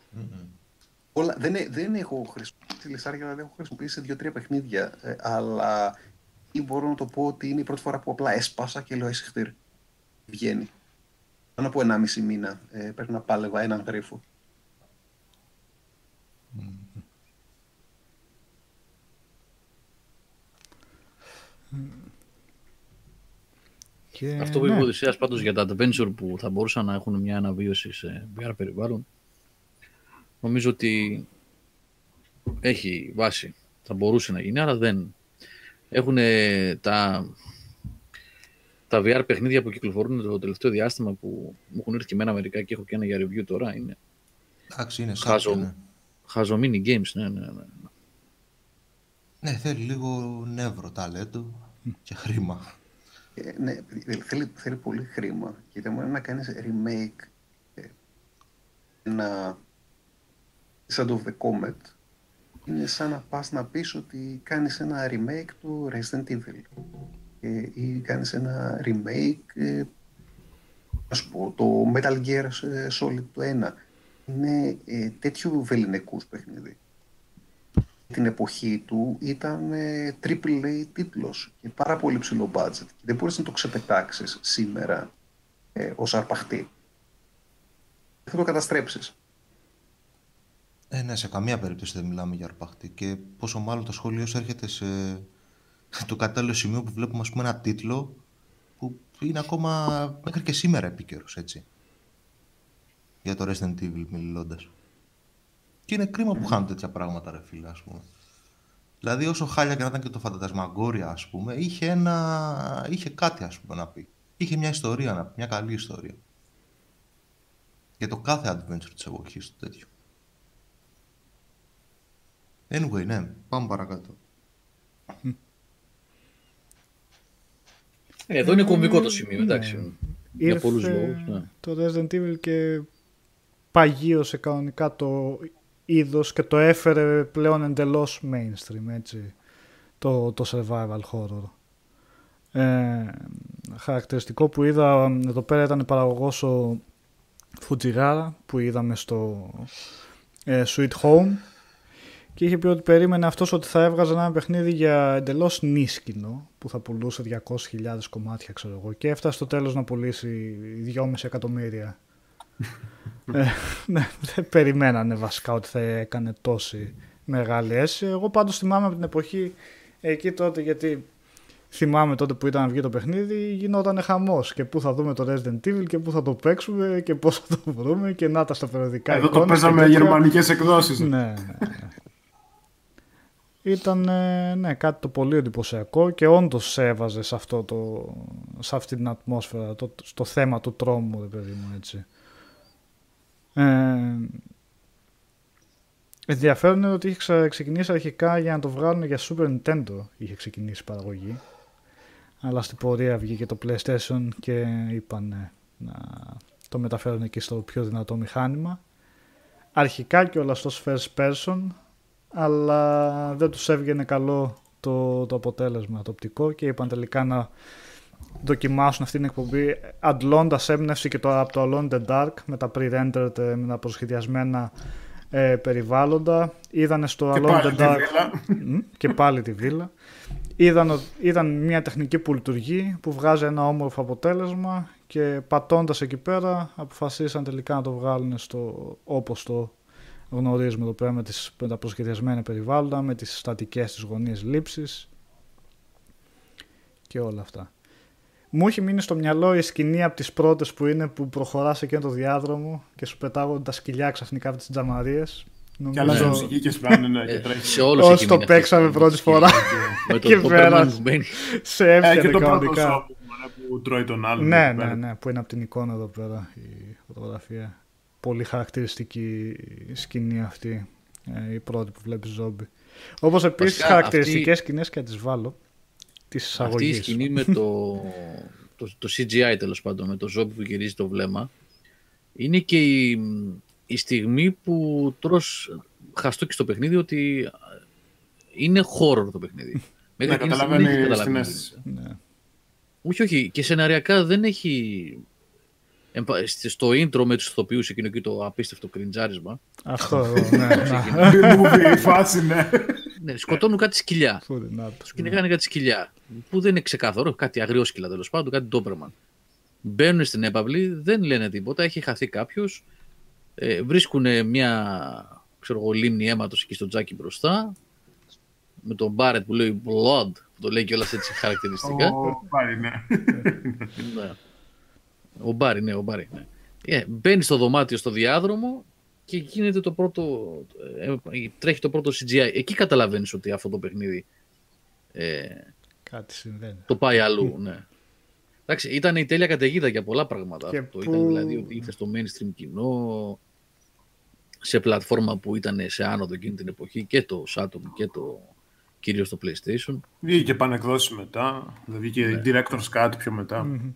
Όλα, δεν, ε- δεν έχω χρησιμοποιήσει λυσάρια, δηλαδή έχω χρησιμοποιήσει σε δύο-τρία παιχνίδια. ε, αλλά ή μπορώ να το πω ότι είναι η πρώτη φορά που απλά έσπασα και λέω εσύ χτύρι. Βγαίνει. Πάνω από 1,5 μήνα ε, πρέπει να πάλευα έναν γρίφο. Και, Αυτό που ναι. είπε ο Οδυσσέας πάντως για τα adventure που θα μπορούσαν να έχουν μια αναβίωση σε VR περιβάλλον, νομίζω ότι έχει βάση. Θα μπορούσε να γίνει, αλλά δεν. Έχουν τα, τα VR παιχνίδια που κυκλοφορούν το τελευταίο διάστημα που μου έχουν έρθει και εμένα μερικά και έχω και ένα για review τώρα. Είναι Εντάξει, είναι Χάζω. σάπια, ναι. χαζομίνι games, ναι, ναι, ναι. Ναι, θέλει λίγο νεύρο, ταλέντο και χρήμα. Ε, ναι, θέλει, θέλει πολύ χρήμα. Γιατί μόνο να κάνεις remake ε, ένα Shadow of the Comet. Είναι σαν να πας να πεις ότι κάνεις ένα remake του Resident Evil. Ε, ή κάνεις ένα remake ε, ας πω, το Metal Gear ε, Solid το 1 είναι ε, τέτοιου βεληνικούς παιχνίδι. Την εποχή του ήταν ε, triple A τίτλος και πάρα πολύ ψηλό budget. Και δεν μπορείς να το ξεπετάξεις σήμερα ε, ως αρπαχτή. Θα το καταστρέψεις. Ε, ναι, σε καμία περίπτωση δεν μιλάμε για αρπαχτή. Και πόσο μάλλον το σχόλιο σου έρχεται σε το κατάλληλο σημείο που βλέπουμε ας πούμε, ένα τίτλο που είναι ακόμα μέχρι και σήμερα επίκαιρος, έτσι. Για το Resident Evil μιλώντας. Και είναι κρίμα που χάνουν τέτοια πράγματα, ρε φίλε, ας πούμε. Δηλαδή, όσο χάλια και να ήταν και το Φαντασμαγκόρια, ας πούμε, είχε, ένα... είχε κάτι, ας πούμε, να πει. Είχε μια ιστορία να πει, μια καλή ιστορία. Για το κάθε adventure της εποχής του τέτοιου. Anyway, ναι, πάμε παρακάτω. Ε, Εδώ είναι κομβικό το σημείο, Ναι. εντάξει. Για Ήρθε πολλούς λόγους. Ναι. το Resident Evil και παγίωσε κανονικά το είδος και το έφερε πλέον εντελώς mainstream, έτσι. το, το survival horror. Ε, χαρακτηριστικό που είδα εδώ πέρα ήταν παραγωγός ο Fujigara που είδαμε στο ε, Sweet Home και είχε πει ότι περίμενε αυτός ότι θα έβγαζε ένα παιχνίδι για εντελώς νίσκινο που θα πουλούσε 200.000 κομμάτια ξέρω εγώ και έφτασε στο τέλος να πουλήσει 2,5 εκατομμύρια. ε, ναι, δεν περιμένανε βασικά ότι θα έκανε τόση μεγάλη αίσθηση. Εγώ πάντως θυμάμαι από την εποχή εκεί τότε γιατί θυμάμαι τότε που ήταν να βγει το παιχνίδι, γινόταν χαμός. Και πού θα δούμε το Resident Evil και πού θα το παίξουμε και πώς θα το βρούμε και να τα στα περιοδικά. Εδώ το εικόνες και παίζαμε τέτοια. γερμανικές εκδόσεις. Ναι, ναι, ναι. Ήταν ε, ναι, κάτι το πολύ εντυπωσιακό και όντως έβαζε σε, αυτό το, σε αυτή την ατμόσφαιρα, το, στο θέμα του τρόμου, ρε παιδί μου, έτσι. Ε, ενδιαφέρον είναι ότι είχε ξα- ξεκινήσει αρχικά για να το βγάλουν για Super Nintendo, είχε ξεκινήσει η παραγωγή. Αλλά στην πορεία βγήκε το PlayStation και είπαν ε, να το μεταφέρουν εκεί στο πιο δυνατό μηχάνημα. Αρχικά και όλα στο first person, αλλά δεν τους έβγαινε καλό το, το αποτέλεσμα, το οπτικό και είπαν τελικά να δοκιμάσουν αυτή την εκπομπή αντλώντας έμπνευση και το, από το Alone in the Dark με τα pre-rendered, ε, με τα προσχεδιασμένα ε, περιβάλλοντα. Είδανε στο Και Alone in πάλι the τη Dark βίλα. Μμ, και πάλι τη βίλα. Είδαν, ο- είδαν μια τεχνική που λειτουργεί, που βγάζει ένα όμορφο αποτέλεσμα και πατώντας εκεί πέρα αποφασίσαν τελικά να το βγάλουν στο, όπως το γνωρίζουμε εδώ πέρα με, τις, με τα προσχεδιασμένα περιβάλλοντα, με τις στατικές της γωνίες λήψης και όλα αυτά. Μου έχει μείνει στο μυαλό η σκηνή από τις πρώτες που είναι που προχωράς εκείνο το διάδρομο και σου πετάγονται τα σκυλιά ξαφνικά από τις τζαμαρίες. Και αλλάζει Νομίζω μουσική και σπάνε ναι, και Ε, τρέχει. σε όλους όσοι έχει το μείνει αυτή η παίξαμε σκηνή. πρώτη φορά Με και τον πέρασε. Doberman που μπαίνει. σε Ε, και έπιανε το πρώτο κανονικά. σώμα που τρώει τον άλλον. Ναι, εκεί ναι, πέρα. ναι, που είναι από την εικόνα εδώ πέρα η φωτογραφία. Πολύ χαρακτηριστική η σκηνή αυτή, ε, η πρώτη που βλέπεις ζόμπι. Όπως επίσης Βασικά, χαρακτηριστικές αυτή- σκηνές και να τις βάλω, της Αυτή η εισαγωγής. σκηνή με το, το, το CGI τέλος πάντων, με το ζόμπι που γυρίζει το βλέμμα, είναι και η, η στιγμή που τρως χαστό και στο παιχνίδι ότι είναι horror το παιχνίδι. Μέχρι Ναι, εκείνη τη στιγμή δεν έχει καταλαβαίνει καταλάβει. στην αίσθηση. Ναι. Όχι, όχι. Και σεναριακά δεν έχει. Εμπα- Στο intro με τους ηθοποιούς εκείνο εκεί το απίστευτο κριντζάρισμα. Αυτό εδώ, ναι. να. B-movie φάση, ναι. Ναι, σκοτώνουν κάτι σκυλιά. Πού είναι, να το. Τους κυνηγάνε κάτι σκυλιά. Που δεν είναι ξεκάθαρο, κάτι αγριόσκυλα τέλος πάντων, κάτι ντόπερμαν. Μπαίνουν στην έπαυλη, δεν λένε τίποτα, έχει χαθεί κάποιος. Ε, βρίσκουν μια ξέρω εγώ, λίμνη αίματος εκεί στο τζάκι μπροστά. Με τον Μπάρετ που λέει blood, που το λέει κιόλας έτσι χαρακτηριστικά. Ο Πάρη, ναι. Ναι. Ο Μπάρι, ναι, ο Μπάρι. Ναι. Ε, μπαίνει στο δωμάτιο στο διάδρομο και γίνεται το πρώτο. ε, τρέχει το πρώτο CGI. Εκεί καταλαβαίνεις ότι αυτό το παιχνίδι ε, Κάτι συμβαίνει. το πάει αλλού. Ναι. Εντάξει, ήταν η τέλεια καταιγίδα για πολλά πράγματα. Και αυτό. που- Ήταν δηλαδή ότι ήρθες στο mainstream κοινό σε πλατφόρμα που ήταν σε άνοδο εκείνη την εποχή και το Saturn και το κυρίως το PlayStation. Βγήκε πανεκδόσει μετά. Δεν βγήκε Ναι. director's cut πιο μετά. Μμμ.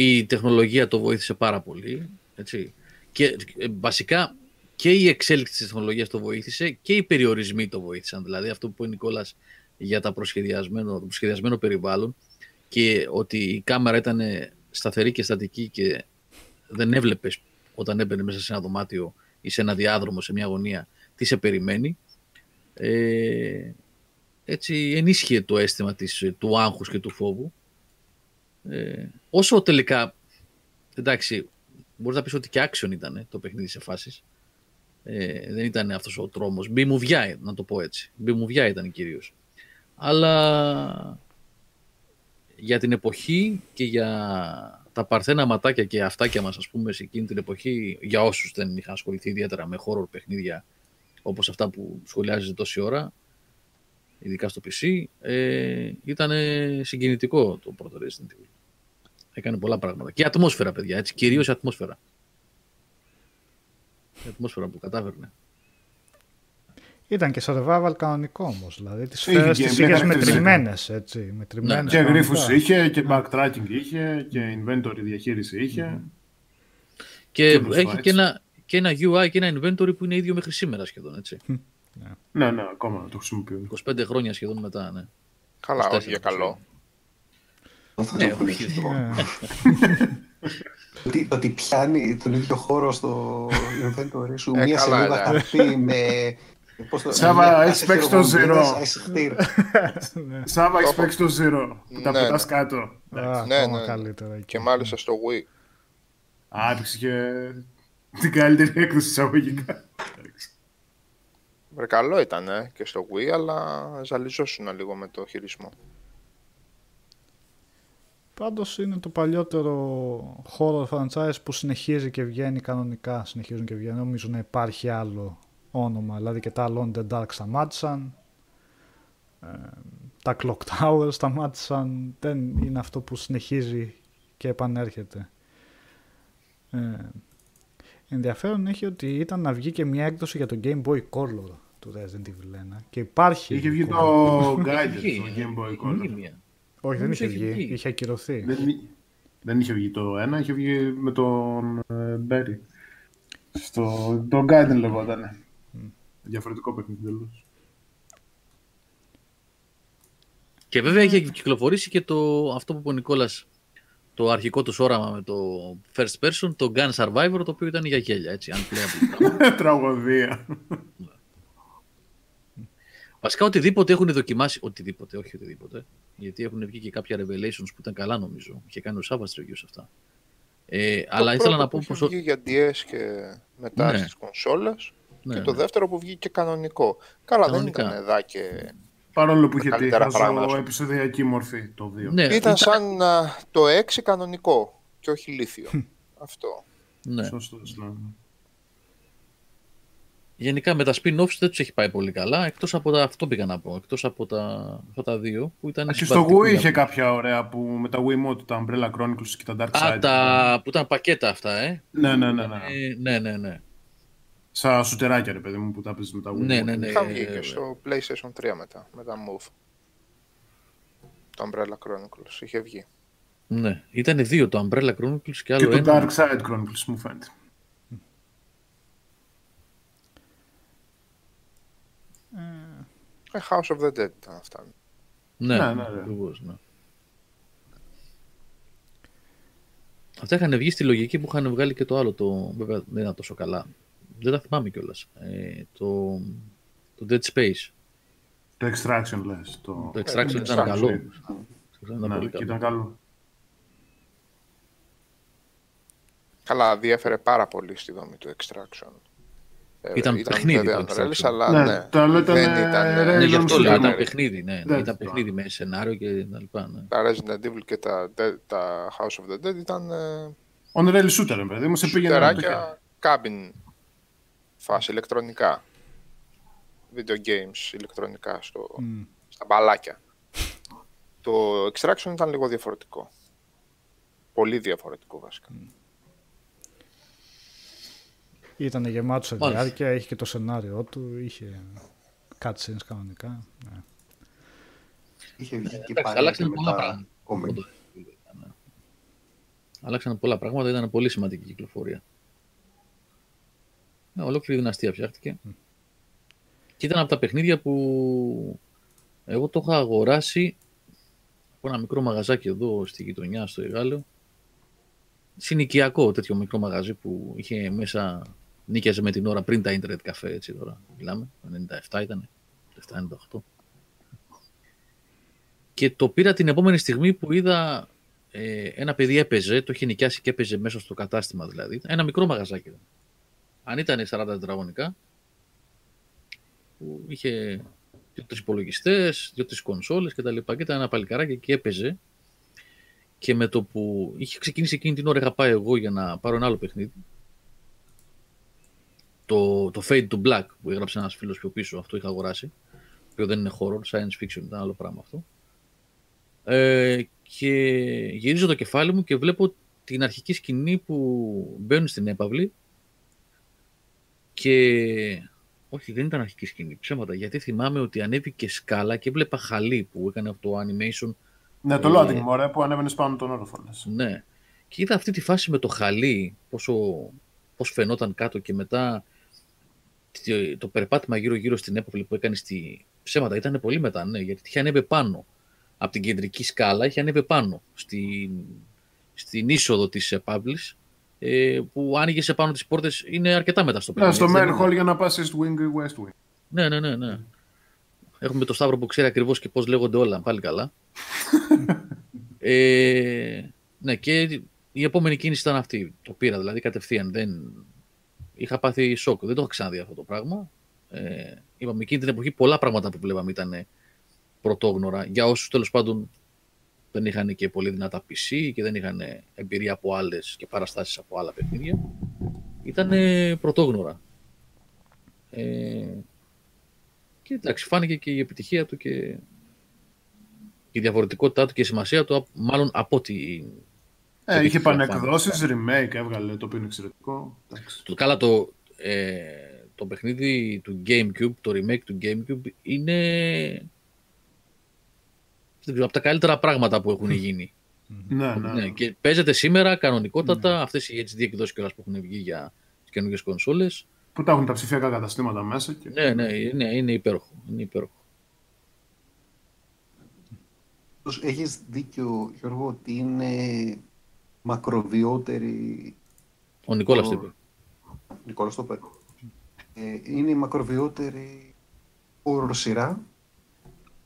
Η τεχνολογία το βοήθησε πάρα πολύ. Έτσι. Και ε, βασικά και η εξέλιξη της τεχνολογίας το βοήθησε και οι περιορισμοί το βοήθησαν. Δηλαδή αυτό που είπε ο Νικόλας για τα προσχεδιασμένο, το προσχεδιασμένο περιβάλλον και ότι η κάμερα ήταν σταθερή και στατική και δεν έβλεπες όταν έμπαινε μέσα σε ένα δωμάτιο ή σε ένα διάδρομο, σε μια γωνία, τι σε περιμένει. Ε, έτσι ενίσχυε το αίσθημα της, του άγχους και του φόβου. Ε, όσο τελικά, εντάξει, μπορείς να πεις ότι και action ήταν το παιχνίδι σε φάσεις. Ε, δεν ήταν αυτός ο τρόμος. Μπιμουβιά, να το πω έτσι. Μπιμουβιά ήταν κυρίως. Αλλά για την εποχή και για τα παρθένα ματάκια και αυτάκια μας, ας πούμε, σε εκείνη την εποχή, για όσους δεν είχαν ασχοληθεί ιδιαίτερα με horror παιχνίδια όπως αυτά που σχολιάζεται τόση ώρα, ειδικά στο PC, ε, ήταν συγκινητικό το πρώτο Resident Evil. Έκανε πολλά πράγματα. Και η ατμόσφαιρα, παιδιά, έτσι, κυρίως η ατμόσφαιρα. Η ατμόσφαιρα που κατάφερνε. Ήταν και survival κανονικό όμως, δηλαδή τις Είχε σφαίρες και τις μια είχες χαρακτηριστικά. μετρημένες, έτσι, μετρημένες. Και κανονικά. γρίφους είχε, και backtracking είχε, και inventory διαχείριση είχε. Και Και μπροστά, έχει και έτσι. ένα, και ένα UI και ένα inventory που είναι ίδιο μέχρι σήμερα σχεδόν, έτσι. Ναι, ναι, ακόμα το χρησιμοποιούν. 25 χρόνια σχεδόν μετά, ναι. Καλά, 24, όχι για καλό. Ναι, όχι. Ε, Ότι, ότι πιάνει τον ίδιο χώρο στο inventory σου, Ε, μία καλά, σελίδα ναι. χαρτί με... πώς το- Σάβα, με έχεις κάθε παίξει το χειροβομβίδας, Zero. αισθητήρ. Σάβα, έχεις Το- παίξει το Zero, που τα Ναι, πετάς ναι. κάτω. α, Ναι, ακόμα ναι. καλύτερα εκεί. Και μάλιστα στο Wii. Α, έπαιξε και την καλύτερη έκδοση εισαγωγικά. Εντάξει. Βρε, καλό ήταν ε, και στο Wii, αλλά ζαλιζόσουν λίγο με το χειρισμό. Πάντως είναι το παλιότερο horror franchise που συνεχίζει και βγαίνει κανονικά. Συνεχίζουν και βγαίνουν. Νομίζω να υπάρχει άλλο όνομα. Δηλαδή και τα Alone in the Dark σταμάτησαν. Ε, τα Clock Towers σταμάτησαν. Δεν είναι αυτό που συνεχίζει και επανέρχεται. Ε, ενδιαφέρον έχει ότι ήταν να βγει και μια έκδοση για το Game Boy Color του Resident Evil 1 και υπάρχει. Είχε βγει ακόμα. το Guided Βγει, στο Game Boy Βγει Color. Μία. Όχι, δεν Νομίζω είχε είχε βγει. βγει. Είχε ακυρωθεί. Δεν, εί- δεν είχε βγει το ένα, είχε βγει με τον ε, Berry. Στο, το Guided λεγόταν. Διαφορετικό παιχνίδι τελώς. Και βέβαια είχε κυκλοφορήσει και το, αυτό που είπε ο Νικόλας, το αρχικό του όραμα με το first person, το Gun Survivor, το οποίο ήταν για γέλια, έτσι, unplayable. Τραγωδία. Βασικά οτιδήποτε έχουν δοκιμάσει, οτιδήποτε, όχι οτιδήποτε, γιατί έχουν βγει και κάποια revelations που ήταν καλά νομίζω, είχε κάνει ο Σάββας review σε αυτά. Ε, αλλά το ήθελα πρώτο να πω που πως... είχε βγει για DS και μετά Ναι. στις κονσόλες Ναι, και το ναι. δεύτερο που βγήκε κανονικό. Καλά, Κανονικά. δεν ήταν εδώ και... Παρόλο που είχε τη καλύτερα πράγματα, χαζό σου. επεισοδιακή μορφή το 2. Ναι, Ήταν σαν α, το 6 κανονικό και όχι λίθιο. Αυτό. ναι. Σωστός, ναι. Γενικά με τα spin-offs δεν τους έχει πάει πολύ καλά, εκτός από τα, αυτό πήγα να πω, εκτός από τα, αυτά τα δύο που ήταν Και στο συμπαθητικού Wii να είχε πούμε. κάποια ωραία που με τα Wiimote, τα Umbrella Chronicles και τα Dark Side. Α, τα που ήταν πακέτα αυτά, ε. Ναι, ναι, ναι. ναι. Ε, ναι, ναι, ναι. Σαν σουτεράκια, ρε παιδί μου, που τα παίζεις με τα Wiimote. Ναι, ναι, ναι. Είχαν βγει ε, και στο PlayStation 3 μετά, με τα Move. Το Umbrella Chronicles είχε βγει. Ναι, ήταν δύο το Umbrella Chronicles και Και άλλο το ένα. Dark Side Chronicles μου φαίνεται. Ε, House of the Dead ήταν αυτά. Ναι, Ναι, ναι, ναι, ναι. ακριβώς, ναι. Αυτά είχαν βγει στη λογική που είχαν βγάλει και το άλλο, το, βέβαια δεν ήταν τόσο καλά. Δεν τα θυμάμαι κιόλας. Ε, το, το Dead Space. Το Extraction λες. Το, Το Extraction το ήταν Extraction. καλό. Ήταν Ναι, πολύ και καλό. ήταν καλό. Καλά, διέφερε πάρα πολύ στη δομή του Extraction. Ε, Ήταν παιχνίδι βέβαια το Unreal, Extraction. αλλά Ναι, ναι, το άλλο ήταν, δεν ε, ήταν... ε, Resident Ναι, γι' αυτό Evil λέω, Shooter. ήταν παιχνίδι, ναι. Δεν ήταν το- παιχνίδι με σενάριο και τα λοιπά. Ναι. Τα Resident Evil και τα, Dead- τα House of the Dead ήταν ε, On-rail shooter, ρε παιδί μου, σε πήγαινε να το χέρι. σουτεράκια cabin φάση, ηλεκτρονικά. Video games ηλεκτρονικά στο, Μμ. στα μπαλάκια. Το Extraction ήταν λίγο διαφορετικό. Πολύ διαφορετικό βασικά. Ήταν γεμάτος σε Μάλιστα. διάρκεια, είχε και το σενάριό του, είχε cutscenes κανονικά. Ναι. Είχε βγει και Εντάξει, πάλι αλλάξαν με πολλά τα πράγματα. κόμικ. Ναι. Αλλάξαν πολλά πράγματα, ήταν πολύ σημαντική κυκλοφορία. Ναι, ολόκληρη δυναστεία φτιάχτηκε. Και ήταν από τα παιχνίδια που εγώ το είχα αγοράσει από ένα μικρό μαγαζάκι εδώ στη γειτονιά, στο Εγάλεο. Συνοικιακό τέτοιο μικρό μαγαζί που είχε μέσα, νίκιαζε με την ώρα πριν τα ίντερνετ καφέ, έτσι τώρα μιλάμε, το 97 ήταν, 97-98. Και το πήρα την επόμενη στιγμή που είδα ε, ένα παιδί έπαιζε, το είχε νοικιάσει και έπαιζε μέσα στο κατάστημα δηλαδή. Ένα μικρό μαγαζάκι. ήταν. Αν ήταν 40 τετραγωνικά, που είχε δύο-τρεις υπολογιστές, δύο-τρεις κονσόλες κτλ. Και, και ήταν ένα παλικάράκι και έπαιζε. Και με το που είχε ξεκινήσει εκείνη την ώρα, είχα πάει εγώ για να πάρω ένα άλλο παιχνίδι. Το, το Fade to Black που έγραψε ένας φίλος πιο πίσω, αυτό είχα αγοράσει. Το οποίο δεν είναι horror, science fiction, ήταν άλλο πράγμα αυτό. Ε, και γυρίζω το κεφάλι μου και βλέπω την αρχική σκηνή που μπαίνουν στην έπαυλη και όχι δεν ήταν αρχική σκηνή, ψέματα, γιατί θυμάμαι ότι ανέβηκε σκάλα και έβλεπα χαλί που έκανε αυτό το animation, Ναι, το Ε, loading, μωρέ, που ανέβαινες πάνω τον όροφο, λες. ναι. Και είδα αυτή τη φάση με το χαλί, πόσο, πώς φαινόταν κάτω και μετά στη- το περπάτημα γύρω-γύρω στην έπαυλη που έκανε στη ψέματα ήταν πολύ μετά, ναι, γιατί είχε ανέβει πάνω. Από την κεντρική σκάλα είχε ανέβει πάνω στην, στην είσοδο της επαύλης ε, που άνοιγε σε πάνω τις πόρτες είναι αρκετά μετά στο Ναι, παιχνίδι. στο έτσι, main δεν είναι; hall για να πας East Wing ή West Wing. Ναι, ναι, ναι, ναι. Έχουμε το Σταύρο που ξέρει ακριβώς και πώς λέγονται όλα, πάλι καλά. ε, ναι, και η επόμενη κίνηση ήταν αυτή. Το πήρα δηλαδή κατευθείαν. Δεν... Είχα πάθει σοκ. Δεν το είχα ξαναδεί αυτό το πράγμα. Ε, είπαμε εκείνη την εποχή πολλά πράγματα που βλέπαμε ήταν πρωτόγνωρα. Για όσους τέλος πάντων δεν είχαν και πολύ δυνατά PC και δεν είχαν εμπειρία από άλλες και παραστάσεις από άλλα παιχνίδια. Ήταν πρωτόγνωρα. Ε, και εντάξει, φάνηκε και η επιτυχία του και η διαφορετικότητά του και η σημασία του, μάλλον από ό,τι. Ε, το είχε δείχνει πανεκδόσεις, remake έβγαλε, το οποίο είναι εξαιρετικό. Εντάξει. Το, καλά, το, ε, το παιχνίδι του GameCube, το remake του GameCube είναι δεν ξέρω, από τα καλύτερα πράγματα που έχουν γίνει. Ναι, ναι. Ναι, και παίζεται σήμερα κανονικότατα αυτές οι HD εκδόσεις κιόλας που έχουν βγει για τις καινούργιες κονσόλες. Που τα έχουν τα ψηφιακά καταστήματα μέσα. Και... Ναι, ναι, είναι, είναι υπέροχο. Είναι υπέροχο. Έχεις δίκιο, Γιώργο, ότι είναι μακροβιότερη Ο Νικόλας Ο- το είπε. Νικόλας το είπε. Ε, είναι η μακροβιότερη horror σειρά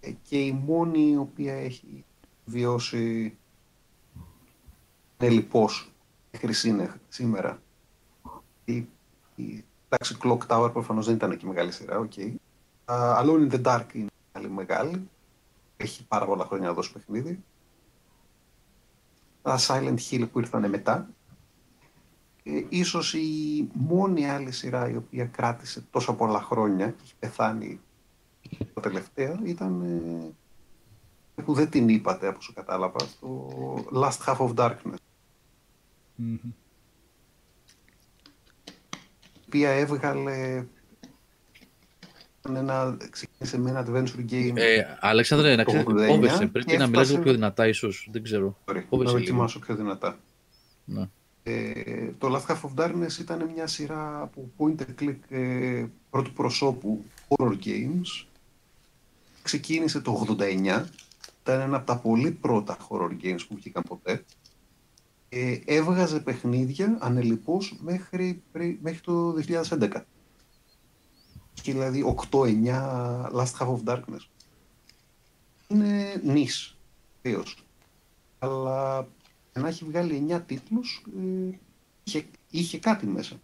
ε, και η μόνη η οποία έχει βιώσει τελειπώς μέχρι σύνε- σήμερα. Η, η, εντάξει, Clock Tower προφανώς δεν ήταν και μεγάλη σειρά, οκ. Α, Alone in the Dark είναι άλλη μεγάλη. Έχει πάρα πολλά χρόνια να δώσει παιχνίδι. Τα Silent Hill που ήρθαν μετά. Ε, ίσως η μόνη άλλη σειρά η οποία κράτησε τόσα πολλά χρόνια και έχει πεθάνει τα τελευταία ήταν ε, που δεν την είπατε από όσο κατάλαβα το Last Half of Darkness Μμμ. η οποία έβγαλε ήταν ένα, ξεκίνησε με ένα adventure game Ε, Αλέξανδρε, να ξέρεις, 89 κόβεσαι. Πρέπει και να μιλάς έφτασε- λίγο πιο δυνατά, ίσως. Δεν ξέρω. Sorry, να κόβεσαι λίγο. δοκιμάσω πιο δυνατά Ναι. Ε, το Last Half of Darkness ήταν μια σειρά από point and click ε, πρώτου προσώπου horror games. Ξεκίνησε το 89. Ήταν ένα από τα πολύ πρώτα horror games που βγήκαν ποτέ. Ε, έβγαζε παιχνίδια ανελιπώς μέχρι, πρι- μέχρι το 2011 δηλαδή 8-9 Last Half of Darkness. Είναι νης. βίως. Αλλά να έχει βγάλει 9 τίτλους ε, είχε, είχε, κάτι μέσα.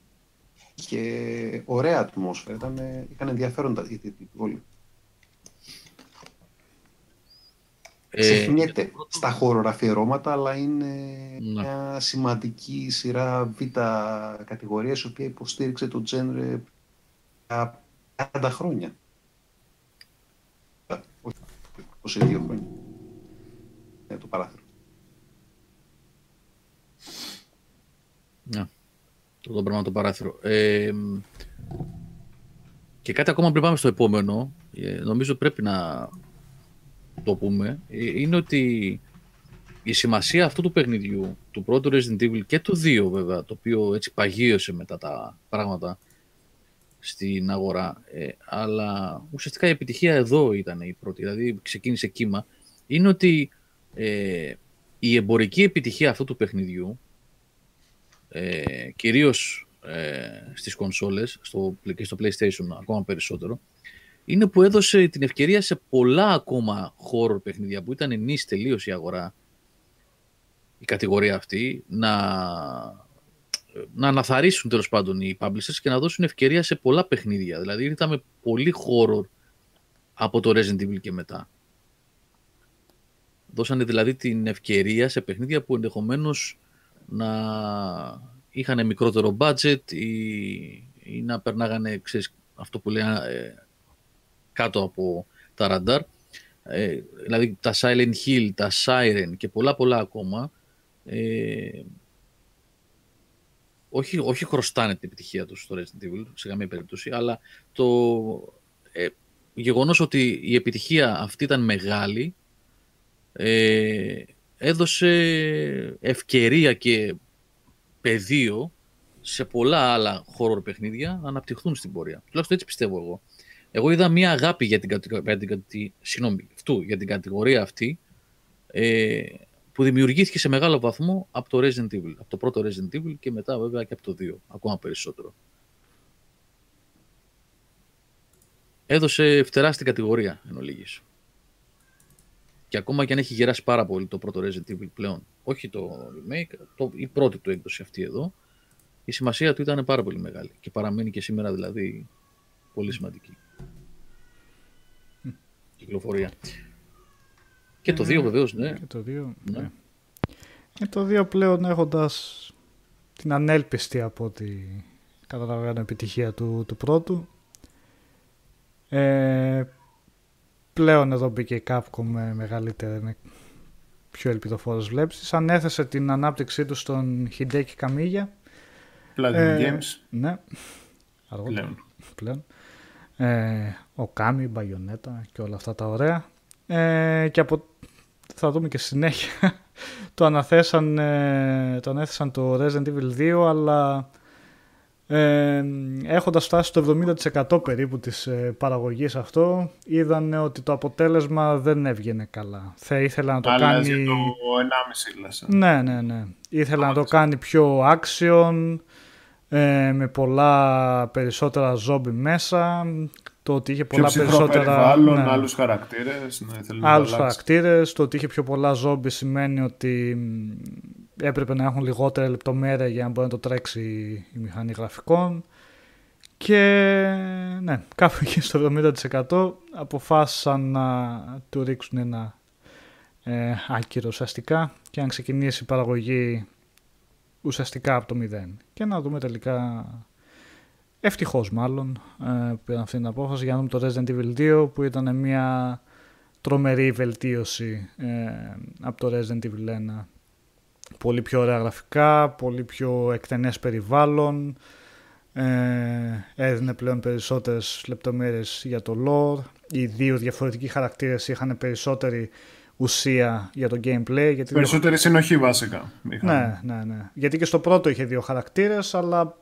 Είχε ωραία ατμόσφαιρα, ήταν, είχαν ενδιαφέροντα οι τίτλοι Ξεχνιέται ε, στα χώρο αφιερώματα, αλλά είναι ναι. μια σημαντική σειρά β' κατηγορίας, η οποία υποστήριξε το τζένρε 30 χρόνια. Όχι, 22 χρόνια. Ε, το παράθυρο. Ναι. Το πράγμα το παράθυρο. Ε, και κάτι ακόμα πριν πάμε στο επόμενο, ε, νομίζω πρέπει να το πούμε, ε, είναι ότι η σημασία αυτού του παιχνιδιού, του πρώτου Resident Evil και του δύο, βέβαια, το οποίο έτσι παγίωσε μετά τα πράγματα, στην αγορά, ε, αλλά ουσιαστικά η επιτυχία εδώ ήταν η πρώτη, δηλαδή ξεκίνησε κύμα, είναι ότι ε, η εμπορική επιτυχία αυτού του παιχνιδιού ε, κυρίως ε, στις κονσόλες στο, και στο PlayStation ακόμα περισσότερο είναι που έδωσε την ευκαιρία σε πολλά ακόμα horror παιχνίδια που ήταν νης τελείως η αγορά η κατηγορία αυτή να, να αναθαρίσουν τέλος πάντων οι publishers και να δώσουν ευκαιρία σε πολλά παιχνίδια. Δηλαδή είδαμε πολύ horror από το Resident Evil και μετά. Δώσανε δηλαδή την ευκαιρία σε παιχνίδια που ενδεχομένως να είχαν μικρότερο budget ή, ή να περνάγανε ξέρεις, αυτό που λέει ε, κάτω από τα ραντάρ. Ε, δηλαδή τα Silent Hill, τα Siren και πολλά πολλά ακόμα ε, όχι, όχι χρωστάνε την επιτυχία τους στο Resident Evil σε καμία περίπτωση αλλά το ε, γεγονός ότι η επιτυχία αυτή ήταν μεγάλη ε, έδωσε ευκαιρία και πεδίο σε πολλά άλλα horror παιχνίδια να αναπτυχθούν στην πορεία. Τουλάχιστον έτσι πιστεύω εγώ. Εγώ είδα μια αγάπη για την, κατηγο- για την, κατη- συγγνώμη, αυτού, για την κατηγορία αυτή ε, που δημιουργήθηκε σε μεγάλο βαθμό από το Resident Evil. Από το πρώτο Resident Evil και μετά βέβαια και από το 2. Ακόμα περισσότερο. Έδωσε φτερά στην κατηγορία εν ολίγης. Και ακόμα και αν έχει γεράσει πάρα πολύ το πρώτο Resident Evil πλέον, όχι το remake, το, η πρώτη του έκδοση αυτή εδώ, η σημασία του ήταν πάρα πολύ μεγάλη και παραμένει και σήμερα δηλαδή πολύ σημαντική. Κυκλοφορία. Και το 2 βεβαίως, ναι. Και το 2. Ναι. Ναι. Και το 2 πλέον έχοντας την ανέλπιστη από ό,τι καταλαβαίνω επιτυχία του, του πρώτου. Ε, πλέον εδώ μπήκε η Capcom με μεγαλύτερη, με πιο ελπιδοφόρες βλέψεις. Ανέθεσε την ανάπτυξή του στον Hideki Kamiya. Platinum Ε, Games Ναι. Αργότερα πλέον. πλέον. Ε, ο Κάμι, η Μπαγιονέτα και όλα αυτά τα ωραία. Ε, και από, θα δούμε και στη συνέχεια το αναθέσαν, ε, το ανέθεσαν το Resident Evil 2 αλλά ε, έχοντας φτάσει στο 70% περίπου της ε, παραγωγής αυτό είδαν ότι το αποτέλεσμα δεν έβγαινε καλά. Θα ήθελα να το Αλλάζει κάνει... το 1,5 λες. ε. Ναι, ναι, ναι. Ήθελα να το κάνει πιο action, ε, με πολλά περισσότερα ζόμπι μέσα, το ότι είχε Πιο πολλά ψυχρό περισσότερα... περιβάλλον, ναι, άλλους χαρακτήρες. Ναι, θέλει να άλλους το αλλάξει. χαρακτήρες, το ότι είχε πιο πολλά ζόμπι σημαίνει ότι μ, έπρεπε να έχουν λιγότερα λεπτομέρεια για να μπορεί να το τρέξει η μηχανή γραφικών. Και ναι, κάπου εκεί στο 70% αποφάσισαν να του ρίξουν ένα ε, άκυρο ουσιαστικά και να ξεκινήσει η παραγωγή ουσιαστικά από το μηδέν. Και να δούμε τελικά, ευτυχώς μάλλον, ε, που πήραν αυτή την απόφαση για να δούμε το Resident Evil 2 που ήταν μια τρομερή βελτίωση ε, από το Resident Evil 1. Πολύ πιο ωραία γραφικά, πολύ πιο εκτενές περιβάλλον, ε, έδινε πλέον περισσότερες λεπτομέρειες για το lore. Οι δύο διαφορετικοί χαρακτήρες είχαν περισσότερη ουσία για το gameplay. Γιατί Περισσότερη συνοχή βασικά. είχαν. ναι, ναι, ναι. Γιατί και στο πρώτο είχε δύο χαρακτήρες, αλλά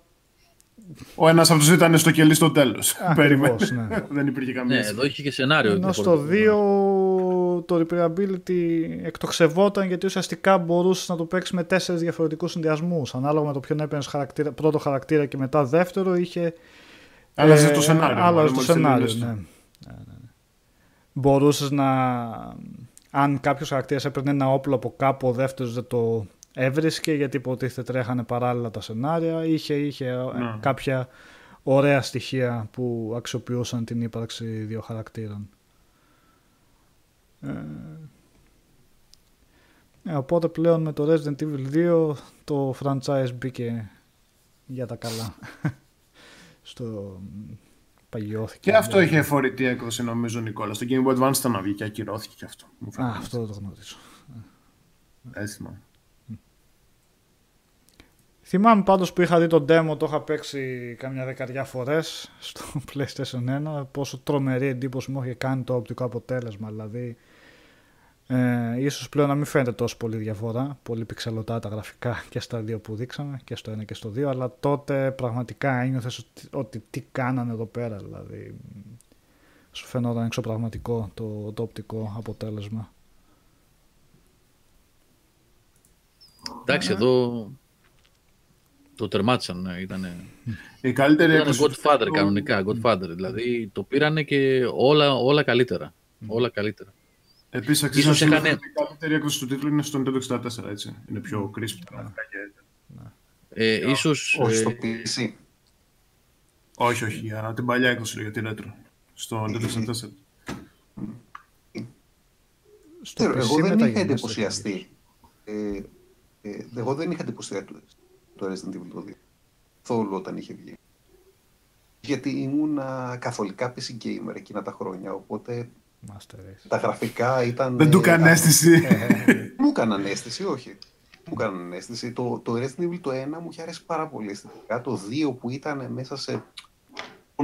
Ο ένας από τους ήταν στο κελί στο τέλος. Ακριβώς, Περίμενε. ναι. Δεν υπήρχε καμία Ναι, σχέση. εδώ είχε και σενάριο. ενώ στο διαφορετικό. 2 το replayability εκτοξευόταν γιατί ουσιαστικά μπορούσες να το παίξεις με τέσσερις διαφορετικούς συνδυασμούς. Ανάλογα με το ποιον έπαιρνες χαρακτήρα, πρώτο χαρακτήρα και μετά δεύτερο είχε Άλλαζε Ε, το σενάριο. Άλλαζε μάλλον, το μόλις σενάριο, τελείωσε. ναι. Ναι, ναι, ναι. Μπορούσες να... Αν κάποιος χαρακτήρας έπαιρνε ένα όπλο από κάπου, ο δεύτερος δεν το έβρισκε γιατί υποτίθεται τρέχανε παράλληλα τα σενάρια. Είχε, είχε ε, Ναι. κάποια ωραία στοιχεία που αξιοποιούσαν την ύπαρξη δύο χαρακτήρων. Ε, ε, οπότε πλέον με το Resident Evil 2 το franchise μπήκε για τα καλά. Στο παγιώθηκε. Και αυτό είχε φορητή έκδοση νομίζω Νικόλας. Στο Game Boy Advance ήταν να βγει και ακυρώθηκε και αυτό. Μου Α, φαίνεται. αυτό δεν το γνωρίζω. Έτσι θυμάμαι. Θυμάμαι πάντως που είχα δει το demo, το είχα παίξει καμιά δεκαριά φορές στο PlayStation 1, πόσο τρομερή εντύπωση μου είχε κάνει το οπτικό αποτέλεσμα. Δηλαδή, ε, ίσως πλέον να μην φαίνεται τόσο πολύ διαφορά, πολύ πιξελωτά τα γραφικά και στα δύο που δείξαμε, και στο 1 και στο 2, αλλά τότε πραγματικά ένιωθες ότι, ότι τι κάνανε εδώ πέρα, δηλαδή σου φαινόταν εξωπραγματικό το, το οπτικό αποτέλεσμα. Εντάξει, εδώ το τερμάτισαν. Ναι, ήταν Η καλύτερη ήταν έκδοση. Godfather κανονικά. Godfather. Δηλαδή το πήρανε και όλα, όλα καλύτερα. Όλα καλύτερα. Επίσης, αξίζει να Ίσως σημειωθεί έκανε- ότι η καλύτερη έκδοση του τίτλου είναι στο Nintendo 64, έτσι. Είναι πιο crisp πραγματικά και... Ε, ίσως, Όχι ε, στο PC. Όχι, όχι, για την παλιά έκδοση, για τη retro. Στο Nintendo 64. Στο Ξέρω, PC εγώ δεν είχα μεταγενέστερη εντυπωσιαστεί. Ε, ε, εγώ δεν είχα εντυπωσιαστεί το Resident Evil το 2. Θόλου όταν είχε βγει. Γιατί ήμουνα καθολικά PC gamer εκείνα τα χρόνια, οπότε Master Race. τα γραφικά ήταν... Δεν του ε, έκανε αίσθηση. Μου έκαναν αίσθηση, όχι. Μου έκαναν αίσθηση. Το, το Resident Evil το 1 μου είχε αρέσει πάρα πολύ αισθητικά. Το 2 που ήταν μέσα σε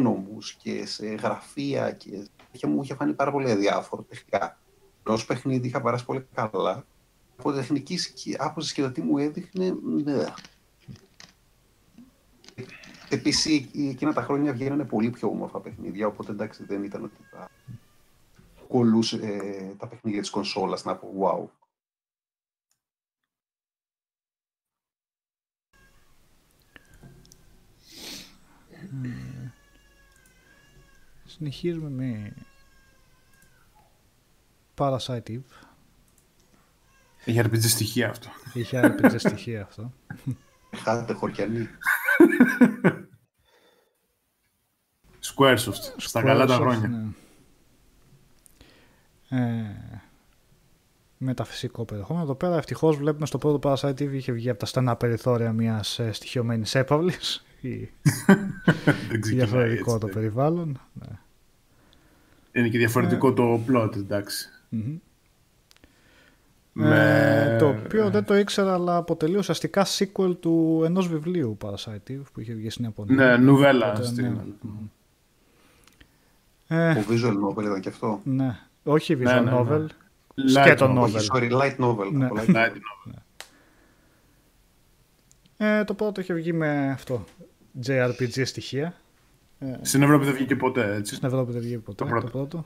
νόμους και σε γραφεία και είχε, μου είχε φανεί πάρα πολύ αδιάφορο τεχνικά. Ενώ ως παιχνίδι είχα περάσει πολύ καλά. Από τεχνικής σκη- άποψης και το τι μου έδειχνε, ναι. Επίσης, εκείνα τα χρόνια βγαίνανε πολύ πιο όμορφα παιχνίδια, οπότε εντάξει δεν ήταν ότι τα κολούσε ε, τα παιχνίδια της κονσόλας να πω wow. Συνεχίζουμε με Parasite Eve. Έχει RPG στοιχεία αυτό. Είχε RPG στοιχεία αυτό. Χάτε χωριανή. Squaresoft, στα καλά τα Squaresoft, χρόνια. ναι. Ε, μεταφυσικό περιεχόμενο. Εδώ πέρα ευτυχώς βλέπουμε στο πρώτο Parasite TV είχε βγει από τα στενά περιθώρια μιας ε, στοιχειωμένης έπαυλης. Δεν ξεκινάει Διαφορετικό έτσι, το ναι. περιβάλλον. Ναι. Είναι και διαφορετικό το plot, εντάξει. Μμμ. Με- Ε, το οποίο δεν το ήξερα, αλλά αποτελεί ουσιαστικά sequel του ενός βιβλίου Parasite Eve που είχε βγει στην Ιαπωνία. Ναι, νουβέλα. Οπότε, στην- ναι. Ε, Ο visual novel ήταν και αυτό. ναι. Όχι Ναι, visual ναι, ναι. novel. Light Σκέτο novel. novel. Όχι, sorry, light novel. Ναι. από light Light novel. novel. Ε, το πρώτο είχε βγει με αυτό. JRPG στοιχεία. Στην Ευρώπη δεν βγήκε ποτέ, έτσι. Στην Ευρώπη δεν βγήκε ποτέ Το το πρώτο.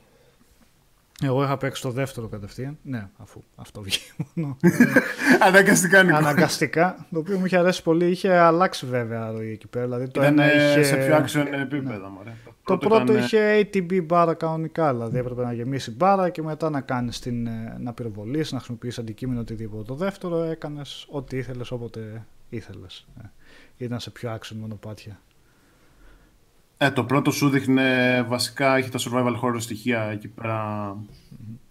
Πρώτο. Εγώ είχα παίξει το δεύτερο κατευθείαν. Ναι, αφού αυτό βγήκε μόνο. Αναγκαστικά Νικό. Αναγκαστικά. Το οποίο μου είχε αρέσει πολύ. Είχε αλλάξει βέβαια ροή εκεί πέρα. Δηλαδή το Ήταν ένα ε, είχε... σε πιο action επίπεδο. μωρέ. Το πρώτο ήταν, ε, είχε ATB μπάρα κανονικά, δηλαδή έπρεπε να γεμίσει μπάρα και μετά να κάνεις την, ε, να πυροβολήσει, να χρησιμοποιήσει αντικείμενο οτιδήποτε. Το δεύτερο έκανες ό,τι ήθελες όποτε ήθελες. Ήταν σε πιο action μονοπάτια. Ε, το πρώτο σου δείχνε βασικά, έχει τα survival horror στοιχεία εκεί πέρα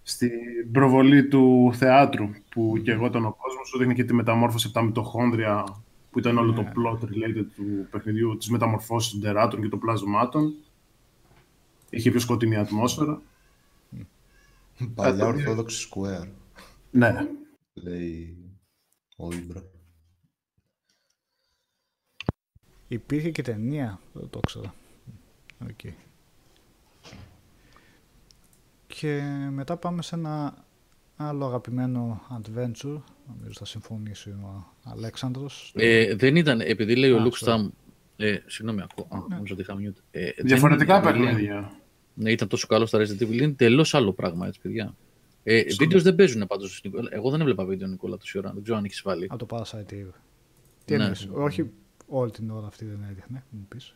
στην προβολή του θεάτρου που και εγώ ήταν ο κόσμος, σου δείχνει και τη μεταμόρφωση από τα μυτοχόνδρια που ήταν όλο το Ναι. plot related του παιχνιδιού, τις μεταμορφώσεις των τεράτων και των πλασμάτων. Είχε πιο σκοτεινή ατμόσφαιρα. Παλιά το- ορθόδοξη Square, Ναι. λέει ο Ήμπρα. Υπήρχε και ταινία, δεν το ήξερα. Οκ. Και μετά πάμε σε ένα άλλο αγαπημένο adventure. Νομίζω θα συμφωνήσει ο Αλέξανδρος. Ε, δεν ήταν, επειδή λέει ο Α, Λουκσταμ. Ε, συγγνώμη, ακούω. Α, Ναι. νομίζω ότι είχα mute. Ε, δεν Διαφορετικά είναι- παιχνίδια. Ναι, ήταν τόσο καλό στα Resident Evil. Είναι τελώς άλλο πράγμα, έτσι, παιδιά. Ε, βίντεος δεν παίζουν πάντως. Εγώ δεν έβλεπα βίντεο, Νικόλα, τόση ώρα. Δεν ξέρω αν έχεις βάλει. Από το Parasite Eve. Τι Ναι. εννοείς, όχι όλη την ώρα αυτή δεν έδειχνε, μου πεις.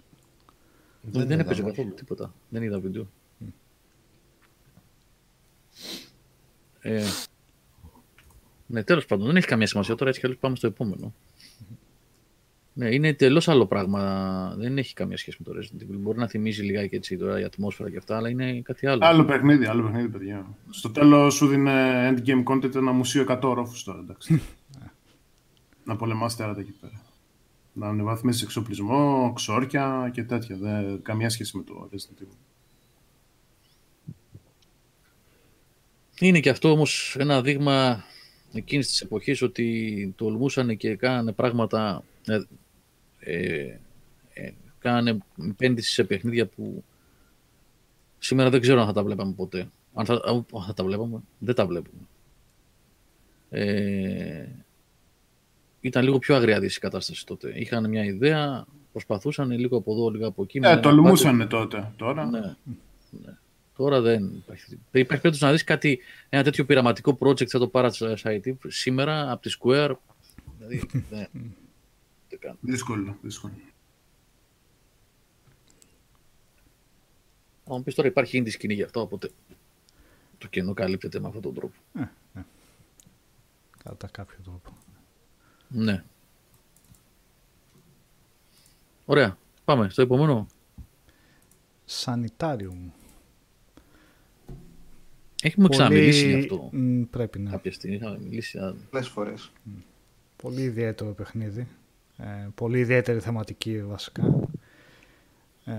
Δεν, δεν είδα, έπαιζε όχι. καθόλου τίποτα. Δεν είδα βίντεο. Ε, ναι, τέλος πάντων, δεν έχει καμία σημασία. Τώρα έτσι κι αλλιώς πάμε στο επόμενο. Ναι, είναι τελώς άλλο πράγμα. Δεν έχει καμία σχέση με το Resident Evil. Μπορεί να θυμίζει λιγάκι έτσι τώρα η ατμόσφαιρα και αυτά, αλλά είναι κάτι άλλο. Άλλο παιχνίδι, άλλο παιχνίδι, παιδιά. Στο τέλος σου δίνει endgame content ένα μουσείο 100 ρόφου τώρα, εντάξει. να πολεμάς τέρατα εκεί πέρα. Να ανεβαθμίσει εξοπλισμό, ξόρκια και τέτοια. Δεν, καμία σχέση με το Resident Evil. Είναι και αυτό όμως ένα δείγμα εκείνης της εποχής ότι τολμούσαν και κάνανε πράγματα, ε, ε, ε, κάνανε επένδυση σε παιχνίδια που σήμερα δεν ξέρω αν θα τα βλέπαμε ποτέ. Αν θα, αν θα τα βλέπαμε, δεν τα βλέπουμε. Ε, ήταν λίγο πιο αγριαδής η κατάσταση τότε. Είχαν μια ιδέα, προσπαθούσαν λίγο από εδώ, λίγο από εκεί. με Ε, ένα τολμούσαν τότε. Τώρα. ναι. ναι. Τώρα δεν υπάρχει. Υπάρχει περίπτωση να δεις κάτι, ένα τέτοιο πειραματικό project σαν το Parasite σήμερα από τη Square. Δηλαδή, δεν, δεν κάνω. Δύσκολο, δύσκολο. Αν μου πεις τώρα υπάρχει indie σκηνή γι' αυτό, οπότε το κενό καλύπτεται με αυτόν τον τρόπο. Κατά κάποιο τρόπο. Ναι. Ωραία. Πάμε στο επόμενο. Sanitarium. Έχουμε ξαναμιλήσει γι' αυτό Μ, πρέπει να. κάποια στιγμή. Είχαμε μιλήσει. α, Πολλές φορές. Πολύ ιδιαίτερο παιχνίδι. Ε, πολύ ιδιαίτερη θεματική βασικά. Ε,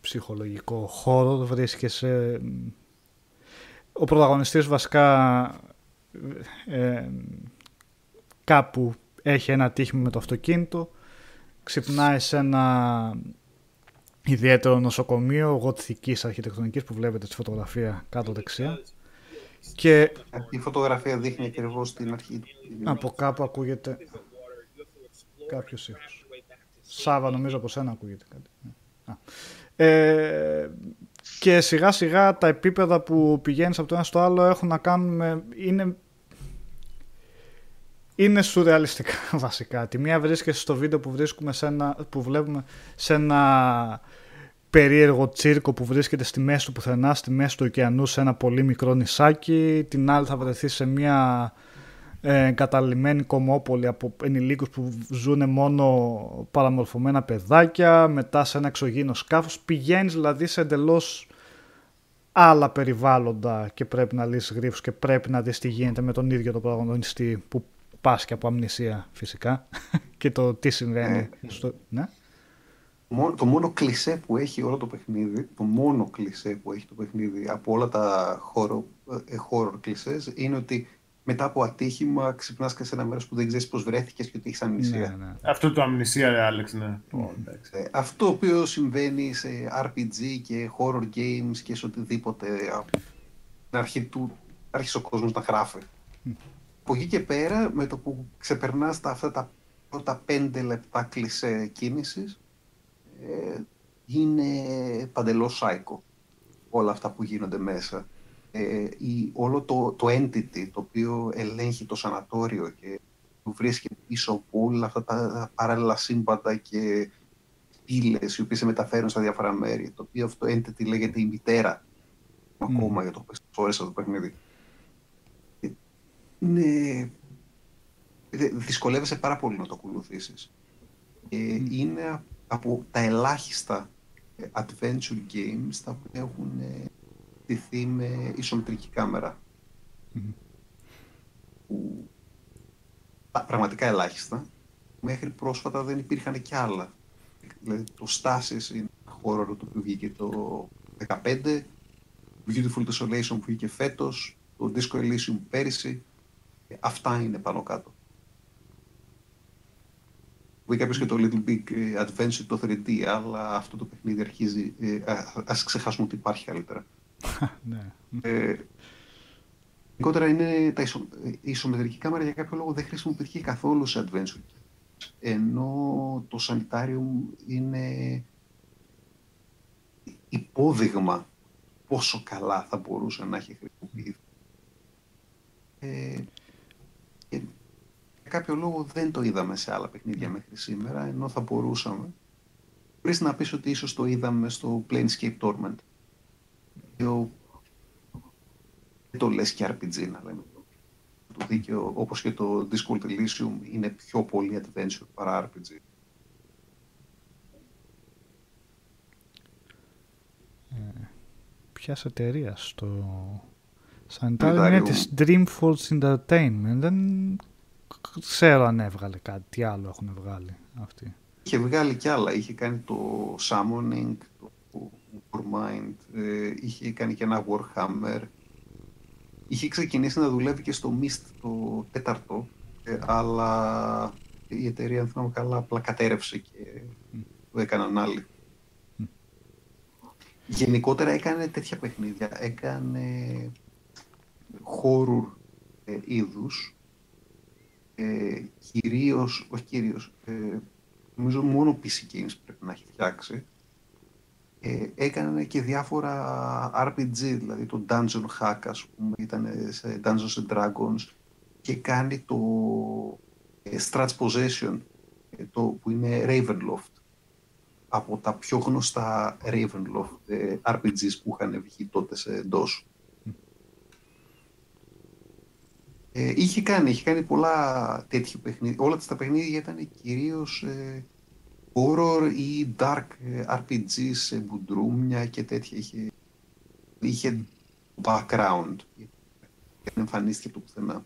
ψυχολογικό χώρο βρίσκεσαι. Ο πρωταγωνιστής βασικά ε, κάπου έχει ένα τύχημα με το αυτοκίνητο. Ξυπνάει σε ένα ιδιαίτερο νοσοκομείο γοτθικής αρχιτεκτονικής που βλέπετε στη φωτογραφία κάτω δεξιά. Και Η φωτογραφία δείχνει ακριβώς την αρχή. από κάπου ακούγεται κάποιος ήχος. Σάβα νομίζω από σένα ακούγεται κάτι. Α. Ε, και σιγά σιγά τα επίπεδα που πηγαίνεις από το ένα στο άλλο έχουν να κάνουν με... Είναι, είναι σουρεαλιστικά βασικά. Τη μία βρίσκεσαι στο βίντεο που, βρίσκουμε σε ένα, που βλέπουμε σε ένα περίεργο τσίρκο που βρίσκεται στη μέση του πουθενά, στη μέση του ωκεανού σε ένα πολύ μικρό νησάκι. Την άλλη θα βρεθεί σε μια ε, καταλημμένη κομμόπολη από ενηλίκους που ζουν μόνο παραμορφωμένα παιδάκια, μετά σε ένα εξωγήινο σκάφος. Πηγαίνεις δηλαδή σε εντελώς άλλα περιβάλλοντα και πρέπει να λύσεις γρίφους και πρέπει να δεις τι γίνεται με τον ίδιο το πρωταγωνιστή που πάσχει από αμνησία φυσικά και το τι συμβαίνει. στο... ναι; Μόνο- Το μόνο κλισέ που έχει όλο το παιχνίδι, το μόνο κλισέ που έχει το παιχνίδι από όλα τα horror, ε, horror κλισές είναι ότι μετά από ατύχημα ξυπνάς και σε ένα μέρος που δεν ξέρεις πώς βρέθηκες και ότι έχεις αμνησία. Ναι, ναι. Αυτό το αμνησία, ρε Άλεξ, ναι. Ω, εντάξει. Ε, Αυτό το οποίο συμβαίνει σε RPG και horror games και σε οτιδήποτε από την αρχή του άρχισε ο κόσμος να γράφει. Από εκεί και πέρα, με το που ξεπερνάς τα, αυτά τα πρώτα πέντε λεπτά κλισέ κίνησης, ε, είναι παντελώς psycho όλα αυτά που γίνονται μέσα. Ε, η, όλο το, το entity το οποίο ελέγχει το σανατόριο και που βρίσκεται πίσω από όλα αυτά τα παράλληλα σύμπαντα και πύλες οι οποίες σε μεταφέρουν στα διάφορα μέρη. Το οποίο αυτό entity λέγεται η μητέρα ακόμα για το πες ώρες αυτό το παιχνίδι. Ε, Είναι... δε- Δυσκολεύεσαι πάρα πολύ να το ακολουθήσεις. Ε, Είναι από τα ελάχιστα ε, adventure games τα οποία έχουν ε, στηθεί με ισομετρική κάμερα. Που πα- πραγματικά ελάχιστα. Μέχρι πρόσφατα δεν υπήρχαν κι άλλα. Δηλαδή το Stasis είναι ένα horror το οποίο βγήκε το 2015, Beautiful Desolation που βγήκε φέτος, το Disco Elysium πέρυσι. Ε, Αυτά είναι πάνω κάτω. Βγήκε κάποιος και το Little Big ε, Adventure το 3D, αλλά αυτό το παιχνίδι αρχίζει... ε, α- ας ξεχάσουμε ότι υπάρχει καλύτερα. ναι. Ε, Γενικότερα είναι τα ισο... η ισομετρική κάμερα για κάποιο λόγο δεν χρησιμοποιήθηκε καθόλου σε adventure. Ενώ το Sanitarium είναι υπόδειγμα πόσο καλά θα μπορούσε να έχει χρησιμοποιηθεί. Ε, και για κάποιο λόγο δεν το είδαμε σε άλλα παιχνίδια μέχρι σήμερα, ενώ θα μπορούσαμε. Πριν να πεις ότι ίσως το είδαμε στο Planescape Torment. Το οποίο δεν το λες και RPG να λέμε. Το δίκαιο, όπως και το Discord Elysium, είναι πιο πολύ adventure παρά RPG. Ποια εταιρεία στο Sanitarium είναι Sanitarium. της Dreamforce Entertainment. Δεν ξέρω αν έβγαλε κάτι. Τι άλλο έχουν βγάλει αυτοί. Είχε βγάλει κι άλλα. Είχε κάνει το Summoning, το Warmind, ε, είχε κάνει και ένα Warhammer. Είχε ξεκινήσει να δουλεύει και στο Mist το τέταρτο, ε, αλλά η εταιρεία, αν θυμάμαι καλά, απλά κατέρευσε και το έκαναν άλλοι. Γενικότερα έκανε τέτοια παιχνίδια. Έκανε horror ε, είδους, ε, κυρίως, όχι κυρίως, ε, νομίζω μόνο PC Games πρέπει να έχει φτιάξει. Ε, έκανε και διάφορα RPG, δηλαδή το Dungeon Hack, ας πούμε, ήταν σε Dungeons and Dragons και κάνει το ε, Strats Possession, ε, το, που είναι Ravenloft, από τα πιο γνωστά Ravenloft ε, RPGs που είχαν βγει τότε σε DOS. Ε, είχε κάνει, είχε κάνει πολλά τέτοια παιχνίδια. Όλα τα παιχνίδια ήταν κυρίως ε, horror ή dark ε, RPG σε μπουντρούμια και τέτοια. Είχε, είχε background. Δεν εμφανίστηκε από το πουθενά.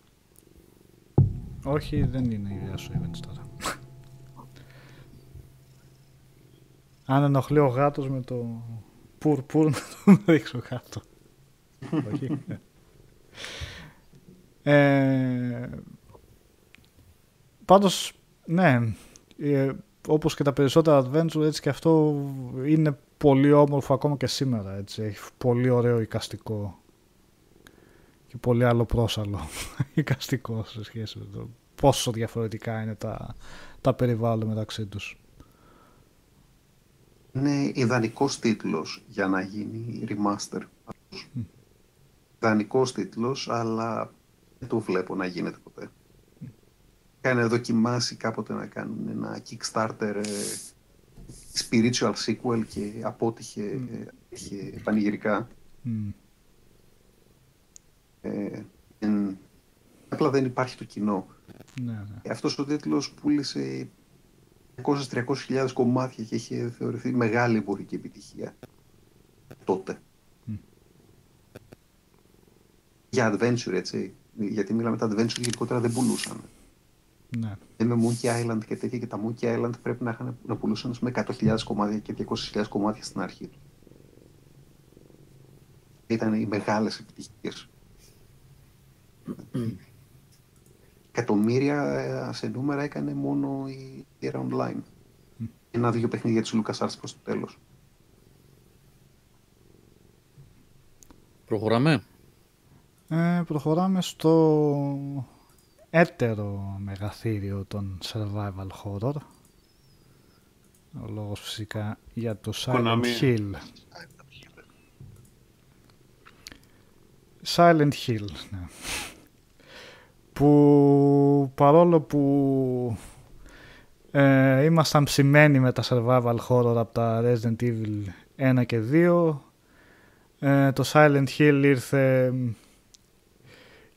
Όχι, δεν είναι η ιδέα σου events τώρα. Αν ενοχλεί ο γάτος με το πουρ πουρ να τον ρίξω κάτω. Όχι. Ε, πάντως, ναι, ε, όπως και τα περισσότερα adventure, έτσι και αυτό είναι πολύ όμορφο ακόμα και σήμερα, έτσι. Έχει πολύ ωραίο εικαστικό και πολύ άλλο πρόσαλο εικαστικό σε σχέση με το πόσο διαφορετικά είναι τα, τα περιβάλλοντα μεταξύ τους. είναι ιδανικός τίτλος για να γίνει remaster. Ιδανικός τίτλος, αλλά δεν το βλέπω να γίνεται ποτέ. Κάνε δοκιμάσει κάποτε να κάνουν ένα Kickstarter ε, spiritual sequel και απότυχε ε, είχε πανηγυρικά. Μμ. Ε, εν- απλά δεν υπάρχει το κοινό. Ναι, ναι. Ε, Αυτός ο τίτλος πούλησε 200-300 χιλιάδες κομμάτια και είχε θεωρηθεί μεγάλη εμπορική επιτυχία τότε. Μμ. Για adventure, έτσι. Γιατί μιλάμε τα adventure γενικότερα δεν πουλούσαν. ναι. Δεν με Monkey Island και τέτοια και τα Monkey Island πρέπει να, είχαν, να πουλούσαν με 100.000 κομμάτια και 200.000 κομμάτια στην αρχή τους. Ήταν οι μεγάλες επιτυχίες. Εκατομμύρια ε, σε νούμερα έκανε μόνο η Era Online. Ένα-δύο παιχνίδια της LucasArts προς το τέλος. Προχωράμε. Ε, προχωράμε στο έτερο μεγαθύριο των survival horror. Ο λόγος φυσικά για το Silent Konami. Hill. Silent Hill, ναι. Που παρόλο που ε, ήμασταν ψημένοι με τα survival horror από τα Resident Evil 1 και 2 ε, το Silent Hill ήρθε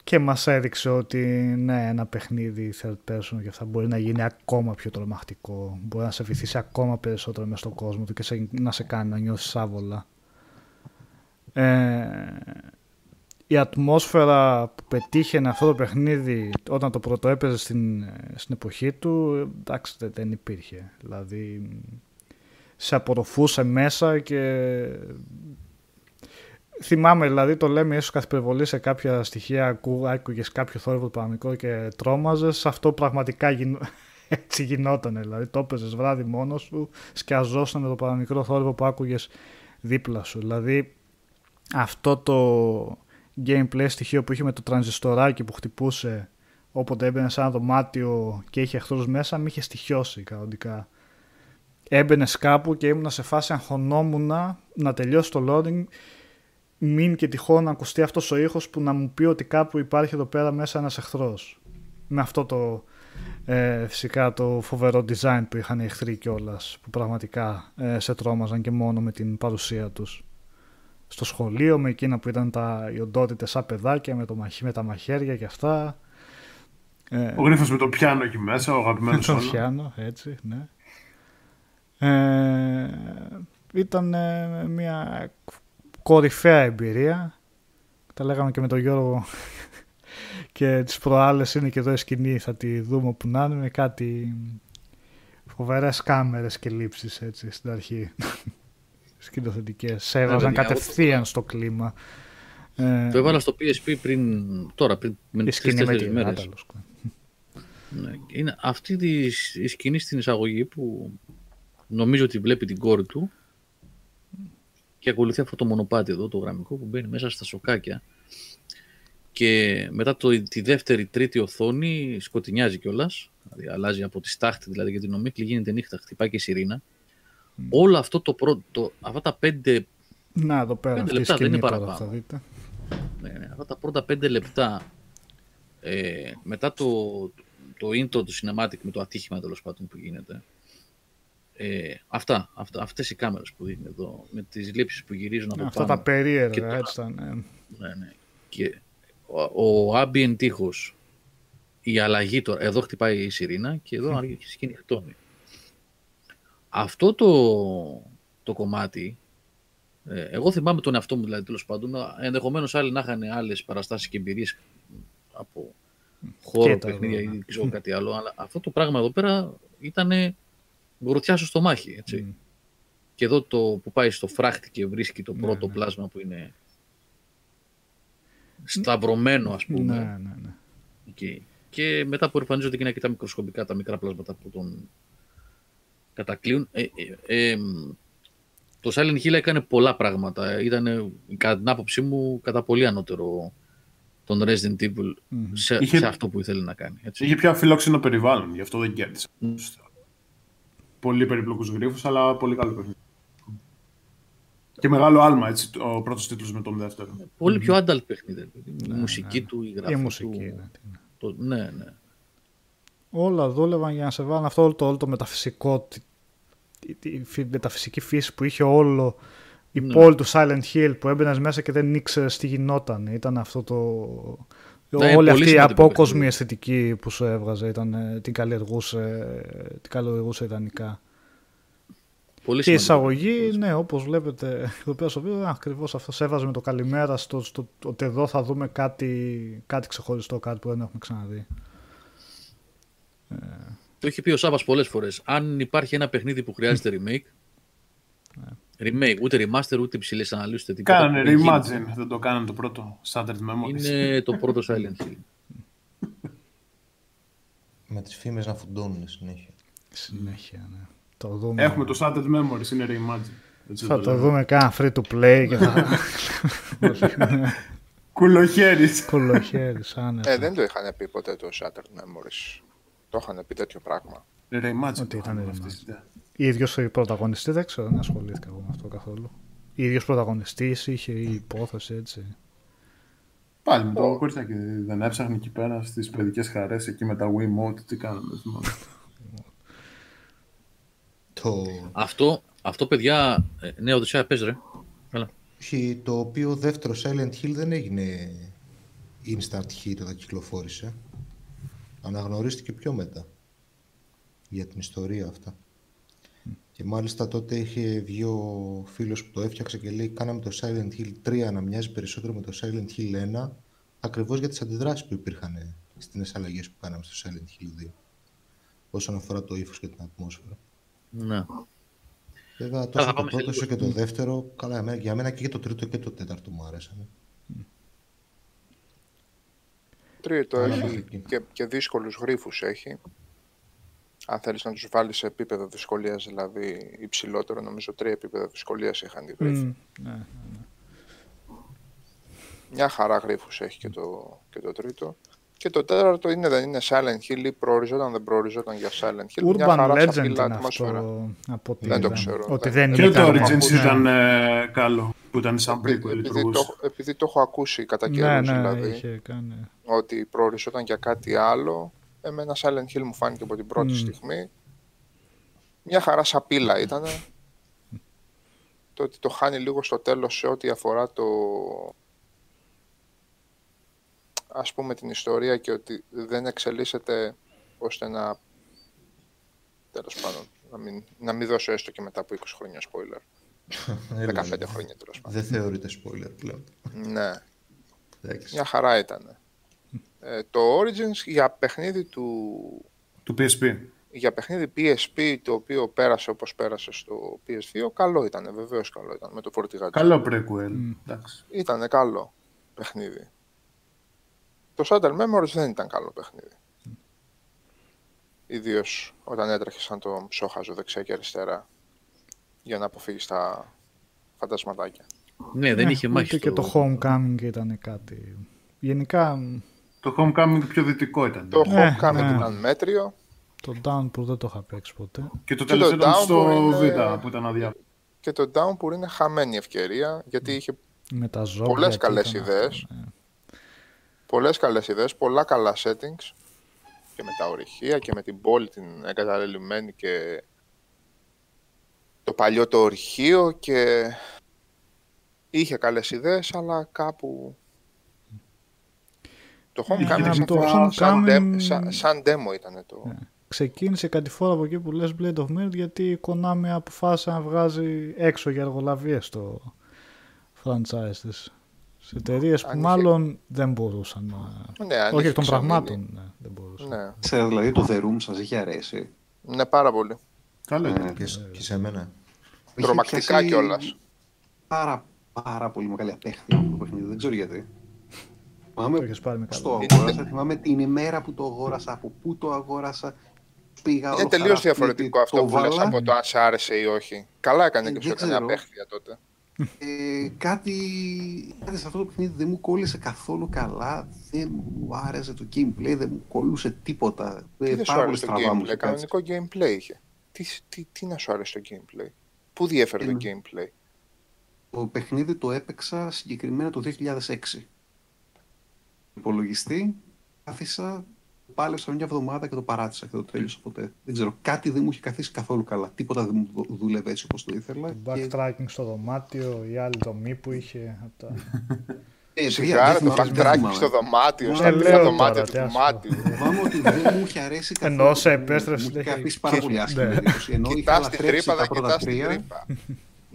και μας έδειξε ότι ναι, ένα παιχνίδι third person και αυτά μπορεί να γίνει ακόμα πιο τρομακτικό. Μπορεί να σε βυθίσει ακόμα περισσότερο μες στον κόσμο του και σε- να σε κάνει να νιώσεις άβολα. Ε, η ατμόσφαιρα που πετύχαινε αυτό το παιχνίδι όταν το πρώτο έπαιζε στην, στην εποχή του, εντάξει δεν, δεν υπήρχε. Δηλαδή σε απορροφούσε μέσα και θυμάμαι δηλαδή το λέμε ίσως καθ' υπερβολή σε κάποια στοιχεία ακού, άκουγες κάποιο θόρυβο πανικό και τρόμαζες. Αυτό πραγματικά γινο... έτσι γινόταν δηλαδή το έπαιζες βράδυ μόνος σου σκιαζόσαν με το παραμικρό θόρυβο που άκουγες δίπλα σου. Δηλαδή αυτό το gameplay στοιχείο που είχε με το τρανζιστοράκι που χτυπούσε όποτε έμπαινε σε ένα δωμάτιο και είχε εχθρούς μέσα με είχε στοιχειώσει κανονικά. Έμπαινες κάπου και ήμουνα σε φάση αγχωνόμουν να τελειώσει το loading μην και τυχόν να ακουστεί αυτός ο ήχος που να μου πει ότι κάπου υπάρχει εδώ πέρα μέσα ένας εχθρός. Με αυτό το ε, φυσικά το φοβερό design που είχαν οι εχθροί κιόλας, που πραγματικά ε, σε τρόμαζαν και μόνο με την παρουσία τους. Στο σχολείο με εκείνα που ήταν τα οι οντότητες σαν παιδάκια με, το, μαχ- με τα μαχαίρια και αυτά. Ε, Ο γρίφος με το πιάνο εκεί μέσα, ο αγαπημένος το όλων. πιάνο, έτσι, ναι. Ε, ήταν ε, μια κορυφαία εμπειρία. Τα λέγαμε και με τον Γιώργο και τις προάλλες είναι και εδώ η σκηνή, θα τη δούμε όπου να είναι, με κάτι φοβερές κάμερες και λήψεις έτσι στην αρχή. Σκηνοθετικές. Σε έβαζαν παιδιά, κατευθείαν στο κλίμα. Ε, Το έβαλα στο PSP πριν, τώρα, πριν με η τις σκηνή με τρεις-τέσσερις την μέρες. Άταλος. Ναι, είναι αυτή τη, η σκηνή στην εισαγωγή που νομίζω ότι βλέπει την κόρη του και ακολουθεί αυτό το μονοπάτι εδώ, το γραμμικό που μπαίνει μέσα στα σοκάκια και μετά το, τη δεύτερη, τρίτη οθόνη σκοτεινιάζει κιόλας. Δηλαδή αλλάζει από τη στάχτη δηλαδή για την ομίχλη, γίνεται νύχτα, χτυπάει και η σιρήνα. Όλο αυτό το πρώτο, αυτά τα πέντε Να, εδώ πέρα Πέντε αυτή η λεπτά, δεν σκηνή είναι τώρα παραπάνω. θα δείτε. ναι, ναι, αυτά τα πρώτα πέντε λεπτά ε, μετά το, το intro του cinematic με το ατύχημα τέλος πάντων που γίνεται ε, αυτά, αυτά, αυτές οι κάμερες που δείχνει εδώ με τις λήψεις που γυρίζουν από Αυτά πάνω τα περίεργα και το- έτσι ήταν. ε. ναι, ναι. και ο, ο ambient ήχος η αλλαγή τώρα, εδώ χτυπάει η σιρήνα και εδώ αρχίζει και νυχτώνει αυτό το, το κομμάτι ε, εγώ θυμάμαι τον εαυτό μου δηλαδή τέλος πάντων. Ενδεχομένως άλλοι να είχαν άλλες παραστάσεις και εμπειρίες από χώρο, Και τα παιχνίδια εδώ, ναι. ή ξέρω κάτι άλλο. Αλλά αυτό το πράγμα εδώ πέρα ήταν γροθιά στο στομάχι. Έτσι. Μμ. Και εδώ το που πάει στο φράχτη και βρίσκει το Ναι, πρώτο ναι. πλάσμα που είναι σταυρωμένο ας πούμε. Ναι, ναι, ναι. εκεί. Και μετά που εμφανίζονται εκείνα και τα μικροσκοπικά, τα μικρά πλάσματα που τον κατακλείουν. Ε, ε, ε, το Silent Hill έκανε πολλά πράγματα. Ήταν, κατά την άποψή μου, κατά πολύ ανώτερο τον Resident Evil Μμμ. σε, Είχε- σε αυτό που ήθελε να κάνει. Έτσι. Είχε πιο αφιλόξενο περιβάλλον, γι' αυτό δεν κέρδισε. Μμ. Πολύ περίπλοκους γρίφους, αλλά πολύ καλό παιχνίδι. Και μεγάλο άλμα, έτσι, ο πρώτος τίτλος με τον δεύτερο. Πολύ πιο adult παιχνίδι. Η μουσική του, η γραφή Η του. μουσική. ναι, τι είναι. Το, ναι, ναι. Όλα δούλευαν για να σε βάλουν αυτό όλο το, όλο το μεταφυσικό, τη, τη, τη φυ- μεταφυσική φύση που είχε όλο η Ναι. πόλη του Silent Hill που έμπαινες μέσα και δεν ήξερες τι γινόταν. Ήταν αυτό το. Ναι, όλη πολύ αυτή η σημαντικό απόκοσμη παιχνίδι. αισθητική που σου έβγαζε, ήταν, ε, την καλλιεργούσε, ε, την καλλιεργούσε ιδανικά. Πολύ Και η σημαντικό. εισαγωγή, ναι, όπως βλέπετε εδώ πέρα στο βίντεο, ακριβώς αυτό σε έβαζε με το καλημέρα στο, στο ότι εδώ θα δούμε κάτι, κάτι ξεχωριστό, κάτι που δεν έχουμε ξαναδεί. Το έχει πει ο Σάβα πολλές φορές. Αν υπάρχει ένα παιχνίδι που χρειάζεται remake. Remake, ούτε remaster, ούτε υψηλέ αναλύσεις, ούτε τίποτα. Κάνανε δεν γίνεται. reimagine, δεν το κάνανε το πρώτο Shattered Memories. Είναι το πρώτο Silent Hill. Με τις φήμες να φουντώνουν συνέχεια. Συνέχεια, ναι. Το δούμε. Έχουμε το Shattered Memories, είναι reimagine. Έτσι Θα το λέμε. δούμε κάνα free to play και θα. Κουλοχέρις. Κολοχέρι, άνετα. Ε, δεν το είχαν πει ποτέ το Shattered Memories. Το είχαν πει τέτοιο πράγμα. Reimagine. Ότι ήταν αυτή reimagine. Η ιδέα. ίδιο πρωταγωνιστής, δεν ξέρω, δεν ασχολήθηκα εγώ με αυτό καθόλου. ίδιος πρωταγωνιστής είχε η υπόθεση έτσι. Πάλι με το κοριτσάκι δεν έψαχνε εκεί πέρα στις παιδικές χαρές εκεί με τα Wiimote, τι κάναμε, δεν θυμάμαι. Το, Αυτό, αυτό παιδιά. ε, Ναι, Οδυσσέα, πες ρε. Καλά. όχι, το οποίο δεύτερο Silent Hill δεν έγινε instant hit όταν κυκλοφόρησε. Αναγνωρίστηκε πιο μετά για την ιστορία αυτά. Και μάλιστα τότε είχε βγει ο φίλος που το έφτιαξε και λέει κάναμε το Silent Hill 3 να μοιάζει περισσότερο με το Silent Hill 1 ακριβώς για τις αντιδράσεις που υπήρχαν στις αλλαγές που κάναμε στο Silent Hill 2 όσον αφορά το ύφος και την ατμόσφαιρα. Ναι. Βέβαια, θα τόσο το πάμε σε πρώτο όσο λίγο. και το δεύτερο, καλά, εμένα- για μένα και το τρίτο και το τέταρτο μου άρεσαν. Τρίτο Άρα, έχει εκεί. και, και δύσκολους γρίφους έχει. Αν θέλεις να τους βάλεις σε επίπεδο δυσκολίας, δηλαδή υψηλότερο, νομίζω τρία επίπεδα δυσκολίας είχαν οι γρίφοι. Μμ, ναι. Μια χαρά γρίφους έχει και το, και το τρίτο. Και το τέταρτο είναι, δεν είναι Silent Hill ή προοριζόταν, δεν προοριζόταν για Silent Hill. Μια Urban χαρά Legend σαπίλα είναι ατμόσφαιρα. αυτό από ό,τι Δεν το είδα. ξέρω, Ότι δεν- δεν Και το ήταν. Origins Ναι. ήταν ε, καλό, που ήταν σαν Επει- prequel, επειδή, λειτουργούσε. το, επειδή το έχω ακούσει κατά Ναι, καιρούς ναι, δηλαδή, είχε κάνει. ότι προοριζόταν για κάτι άλλο, εμένα Silent Hill μου φάνηκε από την πρώτη Μμ. στιγμή. Μια χαρά σαπίλα ήταν. το ότι το χάνει λίγο στο τέλος σε ό,τι αφορά το ας πούμε την ιστορία και ότι δεν εξελίσσεται ώστε να τέλος πάντων να μην, να μην δώσω έστω και μετά από 20 χρόνια spoiler. 15 χρόνια τέλος πάντων. Δεν θεωρείται spoiler πλέον. Ναι. Εντάξει. Μια χαρά ήταν. Ε, το Origins για παιχνίδι του Του PSP. για παιχνίδι PSP το οποίο πέρασε όπως πέρασε στο PS2 καλό ήταν, βεβαίως καλό ήταν με το φορτηγάτσι. Καλό prequel. Εντάξει. Ήταν καλό παιχνίδι. Το Shattered Memories δεν ήταν καλό παιχνίδι. Ιδίως όταν έτρεχε σαν το ψόχαζο δεξιά και αριστερά για να αποφύγεις τα φαντασματάκια. Ναι, δεν Ναι, είχε μάχη. ούτε και το Homecoming ήταν κάτι. Γενικά Το Homecoming πιο δυτικό ήταν. Το Ναι, Homecoming ναι. ήταν μέτριο. το Downpour δεν το είχα παίξει ποτέ. Και το Και το τελευταίο ήταν στο Downpour είναι- Β που ήταν αδιάφορο. Και το Downpour είναι χαμένη ευκαιρία γιατί είχε Με τα ζώδια. πολλές και καλές ήταν ιδέες. αυτό, ναι. πολλές καλές ιδέες, πολλά καλά settings και με τα ορυχεία και με την πόλη την εγκαταλελειμμένη και το παλιό το ορυχείο και είχε καλές ιδέες αλλά κάπου το Homecoming Ναι, σαν, το σαν, σαν, Homecoming- demo- σαν, σαν demo ήταν το... Ναι. Ξεκίνησε κάτι φορά από εκεί που λες Blade of Merit γιατί η Konami αποφάσισε να βγάζει έξω για εργολαβίες το franchise της. Σε εταιρείες που Αν είχε- μάλλον δεν μπορούσαν να... Ναι, αν Όχι είχε εκ των ξεμείνει. πραγμάτων, ναι, δεν μπορούσαν. Ναι, Ξέρω, δηλαδή το The Room σας είχε αρέσει; ναι πάρα πολύ. Καλό ήταν. Ε, Και, σ- και σε μένα. Είχε Τρομακτικά πιάσει κιόλας. Πάρα, πάρα πολύ μεγάλη απέχθεια αυτό το παιχνίδι. Δεν ξέρω γιατί. Το Θυμάμαι έχεις πάρει με πώς το καλό. αγόρασα, θυμάμαι την ημέρα που το αγόρασα, από πού το αγόρασα. Πήγα Είναι όλο τελείως χαρά διαφορετικό σπίτι, αυτό το που λες βάλα. από το αν σ' άρεσε ή όχι. Καλά έκανε Ε, και δεν σου έκανε ξέρω. απέχθεια τότε. Ε, κάτι, κάτι σε αυτό το παιχνίδι δεν μου κόλλησε καθόλου καλά. Δεν μου άρεσε το gameplay, δεν μου κολούσε τίποτα. Τι Ε, δεν σου πάρα πολύ άρεσε το στραβά μου gameplay, είχε κάτσει. κανονικό gameplay είχε. Τι, τι, τι να σου άρεσε το gameplay; Πού διέφερε το Ε, gameplay; Το παιχνίδι το έπαιξα συγκεκριμένα το 2006. Υπολογιστή, κάθισα, πάλεψα μια εβδομάδα και το παράτησα και το τέλειωσα ποτέ. Δεν ξέρω, κάτι δεν μου είχε καθίσει καθόλου καλά. Τίποτα δεν μου δου- δούλευε έτσι όπως το ήθελα. Το Και- backtracking στο δωμάτιο, η άλλη δομή που είχε. απ' τα- Ε, Σιγάρα δεν το θυμάμαι, δεν backtracking θυμάμαι. στο δωμάτιο, Ε, στα λέω τρία τώρα, δωμάτια τι του ας πω. δωμάτιου. Φοβάμαι ότι δεν μου είχε αρέσει καθόλου. Ενώ σε Μου- επέστρεψε, Μου είχε λέει, αφήσει πάρα και- πολύ άσχημη ναι. εντύπωση. Ενώ είχα Κοιτάς την λατρέψει τρύπα, τα δεν πρώτα κοιτάς την τρία. τρύπα.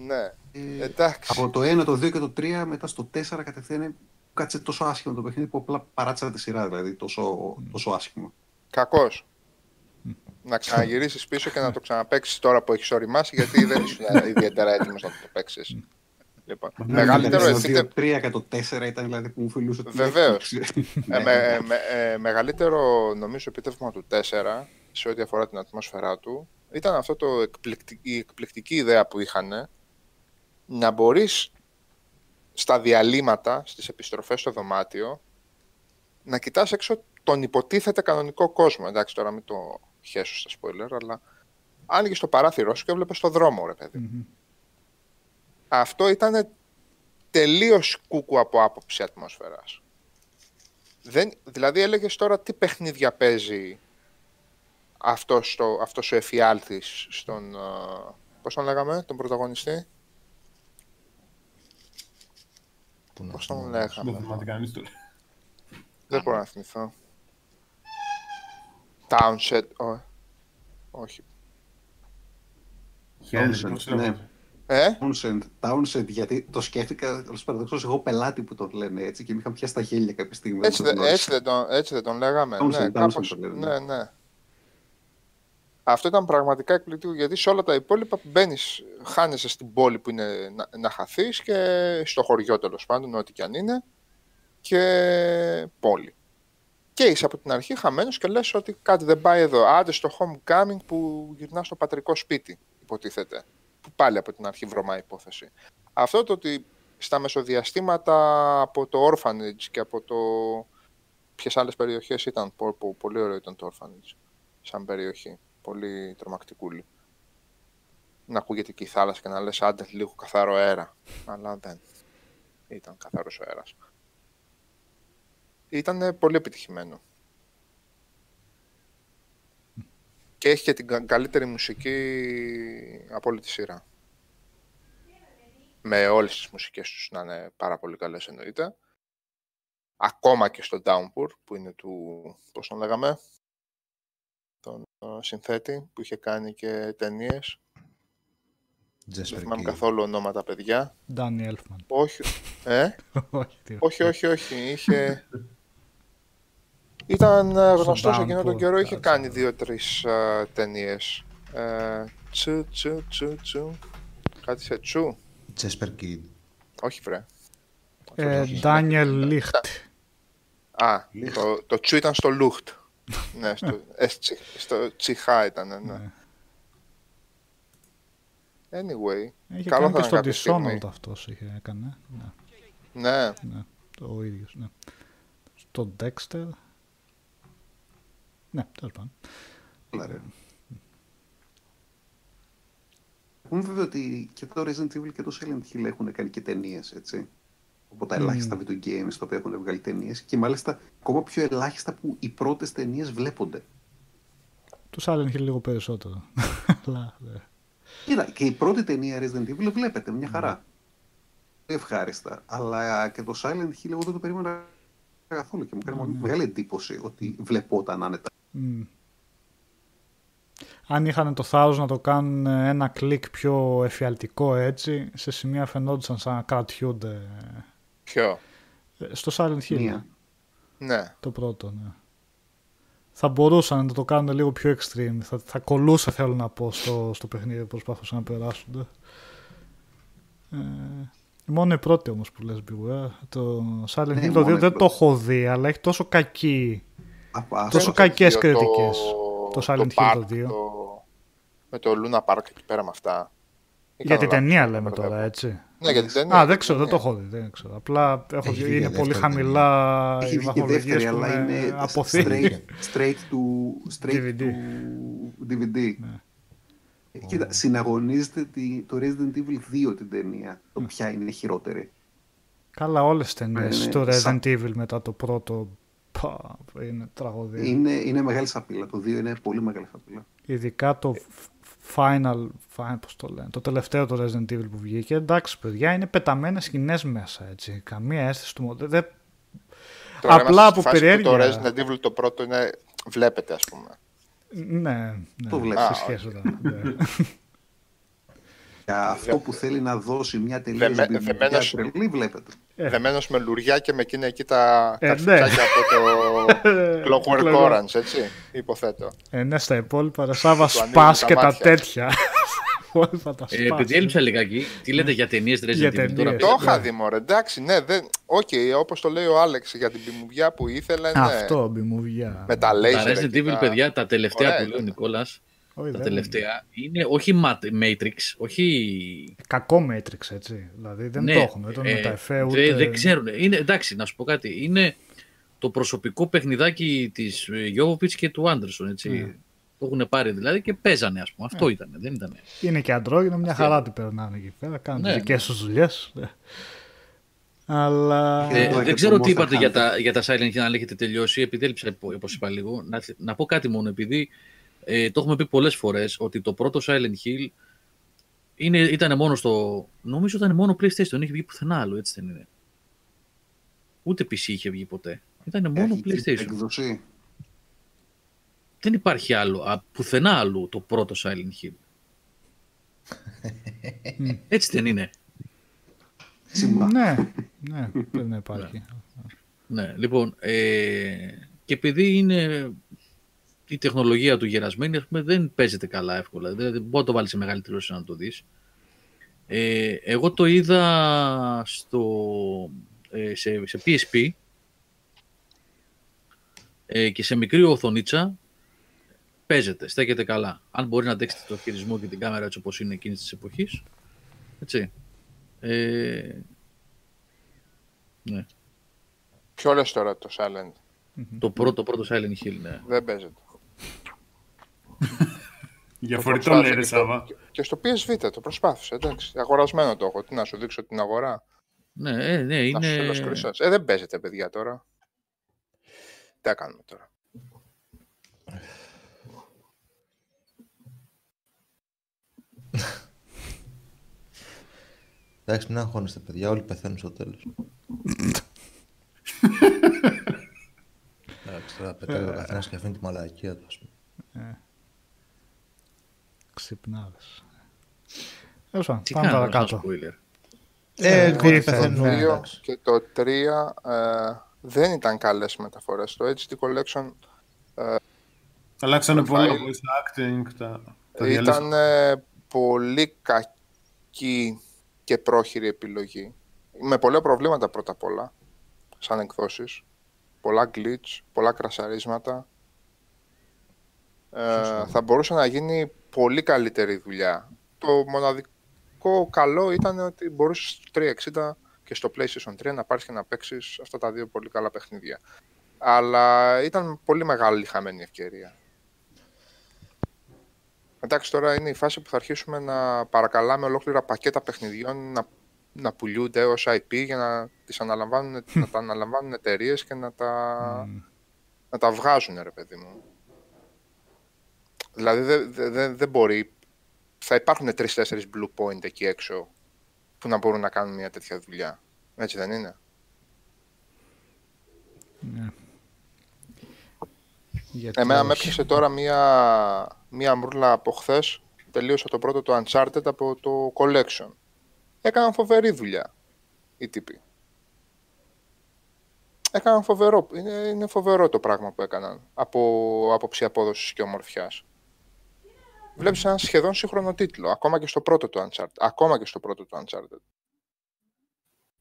Ναι, ε, εντάξει. Από το 1, το 2 και το 3, μετά στο 4 κατευθείαν μου κάτσε τόσο άσχημο το παιχνίδι που απλά παράτησα τη σειρά, δηλαδή τόσο, τόσο άσχημο. Κακός. Να ξαναγυρίσεις πίσω και να το ξαναπαίξεις τώρα που έχεις οριμάσει, γιατί δεν ήσουν ιδιαίτερα έτοιμος να το παίξεις. Λοιπόν, μεγαλύτερο το επίτευγμα. 2, 3 και το 4 ήταν δηλαδή που μου φιλούσε το Βεβαίως. Ναι. Ε, με- ε, με- ε, μεγαλύτερο νομίζω επίτευγμα του 4 σε ό,τι αφορά την ατμόσφαιρά του ήταν αυτό το εκπληκτι- η εκπληκτική ιδέα που είχαν να μπορείς στα διαλύματα, στις επιστροφές στο δωμάτιο να κοιτάς έξω τον υποτίθεται κανονικό κόσμο. Εντάξει τώρα μην το χέσω στα spoiler, αλλά άνοιγες το παράθυρό σου και έβλεπες το δρόμο, ρε παιδί. Μμμ. Αυτό ήταν τελείως κούκου από άποψη ατμόσφαιρας. Δεν, δηλαδή έλεγες τώρα τι παιχνίδια παίζει αυτός, το, αυτός ο εφιάλτης στον... α, πώς τον λέγαμε, τον πρωταγωνιστή; Πού να Πώς τον θυμάμαι. Δεν λέγαμε. θυμάται κανείς τώρα. Δεν μπορώ να θυμηθώ. Townshend. Ω, όχι. Χαίρεσαι, Townsend, πώς ναι. λέγονται. Ε, Townsend, Townsend, γιατί το σκέφτηκα ως παραδόξως εγώ πελάτη που τον λένε έτσι και με είχαν πιάσει τα χέρια κάποια στιγμή. έτσι, όταν δεν- τον έτσι, δεν τον, έτσι δεν τον λέγαμε. Townsend, ναι, Townsend κάπως, το λένε, ναι, ναι. Αυτό ήταν πραγματικά εκπληκτικό γιατί σε όλα τα υπόλοιπα μπαίνεις, χάνεσαι στην πόλη που είναι να, να χαθείς και στο χωριό τέλος πάντων, ό,τι και αν είναι, και πόλη. Και είσαι από την αρχή χαμένος και λες ότι κάτι δεν πάει εδώ. Άντε στο homecoming που γυρνά στο πατρικό σπίτι, υποτίθεται. Που πάλι από την αρχή βρωμά υπόθεση. Αυτό το ότι στα μεσοδιαστήματα από το orphanage και από το. Ποιες άλλες περιοχές ήταν. Πο- πο- πολύ ωραίο ήταν το orphanage σαν περιοχή. Πολύ τρομακτικούλη. Να ακούγεται και η θάλασσα και να λες άντε λίγο καθαρό αέρα. Αλλά δεν ήταν καθαρός ο αέρας. Ήταν πολύ επιτυχημένο. Και έχει και την κα- καλύτερη μουσική από όλη τη σειρά. Με όλες τις μουσικές τους να είναι πάρα πολύ καλές εννοείται. Ακόμα και στο Downpour που είναι του, πώς τον λέγαμε, τον ε, συνθέτη που είχε κάνει και ταινίες. Δεν Jesper θυμάμαι Key. καθόλου ονόματα παιδιά. Ντάνι Έλφμαν. Όχι. Ε; Όχι, τι- όχι, όχι, όχι. Είχε... Ήταν ε, γνωστός Downpour, εκείνο τον καιρό, είχε κάτσε. κάνει δύο-τρεις ε, ταινίες. Ε, τσου, τσου, τσου, τσου. Κάτι σε τσου. Jesper Kid. Όχι, βρε. Ε, όχι. Ντάνιελ Λίχτ. Α, το, το τσου ήταν στο Λούχτ. Ναι, στο, ε, τσι- στο Τσιχά ήταν, ναι. Ναι. Anyway, Είχε Καλό κάνει θα και ήταν στο κάποια στιγμή. Dishonored αυτός είχε έκανε. Ναι, ναι. ναι, το ίδιος, ναι. Στο Dexter. Ναι, τέλος πάντων. Καλά, ρε. Πούμε βέβαια ότι και το Resident Evil και το Silent Hill έχουν κάνει και ταινίες, έτσι. Από τα ελάχιστα video games τα οποία έχουν βγάλει ταινίες. Και μάλιστα ακόμα πιο ελάχιστα που οι πρώτες ταινίες βλέπονται. Το Silent Hill λίγο περισσότερο. Αλλά, ναι. Κοίτα, και η πρώτη ταινία Resident Evil βλέπετε μια χαρά. Ευχάριστα. Αλλά και το Silent Hill εγώ δεν το περίμενα καθόλου και μου έκανε μεγάλη εντύπωση ότι βλεπόταν άνετα. Μμ. Αν είχαν το θάρρος να το κάνουν ένα κλικ πιο εφιαλτικό έτσι, σε σημεία φαινόντουσαν σαν να κρατιούνται. Ποιο; Ε, Στο Silent Hill, Μία. Ναι. το πρώτο, ναι. Θα μπορούσαν να το κάνουν λίγο πιο extreme. Θα, θα κολούσε, θέλω να πω, στο, στο παιχνίδι που προσπάθησαν να περάσουν. Ε, μόνο η πρώτη όμως που λες, Beware. Το Silent Ναι, Hill το 2 μόνο η δεν το πρώτη. έχω δει, αλλά έχει τόσο κακή Απα- Τόσο αυτό- κακές Το- κριτικές. Το Silent Hill το Park, 2. το- Με το Luna Park εκεί πέρα με αυτά. Ή Για την κάνω ταινία λάθος, λέμε το τώρα, μπερδεύω. έτσι. Ναι, για την ταινία. Α, για δεν την ξέρω, δεν το ταινία. έχω δει. Δεν ξέρω. Απλά έχω Έχει δει, βγει είναι για πολύ δεύτερη χαμηλά Έχει οι βγει και βαθμολογίες δεύτερη, που αλλά είναι με αποθεί. straight, straight to, straight DVD. to DVD. Κοίτα, συναγωνίζεται τη- το Resident Evil 2 την ταινία. Το ποια είναι η χειρότερη. Καλά, όλες τις ταινίες Ναι, ναι, του Resident σαν- Evil μετά το πρώτο. Πα, είναι τραγωδία. Είναι, είναι μεγάλη σαπίλα. Το 2 είναι πολύ μεγάλη σαπίλα. Ειδικά το final, final πώς το λένε, το τελευταίο το Resident Evil που βγήκε. Εντάξει, παιδιά, είναι πεταμένες σκηνές μέσα, έτσι. Καμία αίσθηση του μοντέλου. Δεν... Τώρα Απλά είμαστε από στη φάση που περιέργεια. Το Resident Evil το πρώτο είναι, βλέπετε ας πούμε. Ναι, ναι. Το βλέπεις; σε Α, σχέση με- ναι. Για αυτό που θέλει να δώσει μια τελείως Δεμε- μπιμπλιά δεμένος- τρελή, βλέπετε. Ε. Δεμένος με λουριά και με εκείνα εκεί τα Ε, καρφιτσάκια από το Clockwork Clockwork. Orange, έτσι, υποθέτω. Ε, ναι, στα υπόλοιπα, ρε Σάβα, Του ανοίγουν σπάς τα και τα μάτια. τέτοια. υπόλοιπα τα Ε, σπάς. επειδή έλειψα λιγάκι, τι λέτε για ταινίες Ναι. Για Resident Evil τώρα. ταινίες. Το πες- είχα δει, μωρέ. Εντάξει, ναι, δεν... Οκ, όπως το λέει ο Άλεξ για την πιμουβιά που ήθελε, ναι. Αυτό, μπιμουβιά. Με τα laser Τα Resident εκεί, Evil, τα- παιδιά, τα τελευταία Ωραία που λέει ο ήταν. Νικόλας, Όχι, τα δεν τελευταία είναι όχι Mat- Matrix, όχι. Κακό Matrix, έτσι. Δηλαδή δεν Ναι, το έχουν. Δεν ε, με τα εφέ, δε- ούτε... Δεν ξέρουν. Είναι, εντάξει, να σου πω κάτι. Είναι το προσωπικό παιχνιδάκι της Γιώβοβιτς και του Άντερσον. Έτσι. Ναι. Το έχουν πάρει δηλαδή και παίζανε, ας πούμε. Αυτό ήταν. Δεν ήταν. Είναι και αντρόγινο, μια χαρά την περνάνε εκεί πέρα. Κάνουν Ναι, τις δικές τους δουλειές. Ναι. Αλλά... Ε, Ε, το δεν και ξέρω το τι Monster είπατε για Hunter. τα, για τα Silent Hill, αν έχετε τελειώσει. Επειδή έλειψα, όπως είπα λίγο, να, να πω κάτι μόνο. Επειδή ε, το έχουμε πει πολλές φορές ότι το πρώτο Silent Hill είναι, ήταν μόνο στο. Νομίζω ήταν μόνο PlayStation, δεν είχε βγει πουθενά άλλο, έτσι δεν είναι. Ούτε PC είχε βγει ποτέ. Ήταν μόνο Αρχική PlayStation. Έκδοση. Δεν υπάρχει άλλο, α, πουθενά άλλο το πρώτο Silent Hill. έτσι δεν είναι. Τσιμπά. Ναι, ναι, πρέπει να υπάρχει. Ναι, λοιπόν, ε, και επειδή είναι η τεχνολογία του γερασμένη, ας πούμε, δεν παίζεται καλά εύκολα. Δηλαδή, δεν μπορεί να το βάλεις σε μεγάλη τηλεόραση να το δεις. Ε, εγώ το είδα στο, ε, σε, σε PSP ε, και σε μικρή οθονίτσα παίζεται, στέκεται καλά. Αν μπορεί να αντέξετε το χειρισμό και την κάμερα έτσι όπως είναι εκείνης της εποχής. Έτσι. Ε, ναι. Ποιο λες τώρα το Silent; Το πρώτο, πρώτο Silent Hill, ναι. Δεν παίζεται. Για Το φορητό λέει ρε προσπάθησε Σάβα. και- Και στο PSV το προσπάθησε, εντάξει. Αγορασμένο το έχω. Τι να σου δείξω την αγορά. Ναι, ε, ναι, Να σου στείλω είναι... screenshots. Ε, δεν παίζεται, παιδιά, τώρα. Τι κάνουμε τώρα. Εντάξει, μην αγχώνεστε, παιδιά. Όλοι πεθαίνουν στο τέλος. Εντάξει, τώρα πετάει ο καθένας και αφήνει τη μαλακία του, ας πούμε. Ξυπνάδες. Τέλος πάντων, Τι πάμε κάνω, σαν παρακάτω. spoiler. Ε, τι όλοι ήθελε, πεθαίνουν. ναι. Το 2 εντάξει. και το 3 ε, δεν ήταν καλές μεταφορές. Το HD Collection Αλλάξανε πολλά Profile. voice acting, τα, τα διαλύσανε. ήταν ε, πολύ κακή και πρόχειρη επιλογή. Με πολλά προβλήματα πρώτα απ' όλα, σαν εκδόσεις. Πολλά glitch, πολλά κρασαρίσματα. Ε, θα μπορούσε να γίνει πολύ καλύτερη δουλειά. Το μοναδικό καλό ήταν ότι μπορούσες στο 360 και στο PlayStation 3 να πάρεις και να παίξεις αυτά τα δύο πολύ καλά παιχνίδια. Αλλά ήταν πολύ μεγάλη χαμένη ευκαιρία. Εντάξει, τώρα είναι η φάση που θα αρχίσουμε να παρακαλάμε ολόκληρα πακέτα παιχνιδιών να, να πουλιούνται ως IP για να, τις αναλαμβάνουν, να τα αναλαμβάνουν εταιρείες και να τα, να τα βγάζουν, ρε παιδί μου. Δηλαδή δεν δε, δε, δεν μπορεί. Θα υπάρχουν τρει-τέσσερι blue point εκεί έξω που να μπορούν να κάνουν μια τέτοια δουλειά. Έτσι δεν είναι; Γιατί Εμένα με όχι; έπιασε τώρα μία, μία μουρλα από χθες. Τελείωσα το πρώτο το Uncharted από το Collection. Έκαναν φοβερή δουλειά οι τύποι. Έκαναν φοβερό. Είναι, είναι φοβερό το πράγμα που έκαναν από άποψη απόδοσης και ομορφιάς. Βλέπεις έναν σχεδόν σύγχρονο τίτλο, ακόμα και στο πρώτο του Uncharted. Ακόμα και στο πρώτο του Uncharted.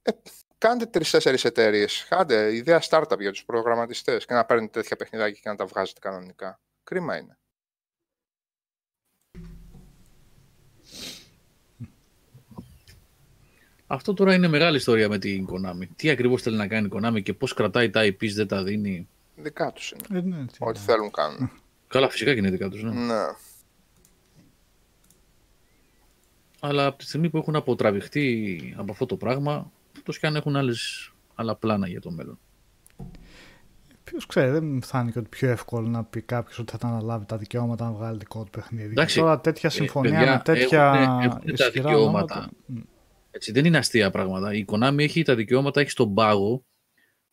Ε, κάντε τρει-τέσσερι εταιρείες. Κάντε ιδέα startup για τους προγραμματιστές και να παίρνετε τέτοια παιχνιδάκια και να τα βγάζετε κανονικά. Κρίμα είναι. Αυτό τώρα είναι μεγάλη ιστορία με την Konami. Τι ακριβώς θέλει να κάνει η Konami και πώς κρατάει τα IPs, δεν τα δίνει. Δικά τους είναι. Ε, ναι, τι Ό,τι να- θέλουν κάνουν. Καλά, φυσικά και είναι δικά τους, ναι. ναι. Αλλά από τη στιγμή που έχουν αποτραβηχτεί από αυτό το πράγμα, τόσο και αν έχουν άλλες, άλλα πλάνα για το μέλλον. Ποιος ξέρει, δεν μου φάνηκε ότι πιο εύκολο να πει κάποιος ότι θα τα αναλάβει τα δικαιώματα να βγάλει δικό του παιχνίδι. Εντάξει, Και τώρα τέτοια ε, συμφωνία παιδιά, με τέτοια έχουνε- έχουνε τα ισχυρά δικαιώματα. ονόματα. Μ. Έτσι, δεν είναι αστεία πράγματα. Η Konami έχει τα δικαιώματα, έχει στον πάγο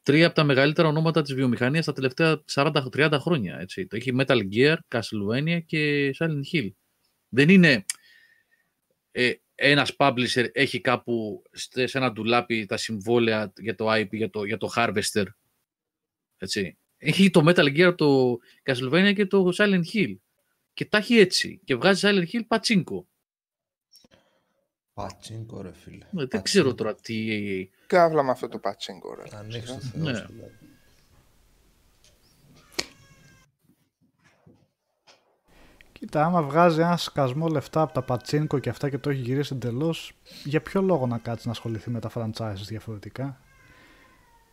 τρία από τα μεγαλύτερα ονόματα της βιομηχανίας τα τελευταία 40-30 χρόνια. Έτσι. Το έχει Metal Gear, Castlevania και Silent Hill. Δεν είναι ε, ένας publisher έχει κάπου στε- σε ένα ντουλάπι τα συμβόλαια για το IP, για το, για το Harvester. Έτσι. Έχει το Metal Gear, το Castlevania και το Silent Hill. Και τα έχει έτσι. Και βγάζει Silent Hill πατσίνκο. Πατσίνκο, ρε φίλε. Ε, Δεν Πατσίνκο. ξέρω τώρα τι... Κάβλα με αυτό το πατσίνκο, ρε. Ανοίξ το Θεός, Ναι. δηλαδή. Κοίτα, άμα βγάζει ένα σκασμό λεφτά από τα πατσίνκο και αυτά και το έχει γυρίσει εντελώς, για ποιο λόγο να κάτσει να ασχοληθεί με τα franchises διαφορετικά;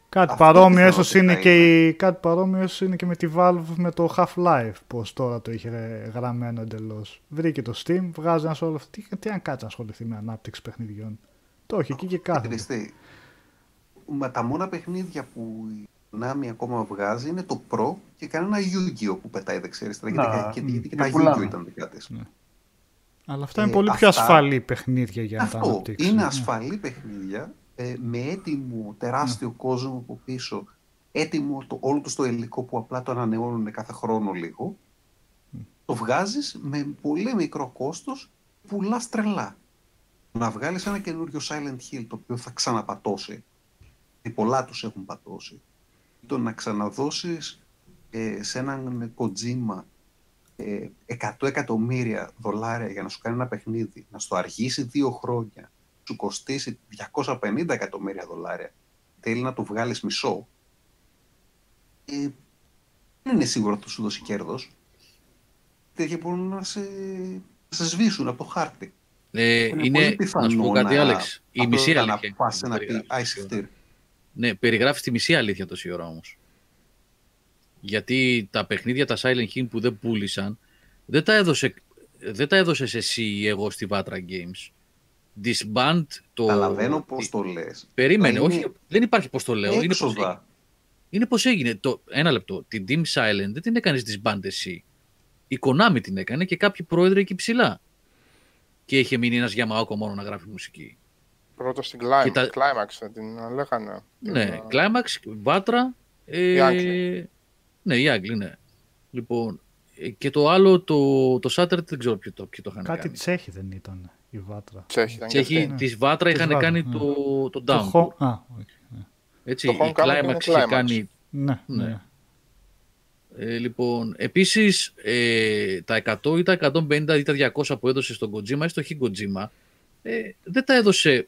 Κάτι Αυτό παρόμοιο πιθανότητα ίσως είναι, είναι. και, η- κάτι παρόμοιο ίσως είναι και με τη Valve με το Half-Life, πως τώρα το είχε γραμμένο εντελώς. Βρήκε το Steam, βγάζει ένα όλο αυτό. Τι, τι αν κάτσει να ασχοληθεί με ανάπτυξη παιχνιδιών; Το έχει εκεί και κάθεται. Χριστί, με τα μόνα παιχνίδια που η Konami ακόμα βγάζει είναι το Pro και κανένα Yu-Gi-Oh! που πετάει δεξιά-αριστερά. Γιατί, Να, και, μ, γιατί και και τα πουλάνε. Yu-Gi-Oh! ήταν δικά της. Αλλά αυτά είναι Ε, πολύ πιο αυτά- ασφαλή παιχνίδια για να τα Αυτό αναπτύξεις. είναι Ναι. ασφαλή παιχνίδια ε, με έτοιμο τεράστιο κόσμο από πίσω. Έτοιμο το, όλο το στο υλικό που απλά το ανανεώνουν κάθε χρόνο λίγο. Το βγάζεις με πολύ μικρό κόστος, πουλάς τρελά. Να βγάλεις ένα καινούριο Silent Hill το οποίο θα ξαναπατώσει. Γιατί πολλά τους έχουν πατώσει. Το να ξαναδώσεις ε, σε έναν Kojima ε, 100 εκατομμύρια δολάρια για να σου κάνει ένα παιχνίδι, να στο αργήσει δύο χρόνια, σου κοστίσει 250 εκατομμύρια δολάρια, θέλει να το βγάλεις μισό, ε, δεν είναι σίγουρο ότι θα σου δώσει κέρδος. Τέτοια μπορούν να σε, να σε σβήσουν από το χάρτη. Ε, Είναι είναι, πολύ πιθανό να σου πω κάτι, να- Άλεξ. Η αυτό μισή να αλήθεια. πας δεν να πει περιγράφεις «Α, τόση ώρα. εισιτήριο». Ναι, περιγράφεις τη μισή αλήθεια τόση ώρα όμως. Γιατί τα παιχνίδια τα Silent Hill που δεν πούλησαν, δεν τα έδωσε, δεν τα έδωσες εσύ ή εγώ στη Vatra Games. Disband το... Καταλαβαίνω πώς το λες. Περίμενε, Μα είναι όχι, δεν υπάρχει πώς το λέω. Είναι πώς, Έξοδα. έγινε. είναι πώς έγινε. Το, ένα λεπτό. Την Team Silent δεν την έκανες Disband εσύ. Η Konami την έκανε και κάποιοι πρόεδροι εκεί ψηλά. Και είχε μείνει ένας Yamaoka μόνο να γράφει μουσική. Πρώτο στην Climax, Και τα- Climax θα την λέγανε. Ναι, Την, α, Climax, Vatra. Ε, Οι Άγγλοι. Ναι, οι Άγγλοι, ναι. Λοιπόν, ε, και το άλλο, το, το Shattered, δεν ξέρω ποιο το, ποιο το είχαν Κάτι κάνει. τσέχη δεν ήταν η Βάτρα. Τσέχη ήταν και Τσέχοι αυτή. της Vatra Της είχαν Vatra, κάνει ναι. το, το Το Down. χω... Α, όχι. ναι. Έτσι, Το η Homecoming είναι Climax είχε Climax. κάνει Ναι, Ναι. ναι. Ε, λοιπόν, επίσης ε, τα 100 ή τα 150 ή τα 200 που έδωσε στον Kojima ή στο Hideo Kojima ε, δεν τα έδωσε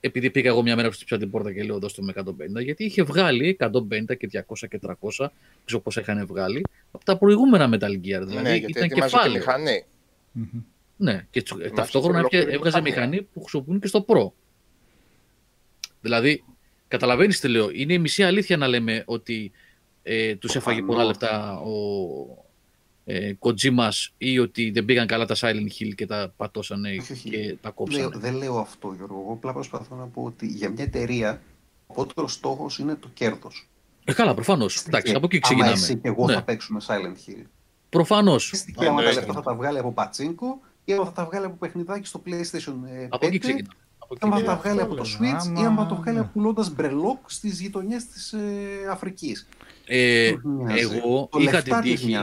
επειδή πήγα εγώ μια μέρα που χτύπησα την πόρτα και λέω δώστε με 150 γιατί είχε βγάλει 150 και 200 και 300 δεν ξέρω πόσα είχαν βγάλει από τα προηγούμενα Metal Gear δηλαδή ναι, γιατί ήταν ετοιμάζει και κεφάλαιο μηχανή. Μμμ. ναι, και τσου- Ετοιμάζει ταυτόχρονα ολόκληρη έπια- έβγαζε μηχανή. μηχανή που χρησιμοποιούν και στο Pro δηλαδή καταλαβαίνεις τι λέω είναι η μισή αλήθεια να λέμε ότι ε, τους έφαγε πολλά Προφανώς. λεφτά ο ε, Kojima ή ότι δεν πήγαν καλά τα Silent Hill και τα πατώσανε Όχι, όχι. και τα Λέω, κόψανε; δεν λέω αυτό, Γιώργο. Εγώ απλά προσπαθώ να πω ότι για μια εταιρεία ο απότερος στόχος είναι το κέρδος. Ε, καλά, προφανώς. Εντάξει, από εκεί ξεκινάμε. Άμα εσύ και εγώ ναι. θα παίξουμε Silent Hill. Προφανώς. Και άμα τα εννοείται. λεφτά θα τα βγάλει από πατσίνκο ή άμα θα τα βγάλει από παιχνιδάκι στο PlayStation ε, 5. Από εκεί ξεκινάμε. Από εκεί Άμα θα ξεκινάμε. τα αυτό βγάλει από το λέμε. Switch Άμα- ή άμα το βγάλει ναι. πουλώντα μπρελόκ στις γειτονιές της ε, Αφρικής. Ε, εγώ το είχα λεφτά την τους τύχη.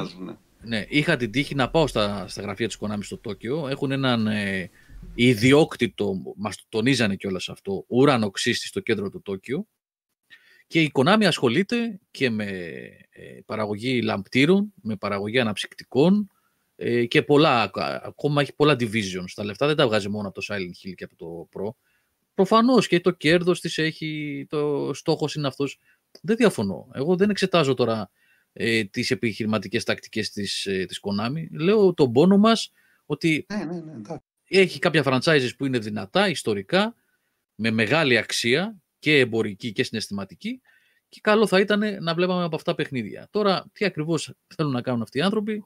Μοιάζουν. Ναι, είχα την τύχη να πάω στα, στα γραφεία της Konami στο Τόκιο. Έχουν έναν ε, ιδιόκτητο, μας το τονίζανε κιόλας αυτό, ουρανοξύστη στο κέντρο του Τόκιο. Και η Konami ασχολείται και με ε, παραγωγή λαμπτήρων, με παραγωγή αναψυκτικών ε, και πολλά, α- ακόμα έχει πολλά divisions. Τα λεφτά δεν τα βγάζει μόνο από το Silent Hill και από το Pro. Προφανώς και το κέρδος της έχει, το στόχος είναι αυτός. Δεν διαφωνώ. Εγώ δεν εξετάζω τώρα ε, τις επιχειρηματικές τακτικές της, ε, της Konami. Λέω τον πόνο μας ότι Ναι, ναι, ναι, εντάξει. έχει κάποια franchises που είναι δυνατά, ιστορικά, με μεγάλη αξία και εμπορική και συναισθηματική και καλό θα ήταν να βλέπαμε από αυτά παιχνίδια. Τώρα, τι ακριβώς θέλουν να κάνουν αυτοί οι άνθρωποι;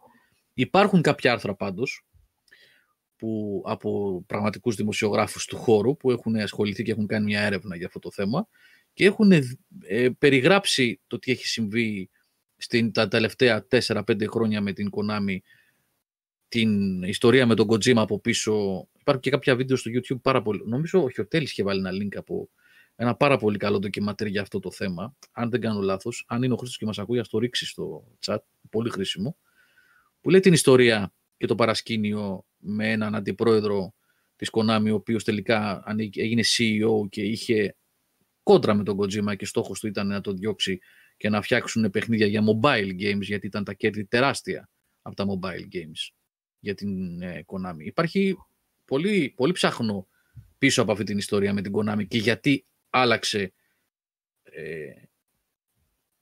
Υπάρχουν κάποια άρθρα πάντως που, από πραγματικούς δημοσιογράφους του χώρου που έχουν ασχοληθεί και έχουν κάνει μια έρευνα για αυτό το θέμα και έχουν ε, περιγράψει το τι έχει συμβεί στην, τα τελευταία 4-5 χρόνια με την Konami την ιστορία με τον Kojima από πίσω. Υπάρχουν και κάποια βίντεο στο YouTube πάρα πολύ. Νομίζω ο Χιωτέλης είχε βάλει ένα link από ένα πάρα πολύ καλό ντοκιματέρ για αυτό το θέμα. Αν δεν κάνω λάθος, αν είναι ο Χρήστος και μας ακούει, ας το ρίξει στο chat, πολύ χρήσιμο. Που λέει την ιστορία και το παρασκήνιο με έναν αντιπρόεδρο της Konami, ο οποίος τελικά έγινε CEO και είχε κόντρα με τον Kojima και στόχος του ήταν να τον διώξει και να φτιάξουν παιχνίδια για mobile games, γιατί ήταν τα κέρδη τεράστια από τα mobile games για την ε, Konami. Υπάρχει πολύ, πολύ ψάχνο πίσω από αυτή την ιστορία με την Konami και γιατί άλλαξε ε,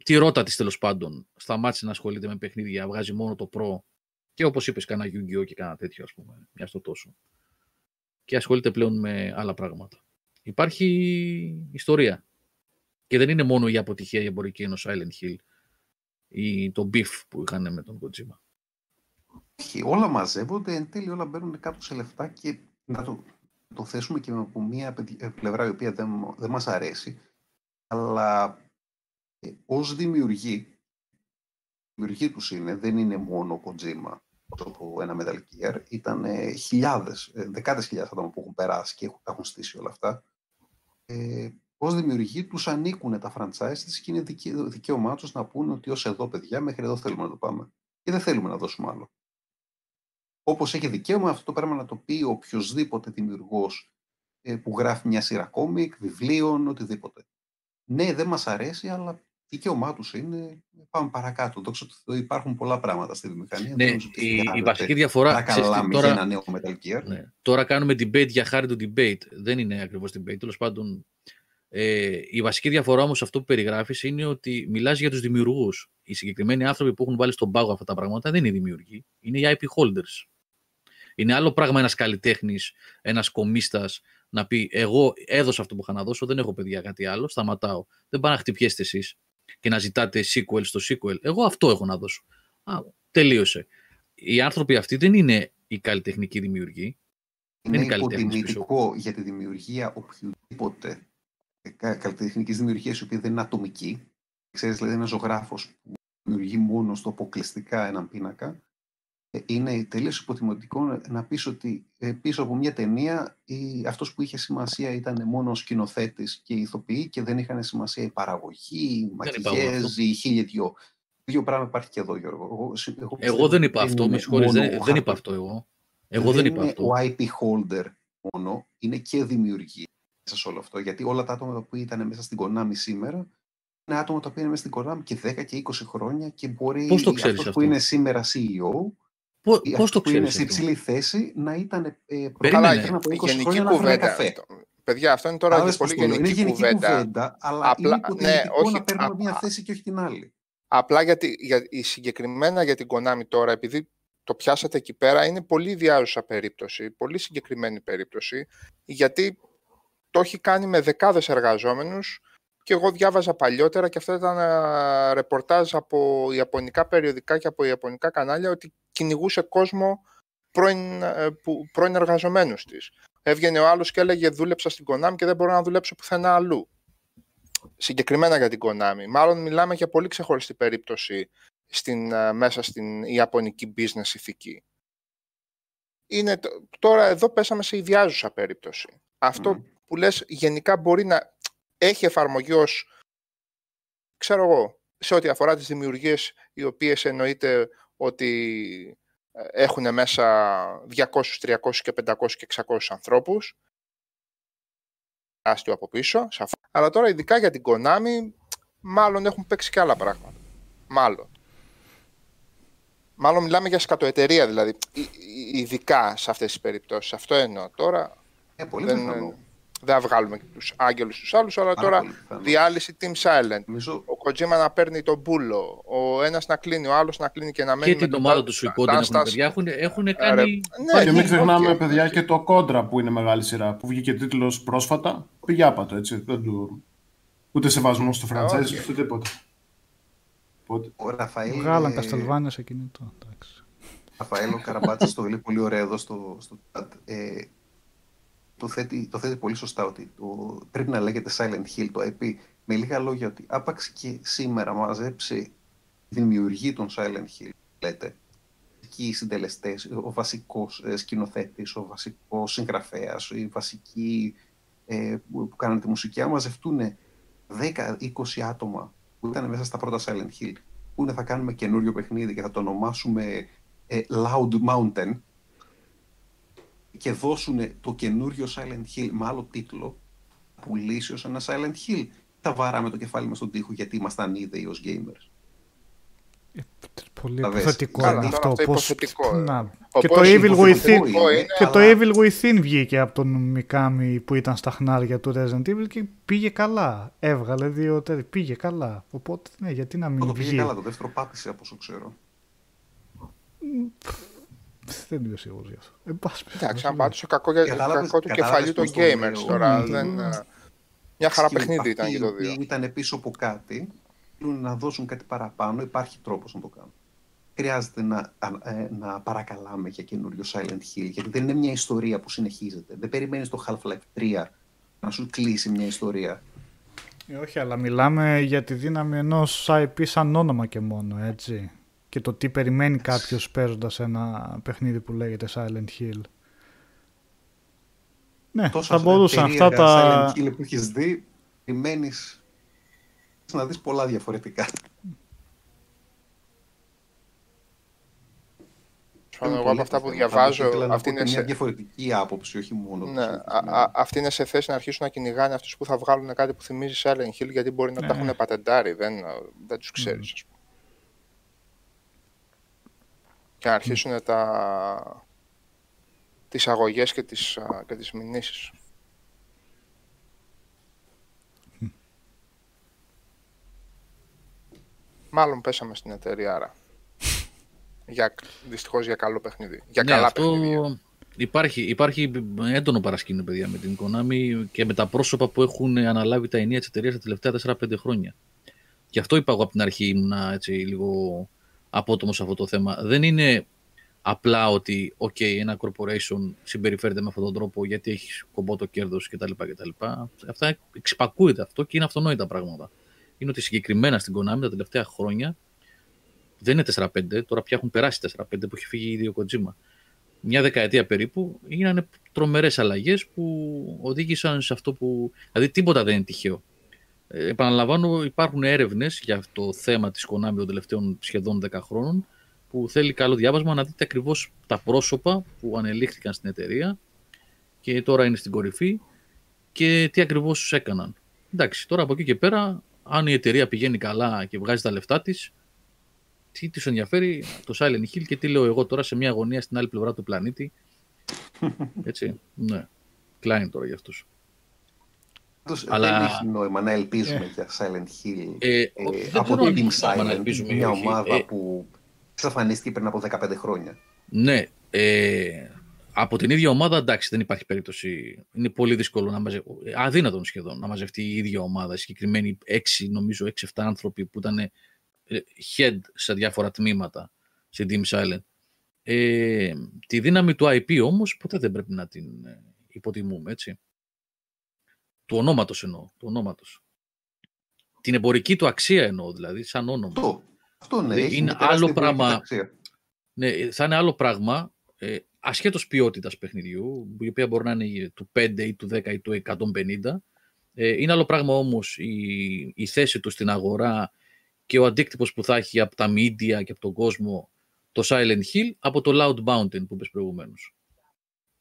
τη ρότα της τέλος πάντων. Σταμάτησε να ασχολείται με παιχνίδια, βγάζει μόνο το Pro και όπως είπες κανένα Yu-Gi-Oh! και κανένα τέτοιο ας πούμε, μια στο τόσο. Και ασχολείται πλέον με άλλα πράγματα. Υπάρχει ιστορία. Και δεν είναι μόνο η αποτυχία η εμπορική ενός Silent Hill ή το beef που είχαν με τον Kojima. Όχι, όλα μαζεύονται, εν τέλει όλα μπαίνουν κάπου σε λεφτά και να το, το θέσουμε και από μια παιδι- πλευρά η οποία δεν, δεν μας αρέσει, αλλά ε, ως δημιουργοί, η δημιουργοί τους είναι, δεν είναι μόνο ο Kojima από ένα Metal Gear, ήταν ε, χιλιάδες, ε, δεκάδες χιλιάδες άτομα που έχουν περάσει και έχουν, τα έχουν στήσει όλα αυτά. Ε, ως δημιουργοί τους ανήκουν τα franchise της και είναι δικαι- δικαίωμά τους να πούνε ότι ως εδώ παιδιά μέχρι εδώ θέλουμε να το πάμε και δεν θέλουμε να δώσουμε άλλο. Όπως έχει δικαίωμα αυτό το πράγμα να το πει οποιοδήποτε δημιουργός ε, που γράφει μια σειρά κόμικ, βιβλίων, οτιδήποτε. Ναι, δεν μας αρέσει, αλλά δικαίωμά τους είναι. Πάμε παρακάτω. Δόξα τω Θεώ, υπάρχουν πολλά πράγματα στη βιομηχανία. Ναι, Δεν νομίζω ότι η, η χρειάζεται βασική διαφορά... να ξέρεις τι, καλάμε τώρα, για ένα νέο Metal Gear. ναι, τώρα κάνουμε debate για χάρη του debate. Δεν είναι ακριβώς debate. Τέλος πάντων, ε, η βασική διαφορά όμως αυτό που περιγράφεις είναι ότι μιλάς για τους δημιουργούς. Οι συγκεκριμένοι άνθρωποι που έχουν βάλει στον πάγο αυτά τα πράγματα δεν είναι οι δημιουργοί. Είναι οι IP holders. Είναι άλλο πράγμα ένας καλλιτέχνης, ένας κομίστας να πει εγώ έδωσα αυτό που είχα να δώσω, δεν έχω παιδιά κάτι άλλο, σταματάω. Δεν πάνε να χτυπιέστε εσείς και να ζητάτε sequel στο sequel. Εγώ αυτό έχω να δώσω. Α, τελείωσε. Οι άνθρωποι αυτοί δεν είναι οι καλλιτεχνικοί δημιουργοί. Δεν Είναι είναι καλλιτέχνες πίσω. υποτιμητικό για τη δημιουργία οποιοδήποτε καλλιτεχνικής δημιουργίας η οποία δεν είναι ατομική. Ξέρεις, δηλαδή, ένας ζωγράφος που δημιουργεί μόνος στο αποκλειστικά έναν πίνακα. ε, Είναι τελείως υποτιμητικό να- να πεις ότι ε, πίσω από μια ταινία αυτός που είχε σημασία ήταν μόνος ο σκηνοθέτης και οι ηθοποιοί και δεν είχαν σημασία η παραγωγή, οι Δεν είπα εγώ μακιγιέζ, αυτό. οι χίλιοι δυο. Το ίδιο πράγμα υπάρχει και εδώ, Γιώργο. Εγώ, συ- εγώ Εγώ πιστεύω δεν ότι είπα αυτό, είναι με συγχωρείς, μόνο δεν, ο δεν είπα hardware. αυτό εγώ. Εγώ δεν είπα είναι αυτό. ο IP holder μόνο, είναι και δημιουργή μέσα σε όλο αυτό. Γιατί όλα τα άτομα που ήταν μέσα στην Konami σήμερα είναι άτομα τα οποία είναι μέσα στην Konami και 10 και 20 χρόνια και μπορεί Πώς το ξέρεις αυτός αυτό; που είναι σήμερα CEO Πώς, ή πώς αυτός το που είναι ξέρεις σε αυτό; υψηλή θέση να ήταν ε, Περίμενε. προκαλάει πριν από 20 γενική χρόνια να έφερε κουβέντα. καφέ. αυτό. Παιδιά, αυτό είναι τώρα Κατάλαβες και πώς πολύ το λέω. Είναι γενική γενική κουβέντα. κουβέντα, αλλά Απλά- είναι ναι, υποτιμητικό όχι, να παίρνουμε α- μια α- θέση και όχι την άλλη. Απλά γιατί για, η συγκεκριμένα για την Konami τώρα, επειδή το πιάσατε εκεί πέρα, είναι πολύ διάρουσα περίπτωση, πολύ συγκεκριμένη περίπτωση, γιατί το έχει κάνει με δεκάδες εργαζόμενους και εγώ διάβαζα παλιότερα και αυτά ήταν α, ρεπορτάζ από ιαπωνικά περιοδικά και από ιαπωνικά κανάλια ότι κυνηγούσε κόσμο πρώην, ε, που, πρώην εργαζομένους της. Έβγαινε ο άλλος και έλεγε δούλεψα στην Konami και δεν μπορώ να δουλέψω πουθενά αλλού συγκεκριμένα για την Konami. Μάλλον μιλάμε για πολύ ξεχωριστή περίπτωση στην, ε, μέσα στην ιαπωνική business ηθική. Είναι, τ- τώρα εδώ πέσαμε σε ιδιάζουσα περίπτωση. Αυτό Μμ. Που λες γενικά μπορεί να έχει εφαρμογή ως, ξέρω εγώ, σε ό,τι αφορά τις δημιουργίες οι οποίες εννοείται ότι έχουν μέσα 200, 300 και 500 και 600 ανθρώπους τεράστιο από πίσω. σαφώς. Αλλά τώρα ειδικά για την Konami, μάλλον έχουν παίξει και άλλα πράγματα. Μάλλον. Μάλλον μιλάμε για σκατοεταιρεία δηλαδή, ει- ει- ειδικά σε αυτές τις περιπτώσεις. Αυτό εννοώ. Τώρα Ε, πολύ δεν, πιθανό. Δεν θα βγάλουμε και τους άγγελους τους άλλους, αλλά Πάρα τώρα πολύ πιθανό. διάλυση Team Silent. Νομίζω Ο Kojima να παίρνει τον μπούλο, ο ένας να κλείνει, ο άλλος να κλείνει και να μένει Και την με ομάδα τα- τους τα- Suikoden τα έχουν άστα. παιδιά, έχουν, έχουν Άρα, κάνει... ναι, και μην οκ, ξεχνάμε, οκ. παιδιά, και το Contra που είναι μεγάλη σειρά, που βγήκε τίτλος πρόσφατα. Πήγε άπατο, έτσι. Δεν του... Ούτε σεβασμός στο franchise, οκ. ούτε τίποτα. Οπότε, ο Ραφαήλ. Βγάλαν ε, Castlevania σε κινητό. Εντάξει. Ραφαέλο Καραμπάτση το λέει πολύ ωραίο εδώ στο, στο chat. Ε, το, θέτει, το θέτει πολύ σωστά ότι το, πρέπει να λέγεται Silent Hill το IP. Με λίγα λόγια ότι άπαξ και σήμερα μαζέψει τη δημιουργή των Silent Hill, λέτε, οι συντελεστές, ο βασικός σκηνοθέτης, ο βασικός συγγραφέας, οι βασικοί ε, που, που κάνανε τη μουσική, αν μαζευτούν 10-20 άτομα που ήταν μέσα στα πρώτα Silent Hill, που είναι θα κάνουμε καινούριο παιχνίδι και θα το ονομάσουμε ε, Loud Mountain και δώσουν το καινούριο Silent Hill με άλλο τίτλο, πουλήσει ως ένα Silent Hill, θα βαράμε το κεφάλι μας στον τοίχο γιατί ήμασταν ήδη ως gamers. Πολύ Θα δεις. υποθετικό Καλά, είναι τώρα αυτό. αυτό Πώς... υποθετικό, ε. Να. Όπως Και το Evil υποθετικό Within, είναι, και το αλλά- Evil Within βγήκε από τον Μικάμι που ήταν στα χνάρια του Resident Evil και πήγε καλά. Έβγαλε δύο τέτοια. Πήγε καλά. Οπότε, ναι, γιατί να μην Το πήγε βγει; καλά, το δεύτερο πάτησε από όσο ξέρω. Δεν είμαι σίγουρος γι' αυτό. Εν πάση περιπτώσει, Εντάξει, αν ναι. πάτησε κακό, για, Κατάλαβες- κακό του κατάλαβες κεφαλιού των πώς το λέω. gamers τώρα. Mm. Δεν, ε, μια χαρά παιχνίδι ήταν και το δύο. Ήταν πίσω από κάτι, θέλουν να δώσουν κάτι παραπάνω, υπάρχει τρόπος να το κάνουν. Χρειάζεται να, α- ε, να παρακαλάμε για καινούριο Silent Hill, γιατί δεν είναι μια ιστορία που συνεχίζεται. Δεν περιμένεις το Half-Life 3 να σου κλείσει μια ιστορία. Ε, όχι, αλλά μιλάμε για τη δύναμη ενός IP σαν όνομα και μόνο, έτσι. Και το τι περιμένει κάποιος παίζοντας ένα παιχνίδι που λέγεται Silent Hill. Ναι, Τόσα θα μπορούσαν αυτά περίεργα τα... Silent Hill που έχεις δει, περιμένεις να δεις πολλά διαφορετικά. Πάνω εγώ Πολύ από αυτά που ενδιαφέρον. Πάντως, διαβάζω, ήθελα να αυτή πω είναι, και μια σε, διαφορετική άποψη, όχι μόνο το ναι, α, συγκεκριμένο. α, αυτή είναι σε θέση να αρχίσουν να κυνηγάνε αυτούς που θα βγάλουν κάτι που θυμίζει Silent Hill γιατί μπορεί να τα Ναι. έχουν πατεντάρει, δεν, δεν τους ξέρεις ας πούμε. Και να αρχίσουν τα, τις αγωγές και τις, α, και τις μηνύσεις. Μάλλον πέσαμε στην εταιρεία άρα. Για, δυστυχώς για καλό παιχνίδι. Για ναι, καλά αυτό παιχνίδια. υπάρχει, υπάρχει έντονο παρασκήνιο, παιδιά, με την Konami και με τα πρόσωπα που έχουν αναλάβει τα ενία της εταιρείας τα τελευταία 4-5 χρόνια. Γι' αυτό είπα εγώ από την αρχή ήμουνα έτσι λίγο απότομος σε αυτό το θέμα. Δεν είναι απλά ότι ok, ένα corporation συμπεριφέρεται με αυτόν τον τρόπο γιατί έχει κομπό το κέρδος κτλ. κτλ. Αυτά εξυπακούεται αυτό και είναι αυτονόητα πράγματα. Είναι ότι συγκεκριμένα στην Konami τα τελευταία χρόνια δεν είναι 4-5, τώρα πια έχουν περάσει 4-5 που έχει φύγει ήδη ο Kojima. Μια δεκαετία περίπου έγιναν τρομερές αλλαγές που οδήγησαν σε αυτό που... Δηλαδή τίποτα δεν είναι τυχαίο. Ε, επαναλαμβάνω, υπάρχουν έρευνες για το θέμα της Konami των τελευταίων σχεδόν 10 χρόνων που θέλει καλό διάβασμα να δείτε ακριβώς τα πρόσωπα που ανελήχθηκαν στην εταιρεία και τώρα είναι στην κορυφή και τι ακριβώς έκαναν. Εντάξει, τώρα από εκεί και πέρα, αν η εταιρεία πηγαίνει καλά και βγάζει τα λεφτά της, τι τους ενδιαφέρει το Silent Hill και τι λέω εγώ τώρα σε μια αγωνία στην άλλη πλευρά του πλανήτη. Έτσι, ναι. Κλάιν τώρα για αυτούς. Πάντως, Αλλά- Δεν έχει νόημα να ελπίζουμε για Silent Hill Ε, ε, ο- δεν από ξέρω το αν Team έχει νόημα να Silent, ελπίζουμε ή μια όχι. ομάδα Ε, που εξαφανίστηκε πριν από 15 χρόνια. Ναι, ε, από την ίδια ομάδα εντάξει δεν υπάρχει περίπτωση. Είναι πολύ δύσκολο να μαζευτεί, αδύνατον σχεδόν να μαζευτεί η ίδια ομάδα. Οι συγκεκριμένοι 6, νομίζω 6-7 άνθρωποι που ήταν ε, head σε διάφορα τμήματα σε Team Silent. Ε, τη δύναμη του IP όμως ποτέ δεν πρέπει να την ε, υποτιμούμε, έτσι. Του ονόματος εννοώ, του ονόματος. Την εμπορική του αξία εννοώ, δηλαδή, σαν όνομα. Αυτό, αυτό ναι, Δεν έχει είναι μια τεράστια άλλο εμπορική πράγμα. αξία. Ναι, θα είναι άλλο πράγμα, ε, ασχέτως ποιότητας παιχνιδιού, η οποία μπορεί να είναι του 5 ή του 10 ή του 150. Ε, είναι άλλο πράγμα όμως η, η θέση του στην αγορά και ο αντίκτυπος που θα έχει από τα media και από τον κόσμο το Silent Hill από το Loud Mountain που είπες προηγουμένως.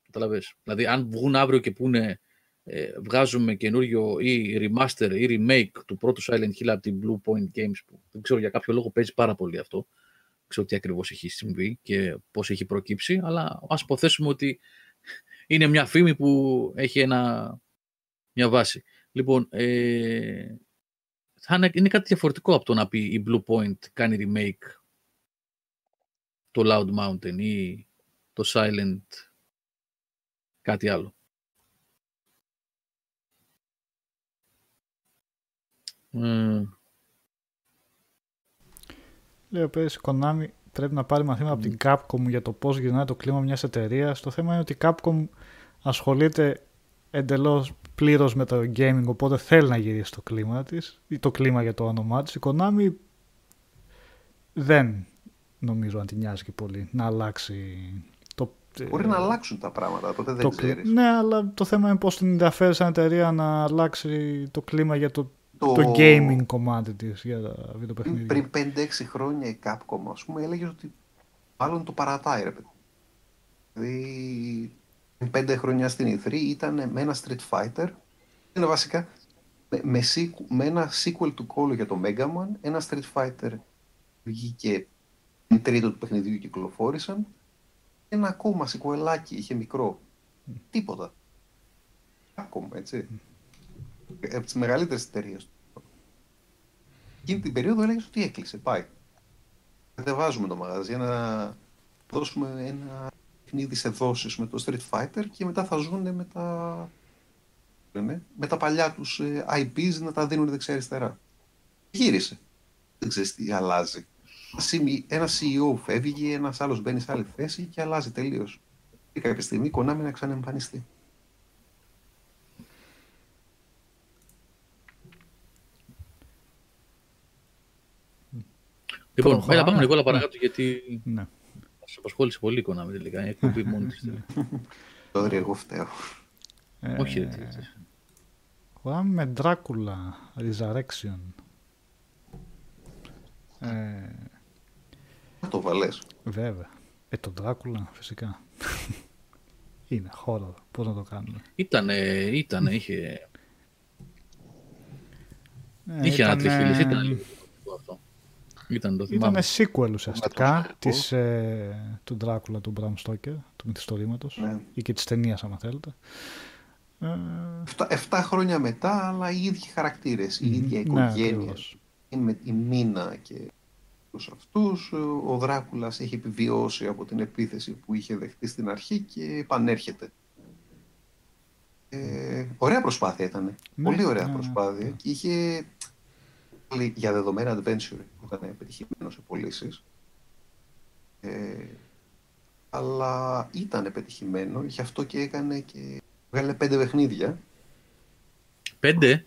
Καταλαβες; Δηλαδή αν βγουν αύριο και πούνε ε, βγάζουμε καινούριο ή remaster ή remake του πρώτου Silent Hill από την Blue Point Games που δεν ξέρω για κάποιο λόγο παίζει πάρα πολύ αυτό ξέρω τι ακριβώς έχει συμβεί και πώς έχει προκύψει, αλλά ας υποθέσουμε ότι είναι μια φήμη που έχει ένα, μια βάση. Λοιπόν, ε, θα είναι, είναι κάτι διαφορετικό από το να πει η Blue Point κάνει remake το Loud Mountain ή το Silent κάτι άλλο. Ε, Λέω πες Konami πρέπει να πάρει μαθήματα από την Capcom για το πώς γυρνάει το κλίμα μιας εταιρείας. Το θέμα είναι ότι η Capcom ασχολείται εντελώς πλήρως με το gaming, οπότε θέλει να γυρίσει το κλίμα της, ή το κλίμα για το όνομά της. Η Konami δεν νομίζω αν την νοιάζει και πολύ να αλλάξει το... Μπορεί να αλλάξουν τα πράγματα, τότε δεν το ξέρεις. κλίμα. Ναι, αλλά το θέμα είναι πώς την ενδιαφέρει σαν εταιρεία να αλλάξει το κλίμα για το, Το- το gaming κομμάτι της για τα βιντεοπαιχνίδια. Πριν 5-6 χρόνια η Capcom, ας πούμε, έλεγε ότι μάλλον το παρατάει, ρε παιδί. Δηλαδή, πριν 5 χρόνια στην E3 ήταν με ένα Street Fighter, είναι βασικά με, με, sequ- με ένα sequel του Call για το Mega Man, ένα Street Fighter βγήκε την τρίτο του παιχνιδιού κυκλοφόρησαν, ένα ακόμα σικουελάκι, είχε μικρό. Τίποτα. Capcom, έτσι. Από τις μεγαλύτερες εταιρείες Εκείνη την περίοδο έλεγες ότι έκλεισε. Πάει. Κατεβάζουμε το μαγαζί για να δώσουμε ένα παιχνίδι σε δόσεις με το Street Fighter και μετά θα ζουν με τα, λένε, με τα παλιά τους ε, IPs να τα δίνουν δεξιά-αριστερά. Γύρισε. Δεν ξέρεις τι αλλάζει. Ένα CEO φεύγει, ένας άλλος μπαίνει σε άλλη θέση και αλλάζει τελείως. Και κάποια στιγμή η Konami να ξαναεμφανιστεί. Λοιπόν, Προχωράμε. έλα πάμε Νικόλα παρακάτω γιατί Ναι. μας απασχόλησε πολύ η Konami τελικά. Η εκπομπή μόνη της. Τώρα εγώ φταίω. Ε, Όχι, ρε, τι έτσι. Προχωράμε με Dracula Resurrection. Ε, Θα το βαλές. βέβαια. Ε, το Dracula, φυσικά. Είναι horror. Πώς να το κάνουμε. Ήτανε, ήτανε, είχε, Ε, είχε ένα ήτανε- τριχύλις, ήταν λίγο το αυτό. Ήταν το θυμάμαι. Ήταν sequel ουσιαστικά Ατμοσφαιρικό. της, ε, του Dracula του Bram Stoker, του μυθιστορήματος Ναι. ή και της ταινίας άμα θέλετε. Ε, Εφτά, εφτά χρόνια μετά, αλλά οι ίδιοι χαρακτήρες, η ίδια ναι, οικογένεια. ακριβώς. η, με, η Μίνα και τους αυτούς, ο Δράκουλας έχει επιβιώσει από την επίθεση που είχε δεχτεί στην αρχή και επανέρχεται. Ε, ωραία προσπάθεια ήταν. Ναι, Πολύ ωραία ναι, ναι. προσπάθεια και είχε πάλι για δεδομένα adventure που ήταν πετυχημένο σε πωλήσεις. Ε, αλλά ήταν πετυχημένο, γι' αυτό και έκανε και βγάλε πέντε παιχνίδια. Πέντε;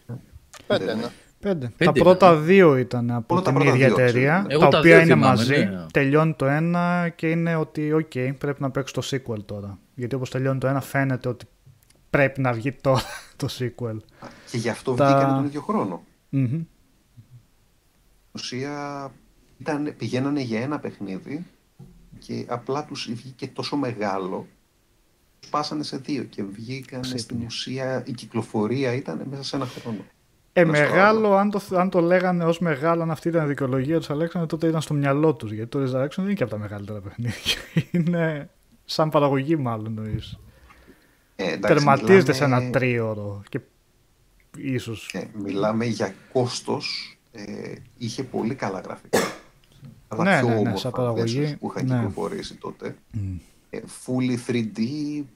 Πέντε, ναι. Πέντε. Τα Πέντε πρώτα ήταν. δύο ήταν από Όλα τα την πρώτα ίδια δύο, ξέρω. εταιρεία, Εγώ τα τα οποία δύο είναι θυμάμαι, μαζί. ναι. Τελειώνει το ένα και είναι ότι, οκ, πρέπει να παίξει το sequel τώρα. Γιατί όπως τελειώνει το ένα φαίνεται ότι πρέπει να βγει τώρα το sequel. Και γι' αυτό Τα- βγήκανε τον ίδιο χρόνο. Μμμ. Ουσία ήταν, πηγαίνανε για ένα παιχνίδι και απλά τους βγήκε τόσο μεγάλο τους πάσανε σε δύο και βγήκαν στην ουσία η κυκλοφορία ήταν μέσα σε ένα χρόνο. Ε, Ένα στο μεγάλο, αν το, αν το λέγανε ως μεγάλο, αν αυτή ήταν η δικαιολογία τους Αλέξανδρου, τότε ήταν στο μυαλό τους. Γιατί το Resurrection δεν είναι και από τα μεγαλύτερα παιχνίδια. Είναι σαν παραγωγή μάλλον νοείς. Ε, εντάξει, Τερματίζεται σε μιλάμε- ένα τρίωρο και ίσως... ε, μιλάμε για κόστος, ε, είχε πολύ καλά γραφικά. Αλλά Ναι, πιο ναι, ναι, όμορφα σαν παραγωγή, versions που είχαν ναι. κυκλοφορήσει τότε. Μμ. Ε, fully 3D,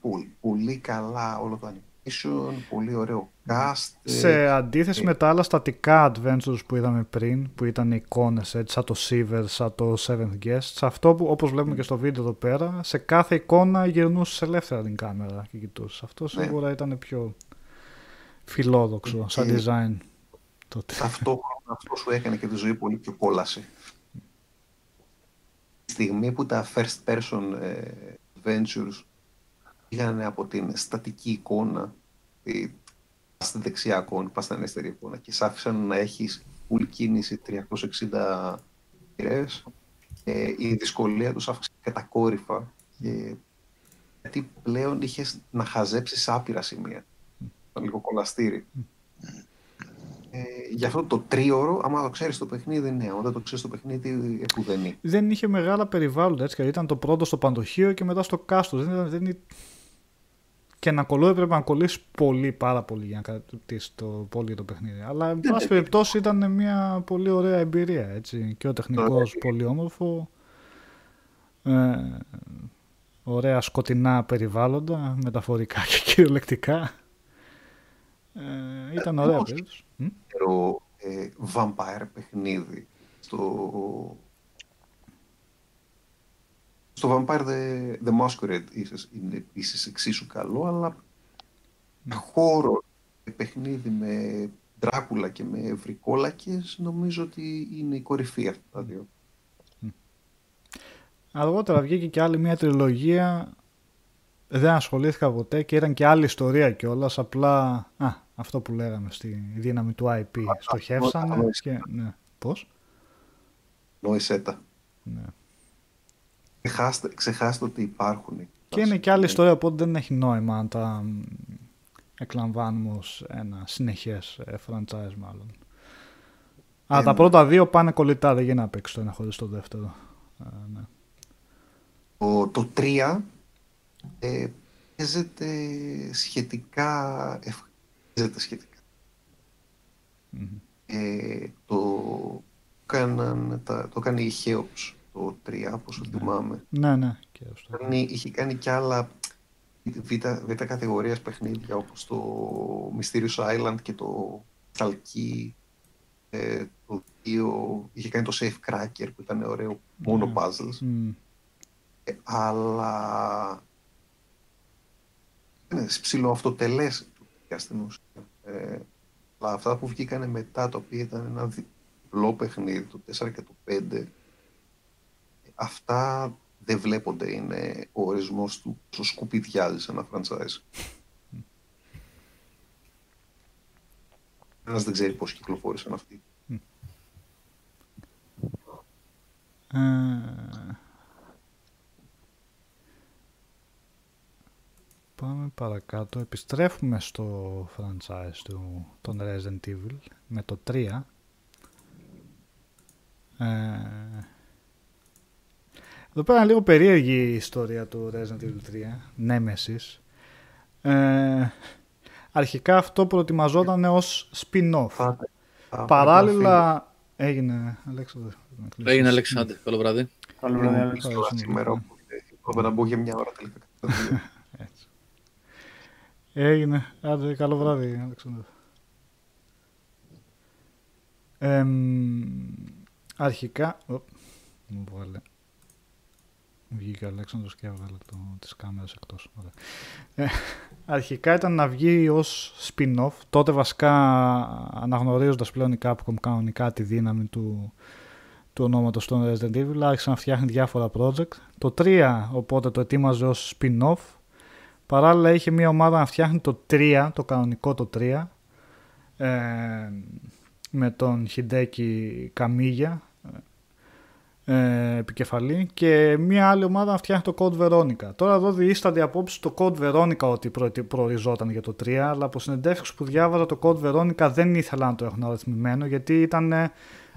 πολύ, πολύ καλά όλο το animation, πολύ ωραίο cast. ε, Σε αντίθεση ε, με τα άλλα στατικά adventures που είδαμε πριν, που ήταν εικόνες έτσι, σαν το Sever, σαν το Seventh Guest, σε αυτό που όπως βλέπουμε και στο βίντεο εδώ πέρα, σε κάθε εικόνα γυρνούσες ελεύθερα την κάμερα και κοιτούσες. Αυτό Ναι. σίγουρα ήταν πιο φιλόδοξο σαν Και- design τότε. ταυτόχρονα αυτό σου έκανε και τη ζωή πολύ πιο κόλαση. Τη στιγμή που τα first person ε, ventures πήγαν από την στατική εικόνα, ε, πας στη δεξιά εικόνα, πας στην αριστερή εικόνα και σ' άφησαν να έχεις full κίνηση 360 μοιρές, ε, η δυσκολία τους αύξησε κατακόρυφα και γιατί πλέον είχες να χαζέψεις άπειρα σημεία. Ήταν λίγο κολαστήρι. Ε, γι' αυτό το τρίωρο, άμα το ξέρεις το παιχνίδι, ναι. Άμα δεν το ξέρεις το παιχνίδι, επουδενή. Δεν είχε μεγάλα περιβάλλοντα έτσι. Ήταν το πρώτο στο παντοχείο και μετά στο κάστο. Δεν, ήταν- δεν, ήταν- και να κολλώ έπρεπε να κολλήσεις πολύ, πάρα πολύ για να κρατήσεις το πολύ το παιχνίδι. Αλλά εν πάση περιπτώσει ήταν μια πολύ ωραία εμπειρία. Έτσι. Και ο τεχνικός πολύ όμορφο. Ε, ωραία σκοτεινά περιβάλλοντα, μεταφορικά και κυριολεκτικά. Ε, ήταν ωραία όχι. περίπτωση. Μ; Pero, ε, vampire παιχνίδι στο Στο Vampire the, the Masquerade ίσως είναι επίσης εξίσου καλό, αλλά χώρο παιχνίδι με Δράκουλα και με βρικόλακες νομίζω ότι είναι η κορυφή αυτά τα δύο. Αργότερα βγήκε και άλλη μια τριλογία. Δεν ασχολήθηκα ποτέ και ήταν και άλλη ιστορία κιόλας. Απλά α, αυτό που λέγαμε στη δύναμη του IP. Στοχεύσανε. αυτό, Και, ναι. Πώς; Νόησέ τα. Ναι. Ξεχάστε, ξεχάστε ότι υπάρχουν. Και είναι και άλλη ιστορία, οπότε δεν έχει νόημα αν τα μ, εκλαμβάνουμε ως ένα συνεχές ε, franchise μάλλον. Αλλά Ε, τα ναι. πρώτα δύο πάνε κολλητά, δεν γίνεται να παίξει το ένα χωρίς το δεύτερο. Ε, ναι. Το, το 3 ε, παίζεται σχετικά... ευ- Παίζεται σχετικά. Μμμ. Ε, το, κάναν, τα, το έκανε η Cheops το 3, όπως το θυμάμαι. ναι, ναι. Και αυτό. Κάνει, είχε κάνει και άλλα β, β κατηγορίας παιχνίδια όπως το Mysterious Island και το Stalky ε, το 2 είχε κάνει το Safe Cracker που ήταν ωραίο μόνο Ναι. puzzles Μμ. ε, αλλά είναι ψηλό αυτοτελές για στην ουσία. Ε, αλλά αυτά που βγήκανε μετά το οποίο ήταν ένα διπλό παιχνίδι το 4 και το 5 αυτά δεν βλέπονται είναι ο ορισμός του πόσο σκουπιδιάζει σε ένα franchise. Ένας δεν ξέρει πώς κυκλοφόρησαν αυτοί. Ε, Πάμε παρακάτω. Επιστρέφουμε στο franchise του, των Resident Evil με το 3. Ε, εδώ πέρα είναι λίγο περίεργη η ιστορία του Resident Evil 3, Nemesis. Ε, αρχικά αυτό προετοιμαζόταν ως spin-off. Θα- θα- Παράλληλα έγινε, Αλέξανδρο. να κλείσεις. Έγινε Αλεξάνδρ. Καλό βράδυ. Καλό βράδυ, Είναι Άλεξ. τώρα σήμερα όπου είπαμε να μπω για μια ώρα τελικά. Έτσι. Έγινε. Άντε, καλό βράδυ, Αλεξάνδρου. Εμ, αρχικά... Οπ, μου βγάλε. Βγήκε ο Αλέξανδρος και έβγαλε το, τις κάμερες εκτός. Ωραία. Ε, αρχικά ήταν να βγει ως spin-off. Τότε βασικά αναγνωρίζοντας πλέον η Capcom κανονικά τη δύναμη του, του ονόματος των Resident Evil άρχισε να φτιάχνει διάφορα project. Το 3 οπότε το ετοίμαζε ως spin-off. Παράλληλα είχε μια ομάδα να φτιάχνει το 3, το κανονικό το 3 ε, με τον Χιντέκι Καμίγια ε, επικεφαλή και μια άλλη ομάδα να φτιάχνει το Code Veronica. Τώρα εδώ διήστανται απόψεις το Code Veronica ότι προετοι- προοριζόταν για το 3 αλλά από συνεντεύξεις που διάβαζα το Code Veronica δεν ήθελαν να το έχουν αριθμημένο γιατί ήταν ε,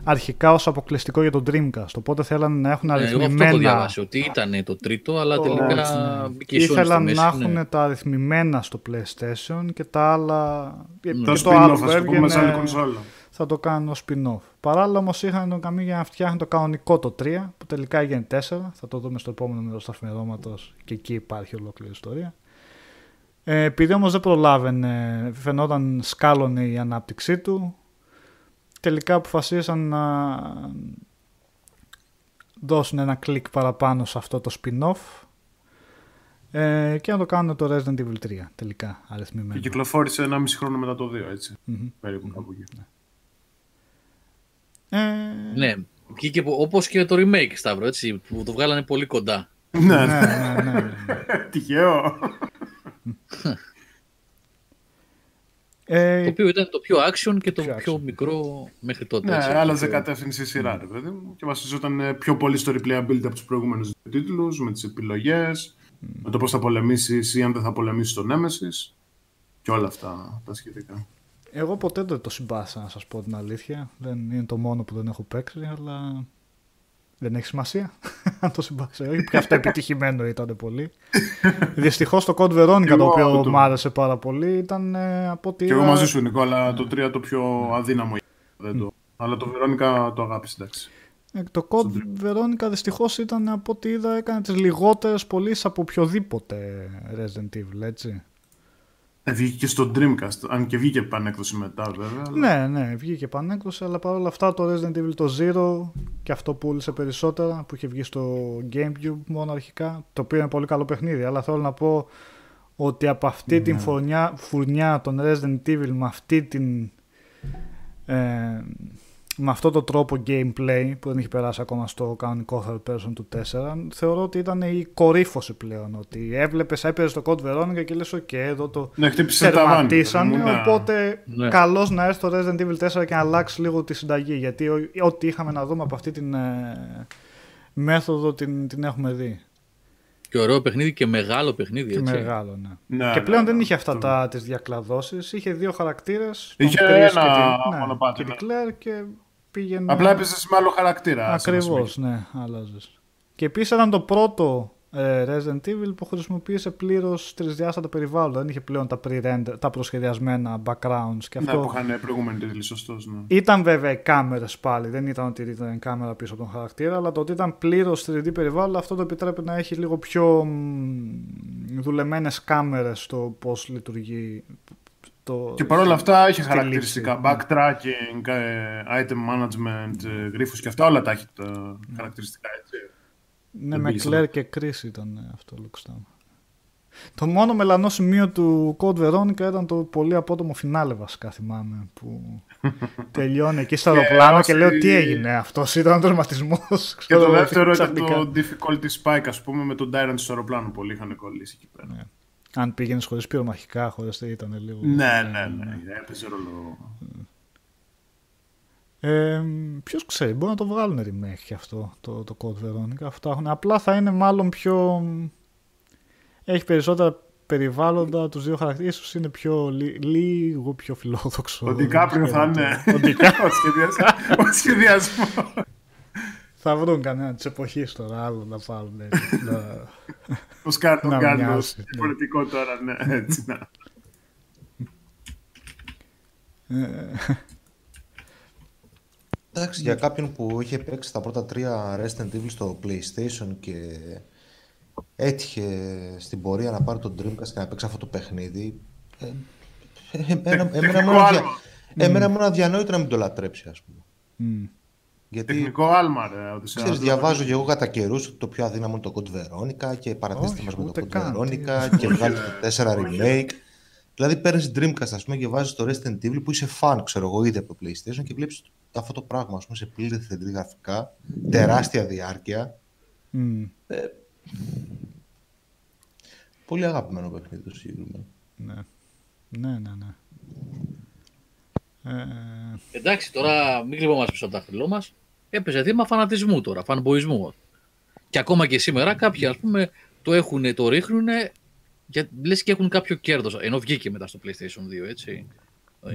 αρχικά ως αποκλειστικό για το Dreamcast οπότε θέλανε να έχουν Ε, Εγώ αυτό αριθμημένα έχω διαβάσει, ότι ήταν το τρίτο, αλλά τελικά έτσι, ναι. μπήκε η Sony στη Ήθελαν μέση, να ναι. έχουν τα αριθμημένα στο PlayStation και τα άλλα. και Το το spin-off, άλλο ας που το πούμε, σε άλλη έβγαινε κονσόλα. θα το κάνουν ως spin-off. Παράλληλα όμως είχαν τον Καμί για να φτιάχνει το κανονικό το 3 που τελικά έγινε 4. Θα το δούμε στο επόμενο μέρος του αφημερώματος και εκεί υπάρχει ολόκληρη ιστορία. Ε, επειδή όμως δεν προλάβαινε, φαινόταν σκάλωνε η ανάπτυξή του, τελικά αποφασίσαν να δώσουν ένα κλικ παραπάνω σε αυτό το spin-off ε, και να το κάνουν το Resident Evil 3 τελικά Και αριθμημένο. κυκλοφόρησε ένα μισή χρόνο μετά το 2, έτσι. Μμμ. Περίπου κάπου εκεί. Ε, Ναι, βγήκε όπως και το remake, Σταύρο, έτσι, που το βγάλανε πολύ κοντά. Ναι, ναι, ναι. ναι, ναι, ναι. Τυχαίο. Ε, Το οποίο ήταν το πιο action και το Πιο πιο, action. μικρό μέχρι τότε. Ναι, έτσι, άλλαζε το πιο- κατεύθυνση η σειρά, ρε παιδί μου. Και βασιζόταν ε, πιο πολύ στο replayability από τους προηγούμενους δύο τίτλους, με τις επιλογές, με το πώς θα πολεμήσεις ή αν δεν θα πολεμήσεις τον Nemesis. Και όλα αυτά τα σχετικά. Εγώ ποτέ δεν το συμπάθησα να σας πω την αλήθεια. Δεν είναι το μόνο που δεν έχω παίξει, αλλά δεν έχει σημασία αν το συμπάθησα. Όχι, και αυτό επιτυχημένο ήταν πολύ. Δυστυχώς το Code Veronica το Εγώ οποίο το- μου άρεσε πάρα πολύ ήταν ε, από ό,τι Και εγώ είδα- μαζί σου, Νικόλα, το 3 το πιο αδύναμο. Δεν το... Αλλά το Βερόνικα το αγάπησε, εντάξει. Ε, Το Code Veronica δυστυχώς ήταν από ό,τι είδα έκανε τις λιγότερες πωλήσεις από οποιοδήποτε Resident Evil, έτσι. Ε, Βγήκε και στο Dreamcast, αν και βγήκε επανέκδοση μετά βέβαια. αλλά- Ναι, ναι, βγήκε επανέκδοση, αλλά παρόλα αυτά το Resident Evil το Zero και αυτό πούλησε περισσότερα που είχε βγει στο Gamecube μόνο αρχικά, το οποίο είναι πολύ καλό παιχνίδι, αλλά θέλω να πω ότι από αυτή την φουρνιά, φουρνιά των Resident Evil με αυτή την ε, με αυτό το τρόπο gameplay που δεν έχει περάσει ακόμα στο κανονικό third person του 4 θεωρώ ότι ήταν η κορύφωση πλέον ότι έβλεπες έπαιζε το Code Veronica και λες ok εδώ το Ναι, χτύπησε τα βάνη. τερματίσανε Ναι. οπότε Ναι. καλώς να έρθει το Resident Evil 4 και να αλλάξει λίγο τη συνταγή γιατί ο- ό,τι είχαμε να δούμε από αυτή την ε, μέθοδο την, την έχουμε δει Και ωραίο παιχνίδι και μεγάλο παιχνίδι, και έτσι. μεγάλο ναι. Ναι, και πλέον ναι, δεν ναι, είχε αυτά αυτό. τα, τις διακλαδώσεις είχε δύο χαρακτήρες τον Είχε Chris ένα και την, μονοπάτι, και την ναι. Claire και πήγαινε Απλά έπαιζες με άλλο χαρακτήρα. σε ένα Ακριβώς, σημείο. ναι, άλλαζες. Και επίσης ήταν το πρώτο ε, Resident Evil που χρησιμοποίησε πλήρως τρισδιάστατα περιβάλλοντα. Δεν είχε πλέον τα, pre-render, τα προσχεδιασμένα backgrounds. Και Ναι, αυτό που είχαν προηγούμενη τίτλη, σωστός. Ναι. ήταν βέβαια οι κάμερες πάλι. Δεν ήταν ότι ήταν η κάμερα πίσω από τον χαρακτήρα, αλλά το ότι ήταν πλήρως 3D περιβάλλον αυτό το επιτρέπει να έχει λίγο πιο δουλεμένες κάμερες στο πώς λειτουργεί. Το, Και παρόλα αυτά είχε στη χαρακτηριστικά. λήψη, ναι. Backtracking, ε, item management, ε, γρίφους και αυτά όλα τα έχει τα χαρακτηριστικά. Έτσι. Ναι, Δεν με πήγε Claire και Chris ήταν ε, αυτό Λουξτάμ. Το μόνο μελανό σημείο του Code Veronica ήταν το πολύ απότομο φινάλε βασικά θυμάμαι που τελειώνει εκεί στο Και αεροπλάνο όσοι- και λέω τι έγινε αυτός ήταν τερματισμός Και ξέρω το εγώ, δεύτερο ήταν ξαφνικά. το difficulty spike, ας πούμε, με τον Tyrant στο αεροπλάνο. Πολλοί είχαν κολλήσει εκεί πέρα. Ναι. Αν πήγαινες χωρίς πυρομαχικά, χωρίς τι ήταν λίγο... Ναι, ναι, ναι. Έπαιζε ρόλο. Ε, Ποιος ξέρει, μπορεί να το βγάλουν remake και αυτό το, το Code Veronica. Αυτά έχουν. Απλά θα είναι μάλλον πιο. Έχει περισσότερα περιβάλλοντα τους δύο χαρακτήρες. ίσως είναι πιο, λι- λίγο πιο φιλόδοξο. Ο Ντικάπριο θα είναι. Ο Ντικά- Ο σχεδιασ- Ο σχεδιασμός. θα βρουν κανένα της εποχής τώρα άλλο να πάρουν. Έτσι, να- Ο Σκάρ τον Να κάνει μοιάσει, ναι. διαφορετικό τώρα, ναι, έτσι να. Ε, Εντάξει, για κάποιον που είχε παίξει τα πρώτα τρία Resident Evil στο PlayStation και έτυχε στην πορεία να πάρει τον Dreamcast και να παίξει αυτό το παιχνίδι, ε, ε, εμένα, εμένα, μου είναι αδια- άλμα. εμένα μου είναι αδιανόητο να μην το λατρέψει, ας πούμε. Μ. Γιατί, Τεχνικό άλμα, ρε. ότι σε ξέρεις, αυτό- διαβάζω και εγώ κατά καιρούς ότι το πιο αδύναμο είναι το Code Veronica και παρατήστε Όχι, μας με το ούτε Code καν, Veronica και βγάλετε το 4 remake. Δηλαδή παίρνεις Dreamcast ας πούμε, και βάζεις το Resident Evil που είσαι fan, ξέρω εγώ, ήδη από το PlayStation και βλέπεις αυτό το πράγμα ας πούμε, σε πλήρη 3D γραφικά, τεράστια διάρκεια. μ. Πολύ αγαπημένο παιχνίδι το συγκεκριμένο. Ναι. Ναι, ναι, ναι. Ε, Εντάξει, τώρα μην κρυβόμαστε πίσω από το δάχτυλό μας. Έπαιζε θύμα φανατισμού τώρα, φανμποϊσμού. Και ακόμα και σήμερα κάποιοι ας πούμε το έχουν, το ρίχνουν και λες και έχουν κάποιο κέρδος. Ενώ βγήκε μετά στο PlayStation 2, έτσι.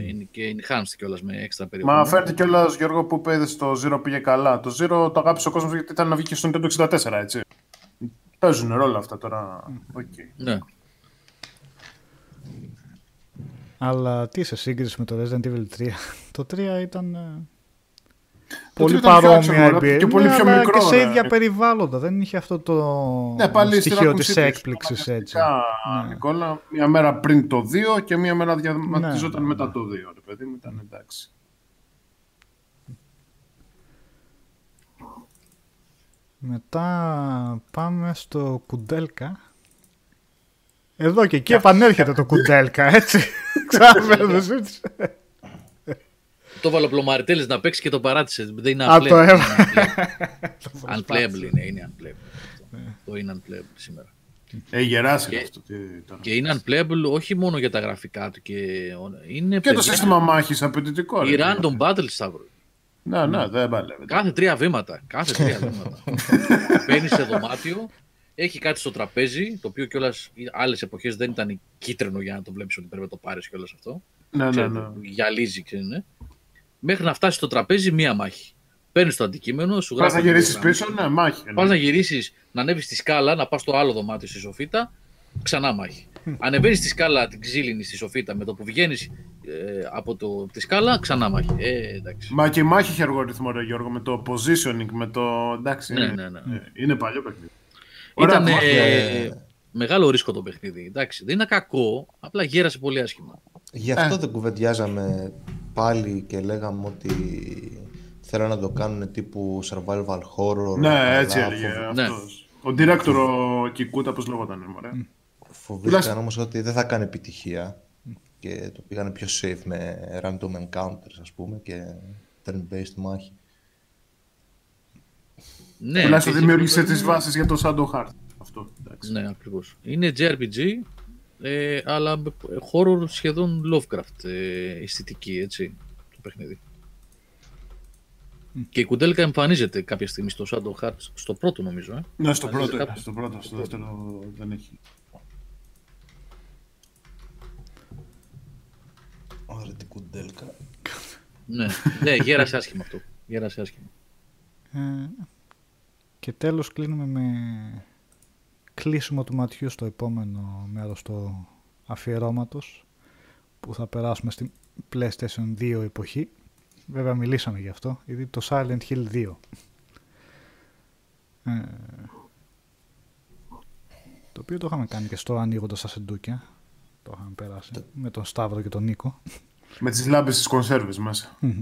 Είναι και enhanced κιόλας με έξτρα περιεχόμενο. Μα φέρτε κιόλας Γιώργο που είπε στο Zero πήγε καλά. Το Zero το αγάπησε ο κόσμος γιατί ήταν να βγει και στο Nintendo 64, έτσι. Παίζουν ρόλο αυτά τώρα. Οκ. Ναι. Αλλά τι σε σύγκριση με το Resident Evil 3. Το 3 ήταν. ε, Το πολύ 3 ήταν πιο παρόμοια αξιωματικό εμπειρία. και πολύ Ναι, πιο αλλά μικρό, Και σε ρε. ίδια περιβάλλοντα. Δεν είχε αυτό το Ναι, πάλι στη στοιχείο Raccoon της City, έκπληξης έτσι. αναγκαστικά, Ναι. Νικόλα, μία μέρα πριν το 2 και μία μέρα διαδραματιζόταν μετά το 2. Ρε παιδί μου, ήταν εντάξει. Μετά πάμε στο Κουντέλκα. Εδώ και εκεί επανέρχεται το Κουντέλκα, έτσι. Ξαναφέρω συζήτηση. Το βάλω πλωμαριτέλης να παίξεις και το παράτησες. Δεν είναι Α, το unplayable. έβαλε. Είναι unplayable. Unplayable είναι, είναι unplayable. Το είναι unplayable σήμερα. Έχει γεράσει Και- αυτό. Τι, τώρα. Και είναι unplayable όχι μόνο για τα γραφικά του. Και, είναι Και το παιδιά, σύστημα μάχης απαιτητικό. Οι ρε. random battles Σταύρο. Ναι, ναι, δεν παλεύει. Κάθε τρία βήματα. Κάθε τρία βήματα. Μπαίνει σε δωμάτιο, έχει κάτι στο τραπέζι, το οποίο κιόλας άλλες εποχές δεν ήταν κίτρινο για να το βλέπεις ότι πρέπει να το πάρεις κιόλας αυτό. Ναι, ναι, Ξέρετε, ναι. Γυαλίζει, ξέρετε, ναι. Μέχρι να φτάσει στο τραπέζι μία μάχη. Παίρνεις το αντικείμενο, σου Πας γράφει. να γυρίσεις πίσω, ναι, μάχη. Πας να γυρίσεις, να ανέβεις στη σκάλα, να πας στο άλλο δωμάτιο στη σοφίτα, ξανά μάχη. Ανεβαίνεις στη σκάλα την ξύλινη στη σοφίτα με το που βγαίνεις ε, από το, τη σκάλα, ξανά μάχη. Ε, εντάξει. Μα και η μάχη είχε αργό ρυθμό, ρε Γιώργο, με το positioning, με το. Εντάξει, Ναι, είναι, ναι, ναι. ε, είναι παλιό παιχνίδι. Ωραία Ήταν. μάχη. Ε, μεγάλο ρίσκο το παιχνίδι. Εντάξει, δεν είναι κακό, απλά γέρασε πολύ άσχημα. Γι' αυτό δεν κουβεντιάζαμε πάλι και λέγαμε ότι θέλω να το κάνουν τύπου survival horror. Ναι, έτσι αλλά έλεγε φοβ- Ναι. αυτός. Ο director ο Κικούτα, πώς λεγόταν, μωρέ. Φοβήθηκαν όμως ότι δεν θα κάνει επιτυχία και το πήγανε πιο safe με random encounters ας πούμε και turn-based μάχη. Ναι, Τουλάχιστον έχει δημιούργησε πρόβλημα. τις βάσεις για το Shadow Heart. Αυτό, εντάξει. Ναι, ακριβώς. Είναι JRPG, ε, αλλά με horror σχεδόν Lovecraft ε, αισθητική, έτσι, το παιχνίδι. Και η κουντέλικα εμφανίζεται κάποια στιγμή στο Shadow Hearts, στο πρώτο νομίζω, ε. Ναι, στο Εμφανίζεται πρώτο, κάπου. στο πρώτο, στο δεύτερο δεν έχει. Ωραία την κουντέλκα. Ναι, ναι, γέρασε άσχημα αυτό. Γέρασε άσχημα. Ε, και τέλος κλείνουμε με κλείσιμο του ματιού στο επόμενο μέρος του αφιερώματος που θα περάσουμε στην PlayStation 2 εποχή. Βέβαια μιλήσαμε γι' αυτό, γιατί το Silent Hill 2. Ε, το οποίο το είχαμε κάνει και στο ανοίγοντα τα σεντούκια. Το είχαμε περάσει με τον Σταύρο και τον Νίκο. Με τις λάμπες στις κονσέρβες μέσα.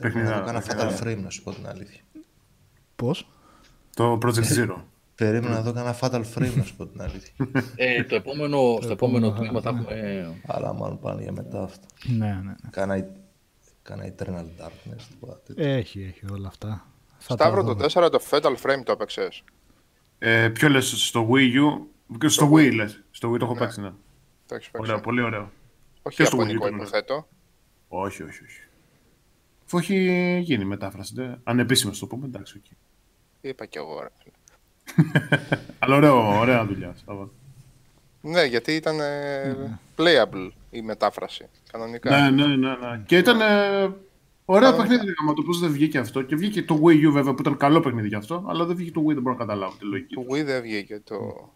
Πρέπει να το Παιχνιδάρα, κάνω παιχνιδάρα. Fatal Frame να σου πω την αλήθεια. Πώς; Το Project Zero. Περίμενα να δω κανένα Fatal Frame να σου πω την αλήθεια. Ε, το επόμενο, στο επόμενο επόμενο, τμήμα θα ναι. έχουμε... ε, Αλλά μάλλον πάνε για μετά αυτά. Ναι, ναι, ναι. Κάνα, κάνα Eternal Darkness. τίποτα τέτοιο. Έχει, έχει όλα αυτά. Θα τα Σταύρο το δούμε. 4 το Fatal Frame το έπαιξες; Ε, ποιο λες, στο Wii U; και Στο Wii λες. Στο Wii το έχω Ναι. παίξει, ναι. Το έχεις παίξει. Ωραίο, πολύ ωραίο. Όχι και στο Ιαπωνικό Wii U, ναι. υποθέτω. Όχι, όχι, όχι. Αφού έχει γίνει μετάφραση, ναι. ανεπίσημα στο πούμε, εντάξει, οκ. Είπα κι εγώ. ρε. Αλλά ωραίο, ωραία δουλειά. Σάβα. Ναι, γιατί ήταν ε, playable η μετάφραση. Κανονικά. Ναι, ναι, ναι, ναι. Και ήταν ε, ωραίο Κανονικά. παιχνίδι, άμα το πώς δεν βγήκε αυτό. Και βγήκε το Wii U βέβαια που ήταν καλό παιχνίδι γι' αυτό, αλλά δεν βγήκε το Wii, δεν μπορώ να καταλάβω τη λογική. Το του. Wii δεν βγήκε το...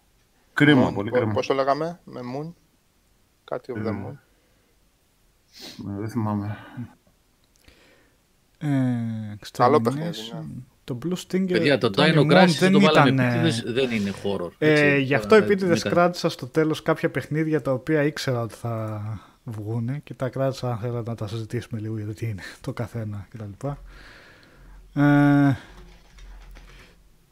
Κρίμα, Moon. πολύ Πο- κρίμα. Πώς το λέγαμε, με Moon; Κάτι of the Ε, Moon. Ναι, δεν θυμάμαι. Ε, Καλό Extermination. παιχνίδι, ναι. Το Blue Stinger. Παιδιά, το Tony Dino Mon Crisis δεν το βάλαμε ήταν, ε, επίτηδες, δεν είναι horror. Ε, έτσι. γι' αυτό Τώρα, επίτηδες δεν ήταν- κράτησα στο τέλος κάποια παιχνίδια τα οποία ήξερα ότι θα βγουν και τα κράτησα αν θέλατε να τα συζητήσουμε λίγο γιατί είναι το καθένα κτλ. Ε,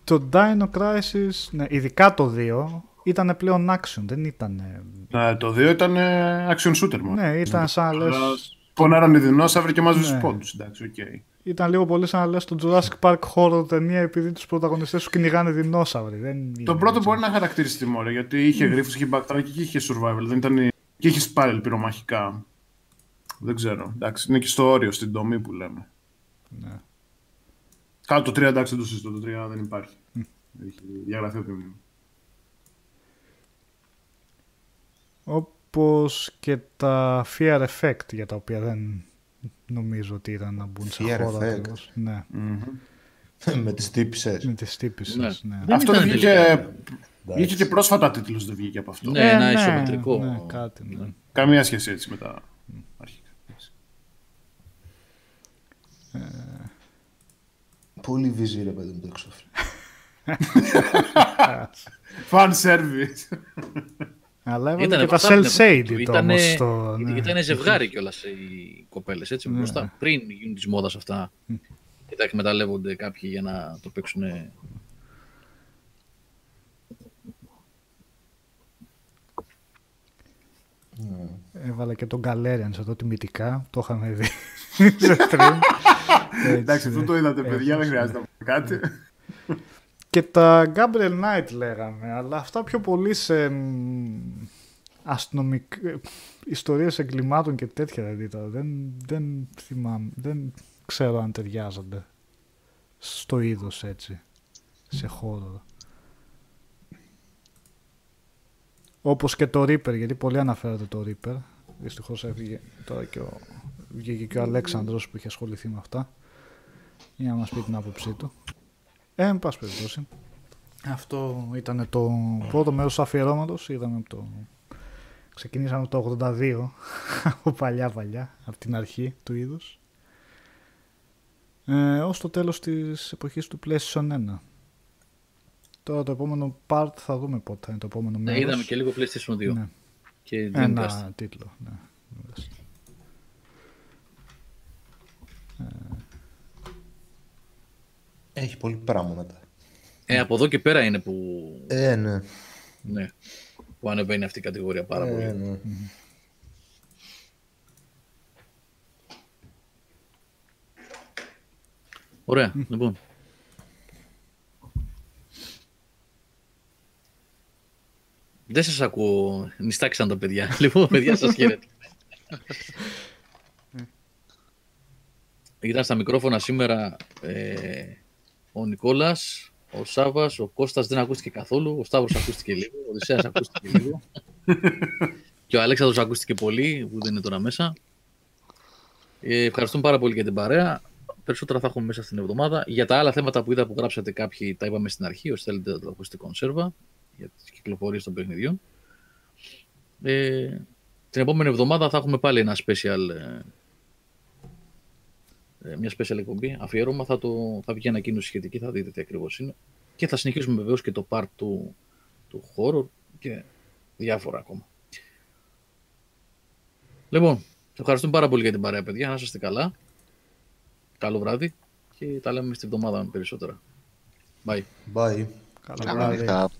το Dino Crisis, ναι, ειδικά το 2, ήταν πλέον action, δεν ήταν... Ναι, το 2 ήταν ε, action shooter μόνο. Ναι, ήταν σαν να λες, Σπονάραν οι δεινόσαυροι και μάζευαν Ναι. στους πόντους, εντάξει, οκ. ήταν λίγο πολύ σαν να λες το Jurassic Park horror ταινία επειδή τους πρωταγωνιστές σου κυνηγάνε δεινόσαυροι. Δεν Το είναι πρώτο έτσι. μπορεί να χαρακτηριστεί μόνο γιατί είχε γρίφους, είχε backtrack και είχε survival. Δεν ήταν... Και είχε spiral πυρομαχικά. Δεν ξέρω. Εντάξει, είναι και στο όριο, στην τομή που λέμε. Ναι. Κάτω το 3 εντάξει δεν το συζητώ. Το 3 δεν υπάρχει. Έχει διαγραφεί από τη μνήμη. Όπως και τα Fear Effect για τα οποία δεν νομίζω ότι ήταν να μπουν σε Fear χώρο Effect. ακριβώς. Ναι, με τις τύπησες. με τις τύπησες. Ναι. Ναι. Δεν Αυτό ήταν δεν βγήκε. τελικά. Βγήκε και πρόσφατα τίτλος δεν βγήκε από αυτό. Ναι, ένα ναι, ισομετρικό. ναι, κάτι, ναι. Καμία σχέση έτσι με τα αρχικά. Πολύ βυζί ρε παιδί μου το εξώφυλλο. Fan service. Αλλά έβαλε Ήτανε και τα μπροστά cell την εποχή του. shaded Ήτανε- όμως. Στο, Ήταν, ναι. ήταν ζευγάρι κιόλας οι κοπέλες, έτσι, Ναι. μπροστά. Πριν γίνουν της μόδας αυτά. Και τα εκμεταλλεύονται κάποιοι για να το παίξουν. Έβαλε και τον Galerian εδώ τιμητικά. Το είχαμε δει σε stream. Έτσι, Εντάξει, αυτό το είδατε, ναι. παιδιά, δεν Έχεις, χρειάζεται να πω κάτι. Και τα Gabriel Knight λέγαμε, αλλά αυτά πιο πολύ σε μ, αστυνομικ... ε, ιστορίες εγκλημάτων και τέτοια δηλαδή τώρα. Δεν, δεν θυμάμαι, δεν ξέρω αν ταιριάζονται στο είδος έτσι, σε χώρο. Όπως και το Reaper, γιατί πολύ αναφέρεται το Reaper. Δυστυχώς έφυγε τώρα και ο, βγήκε και ο Αλέξανδρος που είχε ασχοληθεί με αυτά. Για να μας πει την άποψή του. Ε, εν πάση περιπτώσει. Αυτό ήταν το πρώτο μέρος του αφιερώματος. Είδαμε από το... Ξεκινήσαμε από το 82, από παλιά παλιά, από την αρχή του είδους. Ε, ως το τέλος της εποχής του PlayStation 1. Τώρα το επόμενο part θα δούμε πότε θα είναι το επόμενο Ναι, μέρος. είδαμε και λίγο PlayStation 2. Ναι. Και Dreamcast. Ένα τίτλο. Ναι. Έχει πολύ πράγμα μετά. Ε, από εδώ και πέρα είναι που, Ε, ναι. ναι, που ανεβαίνει αυτή η κατηγορία πάρα Ε, πολύ. ναι. Ωραία, λοιπόν. Δεν σας ακούω, νηστάξαν τα παιδιά. λοιπόν, παιδιά σας χαίρετε. Ήταν στα μικρόφωνα σήμερα ε, ο Νικόλας, ο Σάβας, ο Κώστας δεν ακούστηκε καθόλου, ο Σταύρος ακούστηκε λίγο, ο Οδυσσέας ακούστηκε λίγο και ο Αλέξανδρος ακούστηκε πολύ που δεν είναι τώρα μέσα. Ε, ευχαριστούμε πάρα πολύ για την παρέα. Περισσότερα θα έχουμε μέσα στην εβδομάδα. Για τα άλλα θέματα που είδα που γράψατε κάποιοι, τα είπαμε στην αρχή. Όσοι θέλετε να το ακούσετε κονσέρβα για τις κυκλοφορίες των παιχνιδιών. Ε, την επόμενη εβδομάδα θα έχουμε πάλι ένα special, ε, ε, μια special εκπομπή, αφιέρωμα. Θα, το, θα βγει ανακοίνωση σχετική, θα δείτε τι ακριβώς είναι. Και θα συνεχίσουμε βεβαίως και το part του, του horror και διάφορα ακόμα. Λοιπόν, ευχαριστούμε πάρα πολύ για την παρέα, παιδιά. Να είστε καλά. Καλό βράδυ και τα λέμε στην εβδομάδα περισσότερα. Bye. Bye. Καλό Καλή βράδυ. νύχτα.